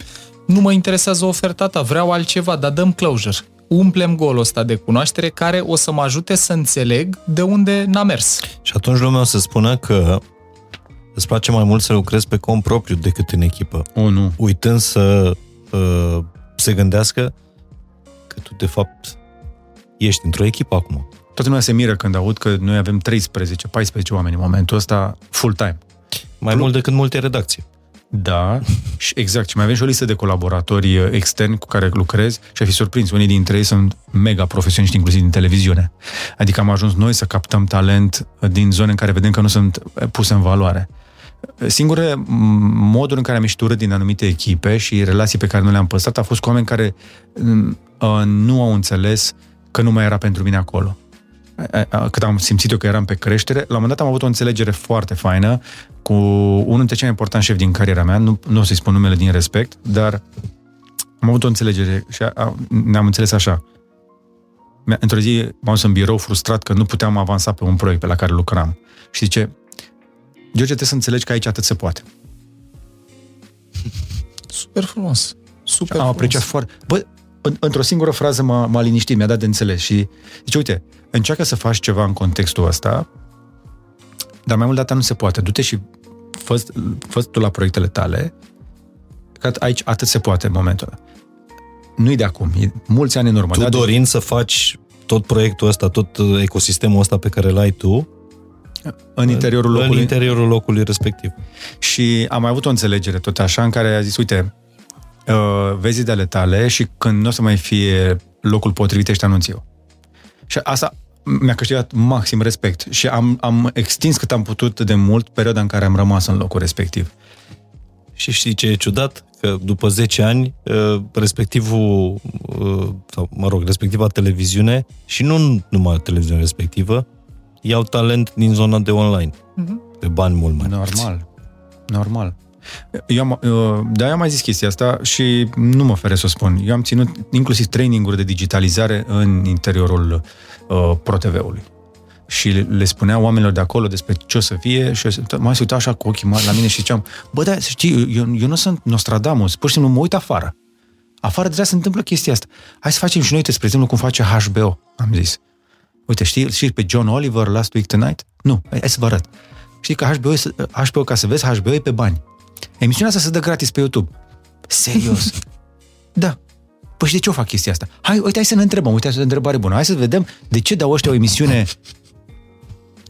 nu mă interesează oferta ta, vreau altceva, dar dăm closure. Umplem golul ăsta de cunoaștere care o să mă ajute să înțeleg de unde n-a mers. Și atunci lumea o să spună că îți place mai mult să lucrezi pe cont propriu decât în echipă. O, nu. Uitând să uh, se gândească că tu, de fapt, ești într-o echipă acum. Toată lumea se miră când aud că noi avem 13, 14 oameni în momentul ăsta full-time. Mai mult decât multe redacții. Da, și exact. Și mai avem și o listă de colaboratori uh, externi cu care lucrez și ai fi surprins. Unii dintre ei sunt mega profesioniști, inclusiv din televiziune. Adică am ajuns noi să captăm talent uh, din zone în care vedem că nu sunt uh, puse în valoare. Singure m, moduri în care am ieșit urât din anumite echipe și relații pe care nu le-am păstrat a fost cu oameni care m, uh, nu au înțeles că nu mai era pentru mine acolo cât am simțit eu că eram pe creștere, la un moment dat am avut o înțelegere foarte faină cu unul dintre cei mai importanti șefi din cariera mea, nu, nu o să-i spun numele din respect, dar am avut o înțelegere și a, a, ne-am înțeles așa. Mi-a- Într-o zi m-am dus în birou frustrat că nu puteam avansa pe un proiect pe la care lucram. Și zice, George, trebuie să înțelegi că aici atât se poate. Super frumos. Super Am frumos. apreciat foarte... Bă, în, într-o singură frază m-a, m-a liniștit, mi-a dat de înțeles și zice, uite, încearcă să faci ceva în contextul ăsta, dar mai mult data nu se poate. Du-te și fă, fă tu la proiectele tale, că aici atât se poate în momentul ăla. Nu-i de acum, e mulți ani în urmă. Tu da? dorind să faci tot proiectul ăsta, tot uh, ecosistemul ăsta pe care l-ai tu, în interiorul în locului. interiorul locului respectiv. Și am mai avut o înțelegere tot așa în care a zis, uite, uh, vezi de ale tale și când nu o să mai fie locul potrivit și te anunț eu. Și asta mi-a câștigat maxim respect și am, am extins cât am putut de mult perioada în care am rămas în locul respectiv. Și știi ce e ciudat? Că după 10 ani, uh, respectivul, uh, sau mă rog, respectiva televiziune, și nu numai televiziunea respectivă, iau talent din zona de online. Mm-hmm. Pe bani mult mai Normal. Normal. Eu am, de am mai zis chestia asta și nu mă fere să o spun. Eu am ținut inclusiv traininguri de digitalizare în interiorul uh, ProTV-ului. Și le spunea oamenilor de acolo despre ce o să fie și mai se uitau așa cu ochii mari la mine și ziceam, bă, da, să știi, eu, eu nu sunt Nostradamus, pur și simplu mă uit afară. Afară deja se întâmplă chestia asta. Hai să facem și noi, uite, spre exemplu, cum face HBO, am zis. Uite, știi, știi pe John Oliver Last Week Tonight? Nu, hai să vă arăt. Știi că HBO, HBO, ca să vezi, HBO e pe bani. Emisiunea asta se dă gratis pe YouTube. Serios? da. Păi și de ce o fac chestia asta? Hai, uite, hai să ne întrebăm, uite, asta e o întrebare bună. Hai să vedem de ce dau ăștia o emisiune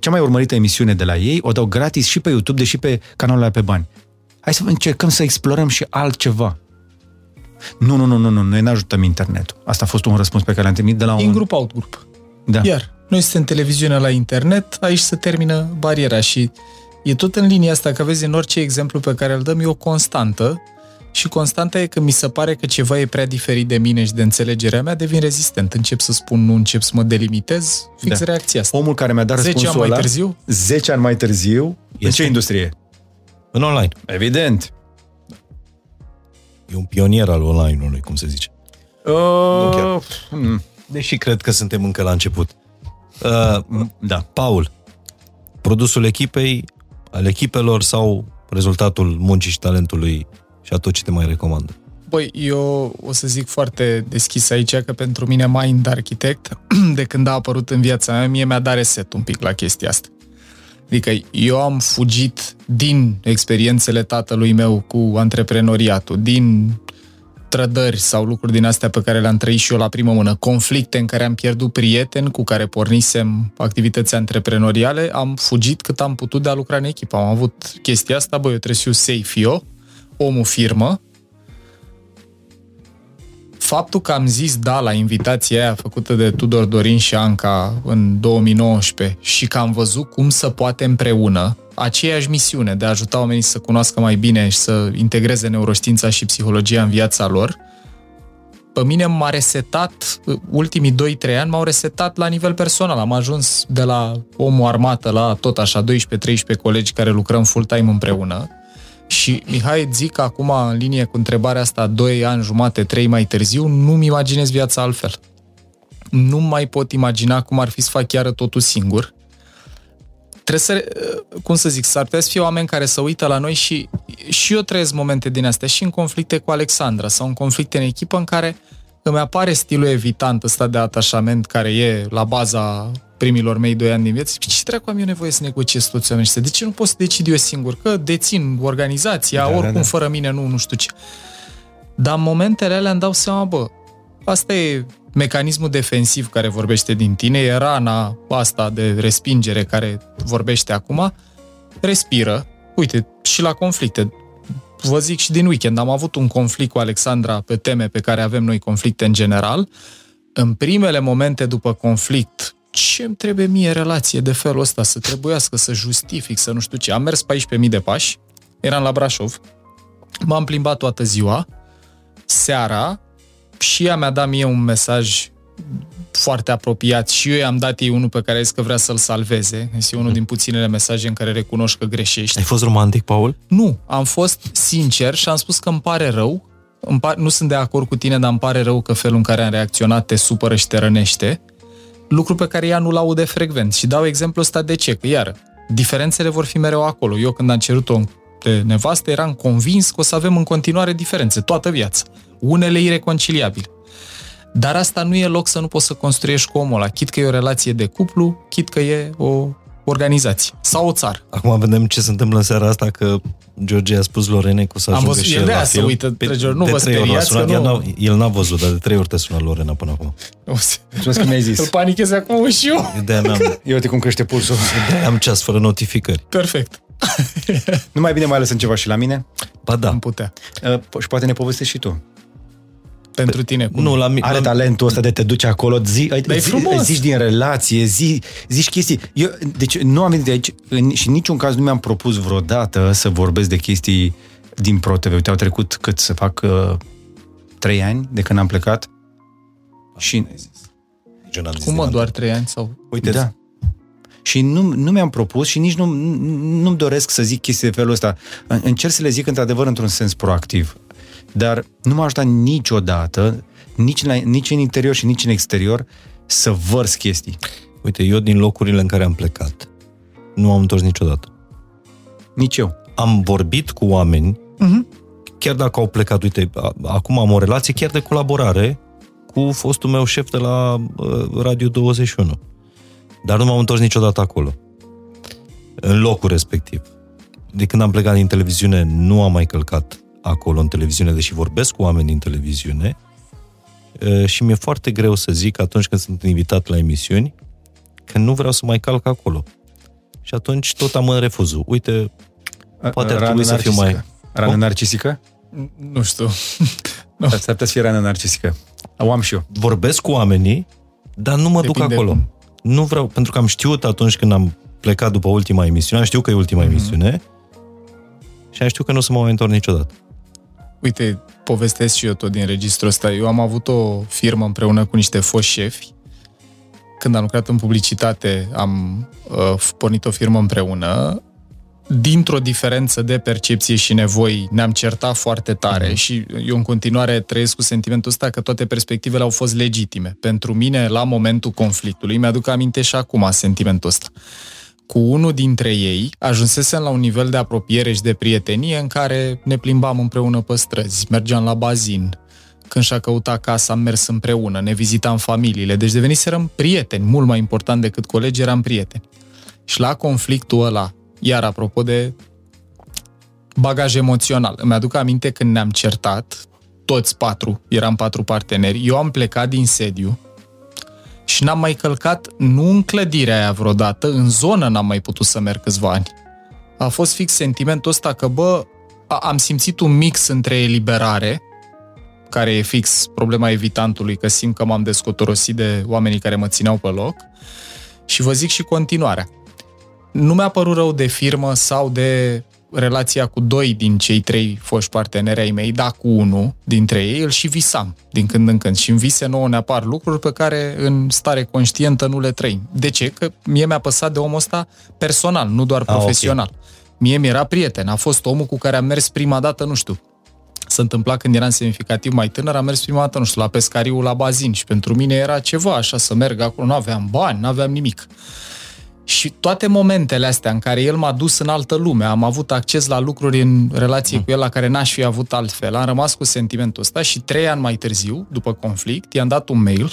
cea mai urmărită emisiune de la ei, o dau gratis și pe YouTube, deși pe canalul pe bani. Hai să încercăm să explorăm și altceva. Nu, nu, nu, nu, nu, noi ne ajutăm internetul. Asta a fost un răspuns pe care l-am trimis de la un... In grup, out grup. Da. Iar, noi suntem televiziunea la internet, aici se termină bariera și e tot în linia asta, că vezi, în orice exemplu pe care îl dăm e o constantă și constanta e că mi se pare că ceva e prea diferit de mine și de înțelegerea mea, devin rezistent. Încep să spun nu, încep să mă delimitez, fix da. reacția asta. Omul care mi-a dat 10 răspunsul ani mai ăla, târziu? 10 ani mai târziu, este. în ce industrie? În online. Evident. E un pionier al online-ului, cum se zice. Uh, hmm. Deși cred că suntem încă la început. Uh, da, Paul, produsul echipei, al echipelor sau rezultatul muncii și talentului și a tot ce te mai recomandă? Băi, eu o să zic foarte deschis aici că pentru mine Mind Architect, de când a apărut în viața mea, mie mi-a dat reset un pic la chestia asta. Adică eu am fugit din experiențele tatălui meu cu antreprenoriatul, din trădări sau lucruri din astea pe care le-am trăit și eu la primă mână, conflicte în care am pierdut prieteni cu care pornisem activități antreprenoriale, am fugit cât am putut de a lucra în echipă. Am avut chestia asta, băi, eu trebuie să fiu safe eu, omul firmă, faptul că am zis da la invitația aia făcută de Tudor Dorin și Anca în 2019 și că am văzut cum să poate împreună aceeași misiune de a ajuta oamenii să cunoască mai bine și să integreze neuroștiința și psihologia în viața lor, pe mine m-a resetat, ultimii 2-3 ani m-au resetat la nivel personal. Am ajuns de la omul armată la tot așa 12-13 colegi care lucrăm full-time împreună și Mihai, zic acum în linie cu întrebarea asta, 2 ani, jumate, 3 mai târziu, nu-mi imaginez viața altfel. Nu mai pot imagina cum ar fi să fac chiar totul singur. Trebuie să, cum să zic, s-ar putea să fie oameni care să uită la noi și, și eu trăiesc momente din astea și în conflicte cu Alexandra sau în conflicte în echipă în care îmi apare stilul evitant ăsta de atașament care e la baza primilor mei doi ani din viață, ce dracu am eu nevoie să negociez toți oamenii ăștia? De ce nu pot să decid eu singur? Că dețin organizația, da, oricum da, da. fără mine nu, nu știu ce. Dar în momentele alea îmi dau seama, bă, asta e mecanismul defensiv care vorbește din tine, e rana asta de respingere care vorbește acum, respiră. Uite, și la conflicte. Vă zic și din weekend, am avut un conflict cu Alexandra pe teme pe care avem noi conflicte în general. În primele momente după conflict, ce îmi trebuie mie relație de felul ăsta, să trebuiască să justific, să nu știu ce. Am mers 14.000 de pași, eram la Brașov, m-am plimbat toată ziua, seara, și ea mi-a dat mie un mesaj foarte apropiat și eu i-am dat ei unul pe care a zis că vrea să-l salveze. Este unul din puținele mesaje în care recunoști că greșești. Ai fost romantic, Paul? Nu, am fost sincer și am spus că îmi pare rău, îmi par, nu sunt de acord cu tine, dar îmi pare rău că felul în care am reacționat te supără și te rănește lucru pe care ea nu-l aude frecvent. Și dau exemplu ăsta de ce? Că, iar, diferențele vor fi mereu acolo. Eu când am cerut-o de nevastă, eram convins că o să avem în continuare diferențe, toată viața. Unele ireconciliabile. Dar asta nu e loc să nu poți să construiești cu omul ăla, chit că e o relație de cuplu, chit că e o organizație sau o țară. Acum vedem ce se întâmplă în seara asta, că George a spus Lorene că o să Am ajungă văzut, și el el de la aia să film. uită, Pe- George, nu de vă trei ori l-a speriați sunat, că el nu- n-a- El n-a văzut, dar de trei ori te sună Lorena până acum. Mulțumesc că mi-ai Îl zis. panichez acum și eu. De-aia n-am, Eu uite cum crește pulsul. de-aia am ceas fără notificări. Perfect. Nu mai bine mai lăsăm ceva și la mine? Ba da, Am putea. Uh, po- și poate ne povestești și tu. Pentru tine, cum? Nu, la, mi- Are la, talentul ăsta de te duce acolo, zi, Dar e zi, frumos. zici din relație, zi, zici chestii. Eu, deci nu am venit de aici în, și în niciun caz nu mi-am propus vreodată să vorbesc de chestii din ProTV. Uite, au trecut cât să fac uh, trei ani de când am plecat și Nici eu n-am zis Cum mă, din doar trei ani sau... Uite, da. Și nu, nu mi-am propus și nici nu, nu-mi doresc să zic chestii de felul ăsta. În- Încerc să le zic într-adevăr într-un sens proactiv. Dar nu m-a ajutat niciodată, nici, la, nici în interior și nici în exterior, să vărs chestii. uite, eu din locurile în care am plecat, nu am întors niciodată. Nici eu. Am vorbit cu oameni, chiar dacă au plecat, uite, a- acum am o relație chiar de colaborare cu fostul meu șef de la uh, Radio 21. Dar nu m-am întors niciodată acolo. În locul respectiv. De când am plecat din televiziune, nu am mai călcat acolo în televiziune, deși vorbesc cu oameni din televiziune uh, și mi-e foarte greu să zic atunci când sunt invitat la emisiuni că nu vreau să mai calc acolo. Și atunci tot am în refuzul. Uite, Poate ar Rană trebui să fiu mai- narcisică. Rană Cum? narcisică? Nu știu. S-ar putea să fie rană narcisică. O am și eu. vorbesc cu oamenii, dar nu mă Depinde duc acolo. cum. Nu vreau, pentru că am știut atunci când am plecat după ultima emisiune, am știut că e ultima mm-hmm. emisiune și am știut că nu o să mă mai întorc niciodată. Uite, povestesc și eu tot din registrul ăsta. Eu am avut o firmă împreună cu niște foști șefi. Când am lucrat în publicitate, am uh, pornit o firmă împreună. Dintr-o diferență de percepție și nevoi, ne-am certat foarte tare și eu în continuare trăiesc cu sentimentul ăsta că toate perspectivele au fost legitime. Pentru mine, la momentul conflictului, mi-aduc aminte și acum sentimentul ăsta cu unul dintre ei ajunsesem la un nivel de apropiere și de prietenie în care ne plimbam împreună pe străzi, mergeam la bazin, când și-a căutat casa am mers împreună, ne vizitam familiile, deci deveniserăm prieteni, mult mai important decât colegi, eram prieteni. Și la conflictul ăla, iar apropo de bagaj emoțional, îmi aduc aminte când ne-am certat, toți patru, eram patru parteneri, eu am plecat din sediu, și n-am mai călcat, nu în clădirea aia vreodată, în zonă n-am mai putut să merg câțiva ani. A fost fix sentimentul ăsta că, bă, a- am simțit un mix între eliberare, care e fix problema evitantului, că simt că m-am descotorosit de oamenii care mă țineau pe loc, și vă zic și continuarea. Nu mi-a părut rău de firmă sau de relația cu doi din cei trei foști parteneri ai mei, dar cu unul dintre ei îl și visam din când în când. Și în vise nouă ne apar lucruri pe care în stare conștientă nu le trăim. De ce? Că mie mi-a păsat de omul ăsta personal, nu doar Ah, ok. profesional. Mie mi-era prieten, a fost omul cu care am mers prima dată, nu știu, se întâmpla când eram semnificativ mai tânăr, am mers prima dată, nu știu, la pescariu la bazin și pentru mine era ceva așa să merg acolo, nu aveam bani, nu aveam nimic. Și toate momentele astea în care el m-a dus în altă lume, am avut acces la lucruri în relație cu el la care n-aș fi avut altfel, am rămas cu sentimentul ăsta și trei ani mai târziu, după conflict, i-am dat un mail,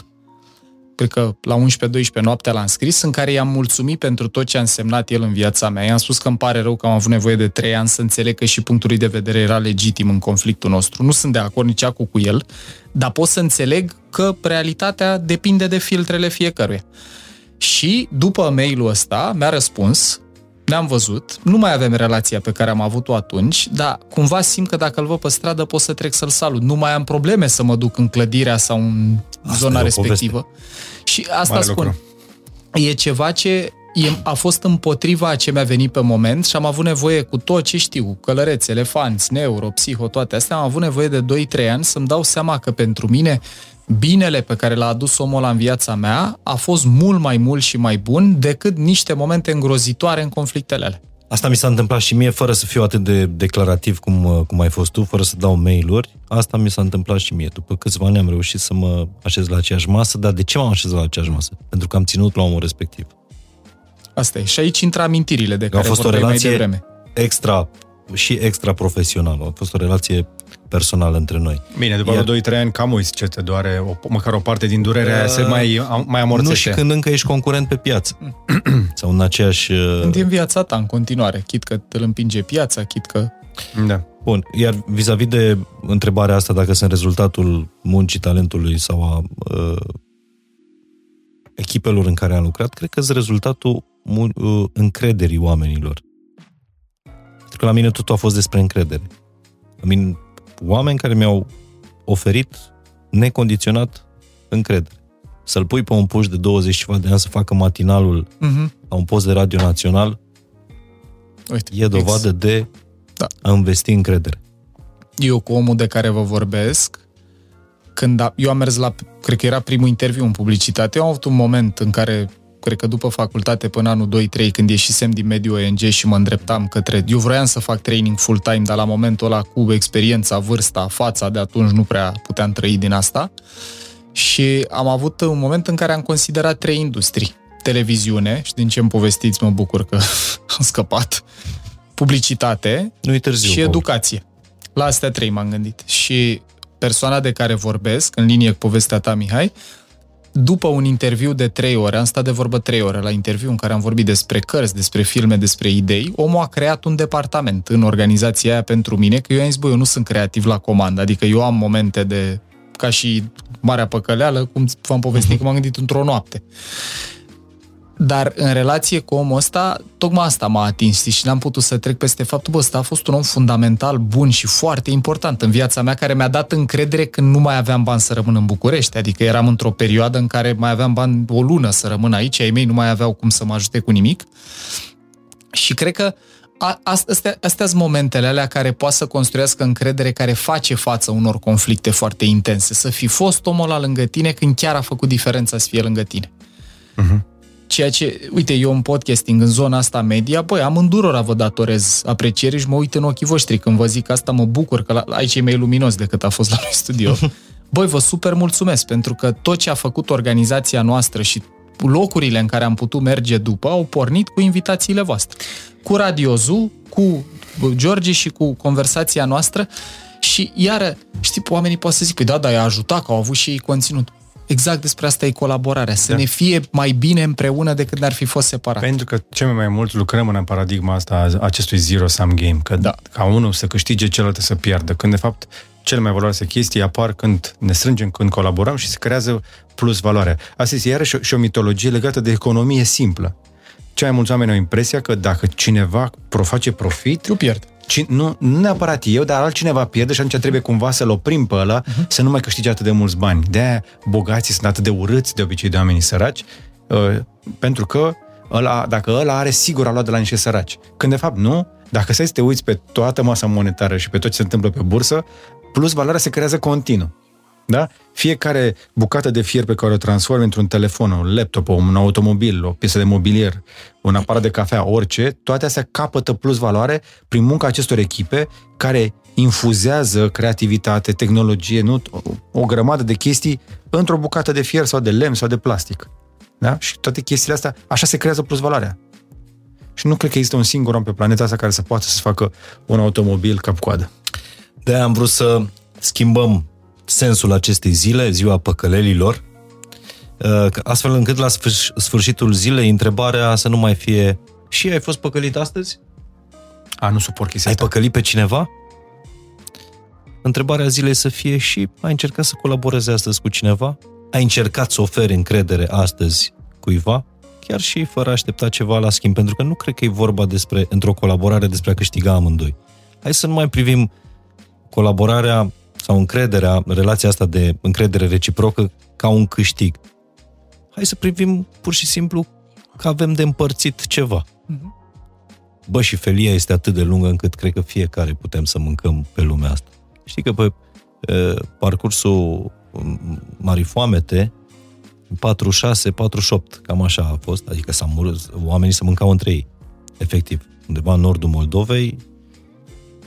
cred că la 11-12 noaptea l-am scris, în care i-am mulțumit pentru tot ce a însemnat el în viața mea. I-am spus că îmi pare rău că am avut nevoie de trei ani să înțeleg că și punctul lui de vedere era legitim în conflictul nostru. Nu sunt de acord nici acum cu el, dar pot să înțeleg că realitatea depinde de filtrele fiecăruia. Și după mailul ăsta mi-a răspuns, ne-am văzut, nu mai avem relația pe care am avut-o atunci, dar cumva simt că dacă îl văd pe stradă pot să trec să-l salut. Nu mai am probleme să mă duc în clădirea sau în Asta zona e o respectivă. Și asta Mare spun. lucru. E ceva ce e, a fost împotriva a ce mi-a venit pe moment și am avut nevoie cu tot ce știu, călăreți, elefanți, neuro, psiho, toate astea, am avut nevoie de 2-3 ani să-mi dau seama că pentru mine binele pe care l-a adus omul ăla în viața mea a fost mult mai mult și mai bun decât niște momente îngrozitoare în conflictele alea. Asta mi s-a întâmplat și mie, fără să fiu atât de declarativ cum, uh, cum ai fost tu, fără să dau mail-uri. Asta mi s-a întâmplat și mie. După câțiva ani am reușit să mă așez la aceeași masă, dar de ce m-am așezat la aceeași masă? Pentru că am ținut la omul respectiv. Asta e. Și aici intră amintirile de A care fost o vorbeai mai relație devreme. extra și extra profesională. A fost o relație personală între noi. Bine, după Iar- vreo 2-3 ani cam uiți ce te doare, o, măcar o parte din durerea aia se mai, mai Nu amorțește. și când încă ești concurent pe piață. Sau în aceeași... uh, Când e în viața ta în continuare, chit că te împinge piața, chit că Da. Bun, iar vis-a-vis de întrebarea asta, dacă sunt rezultatul muncii, talentului sau a uh, echipelor în care am lucrat, cred că sunt rezultatul mu- uh, încrederii oamenilor. Pentru că la mine totul a fost despre încredere. La mine, oameni care mi-au oferit necondiționat încredere. Să-l pui pe un puș de 20 ceva de ani să facă matinalul Mhm. la un post de radio național, Uite, e dovadă ex- de Da. a investi încredere. Eu cu omul de care vă vorbesc, când a, eu am mers la, cred că era primul interviu în publicitate, eu am avut un moment în care, cred că după facultate până anul 2-3, când ieșisem din mediul ONG și mă îndreptam către... Eu vroiam să fac training full-time, dar la momentul ăla cu experiența, vârsta, fața de atunci nu prea puteam trăi din asta. Și am avut un moment în care am considerat trei industrii. Televiziune, și din ce îmi povestiți mă bucur că am scăpat, publicitate Nu e târziu. și Paul. educație. La astea trei m-am gândit. Și persoana de care vorbesc, în linie cu povestea ta, Mihai, după un interviu de trei ore, am stat de vorbă trei ore la interviu în care am vorbit despre cărți, despre filme, despre idei, omul a creat un departament în organizația aia pentru mine, că eu am zis, bă, eu nu sunt creativ la comandă, adică eu am momente de, ca și marea păcăleală, cum v-am povestit, că m-am gândit într-o noapte. Dar în relație cu omul ăsta, tocmai asta m-a atins știi, și n-am putut să trec peste faptul, bă, ăsta a fost un om fundamental, bun și foarte important în viața mea, care mi-a dat încredere când nu mai aveam bani să rămân în București. Adică eram într-o perioadă în care mai aveam bani o lună să rămân aici, ai mei nu mai aveau cum să mă ajute cu nimic. Și cred că a- astea, astea sunt momentele alea care poate să construiască încredere, care face față unor conflicte foarte intense. Să fi fost omul ăla lângă tine când chiar a făcut diferența să fie lângă tine. Ceea ce, uite, eu în podcasting, în zona asta media, băi, amândurora vă datorez apreciere și mă uit în ochii voștri când vă zic asta, mă bucur că la, aici e mai luminos decât a fost la noi studio. Băi, vă super mulțumesc pentru că tot ce a făcut organizația noastră și locurile în care am putut merge după au pornit cu invitațiile voastre. Cu Radiozu, cu George și cu conversația noastră și iară, știi, oamenii pot să zic, păi da, dar i-a ajutat, că au avut și ei conținut. Exact despre asta e colaborarea, să Da. ne fie mai bine împreună decât ne-ar fi fost separat. Pentru că cel mai mult lucrăm în paradigma asta a acestui zero-sum game, că Da. ca unul să câștige, celălalt să piardă. Când, de fapt, cele mai valoroase chestii apar când ne strângem, când colaborăm și se creează plus valoare. Asta este iarăși o, și o mitologie legată de economie simplă. Cei mai mulți oameni au impresia că dacă cineva pro face profit, Eu pierd. Ci, nu, nu neapărat eu, dar altcineva pierde și atunci trebuie cumva să-l oprim pe ăla uh-huh. să nu mai câștige atât de mulți bani. De-aia bogații sunt atât de urâți de obicei de oamenii săraci, uh, pentru că ăla, dacă ăla are, sigur a luat de la niște săraci. Când de fapt nu, dacă stai să te uiți pe toată masa monetară și pe tot ce se întâmplă pe bursă, plus valoarea se creează continuu. Da? Fiecare bucată de fier pe care o transformi într-un telefon, un laptop, un automobil, o piesă de mobilier, un aparat de cafea, orice, toate astea capătă plus valoare prin munca acestor echipe care infuzează creativitate, tehnologie, nu? O, o grămadă de chestii într-o bucată de fier sau de lemn sau de plastic. Da? Și toate chestiile astea, așa se creează plus valoarea. Și nu cred că există un singur om pe planeta asta care să poată să facă un automobil cap-coadă. de am vrut să schimbăm sensul acestei zile, ziua păcălelilor, uh, astfel încât la sfârș- sfârșitul zilei întrebarea să nu mai fie și ai fost păcălit astăzi? A, nu suport chestia Ai asta. păcălit pe cineva? Întrebarea zilei să fie și ai încercat să colaborezi astăzi cu cineva? Ai încercat să oferi încredere astăzi cuiva? Chiar și fără a aștepta ceva la schimb, pentru că nu cred că e vorba despre, într-o colaborare despre a câștiga amândoi. Hai să nu mai privim colaborarea sau încrederea, relația asta de încredere reciprocă ca un câștig. Hai să privim pur și simplu că avem de împărțit ceva. Bă, și felia este atât de lungă încât cred că fiecare putem să mâncăm pe lumea asta. Știi că pe e, parcursul m, Marii Foamete, 46, 48, cam așa a fost, adică s-a murit, oamenii se mâncau între ei, efectiv. Undeva în nordul Moldovei,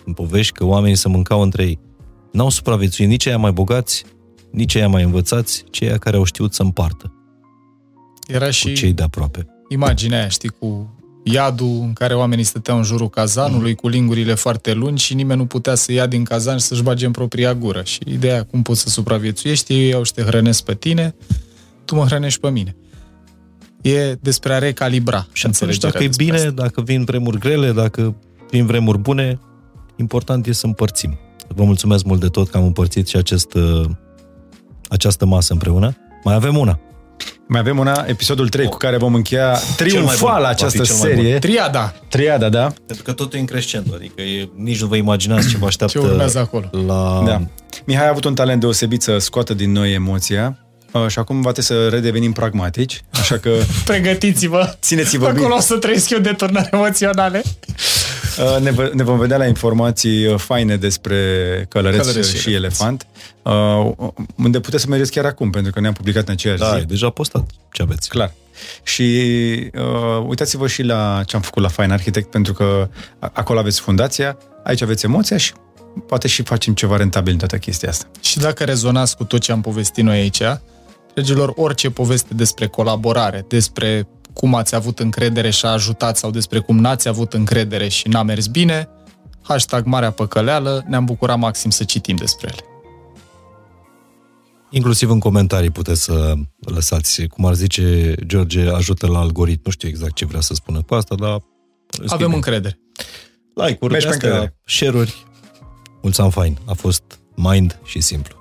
în povești că oamenii se mâncau între ei. N-au supraviețuit nici aia mai bogați, nici aia mai învățați, ci aia care au știut să împartă Era cu și cei de aproape. imaginea aia, știi, cu iadul în care oamenii stăteau în jurul cazanului cu lingurile foarte lungi și nimeni nu putea să ia din cazan și să-și bage în propria gură. Și ideea cum poți să supraviețuiești, ei au și te hrănesc pe tine, tu mă hrănești pe mine. E despre a recalibra Și atunci, înțelegerea dacă e despre bine, asta. dacă vin vremuri grele, dacă vin vremuri bune, important e să împărțim. Vă mulțumesc mult de tot că am împărțit și acest, uh, această masă împreună. Mai avem una. Mai avem una, episodul 3, cu care vom încheia Cel mai triumfal bun, această va fi cel mai serie. Triada. Triada, da? Pentru că totul e în crescendo, adică e, nici nu vă imaginați ce vă așteaptă Ce urmează acolo. la... Da. Mihai a avut un talent deosebit să scoată din noi emoția uh, și acum va trebui să redevenim pragmatici, așa că Pregătiți-vă. Țineți-vă bine. Acolo o să trăiesc eu de turnări emoționale. Uh, ne, v- ne vom vedea la informații uh, faine despre călăreț, Călăreț și, și și elefant, uh, unde puteți să mergeți chiar acum, pentru că ne-am publicat în aceeași Da, zi. e deja postat. Ce aveți? Clar. Și uh, uitați-vă și la ce am făcut la Fine Architect, pentru că a- acolo aveți fundația, aici aveți emoția și poate și facem ceva rentabil în toată chestia asta. Și dacă rezonați cu tot ce am povestit noi aici, dragilor, orice poveste despre colaborare, despre cum ați avut încredere și a ajutat sau despre cum n-ați avut încredere și n-a mers bine, hashtag Marea Păcăleală, ne-am bucurat maxim să citim despre ele. Inclusiv în comentarii puteți să lăsați, cum ar zice George, ajută la algoritm. Nu știu exact ce vrea să spună cu asta, dar... Avem încredere. Like-uri, Mergi pe astea, încredere. share-uri. Mulțumim fain. A fost mind și simplu.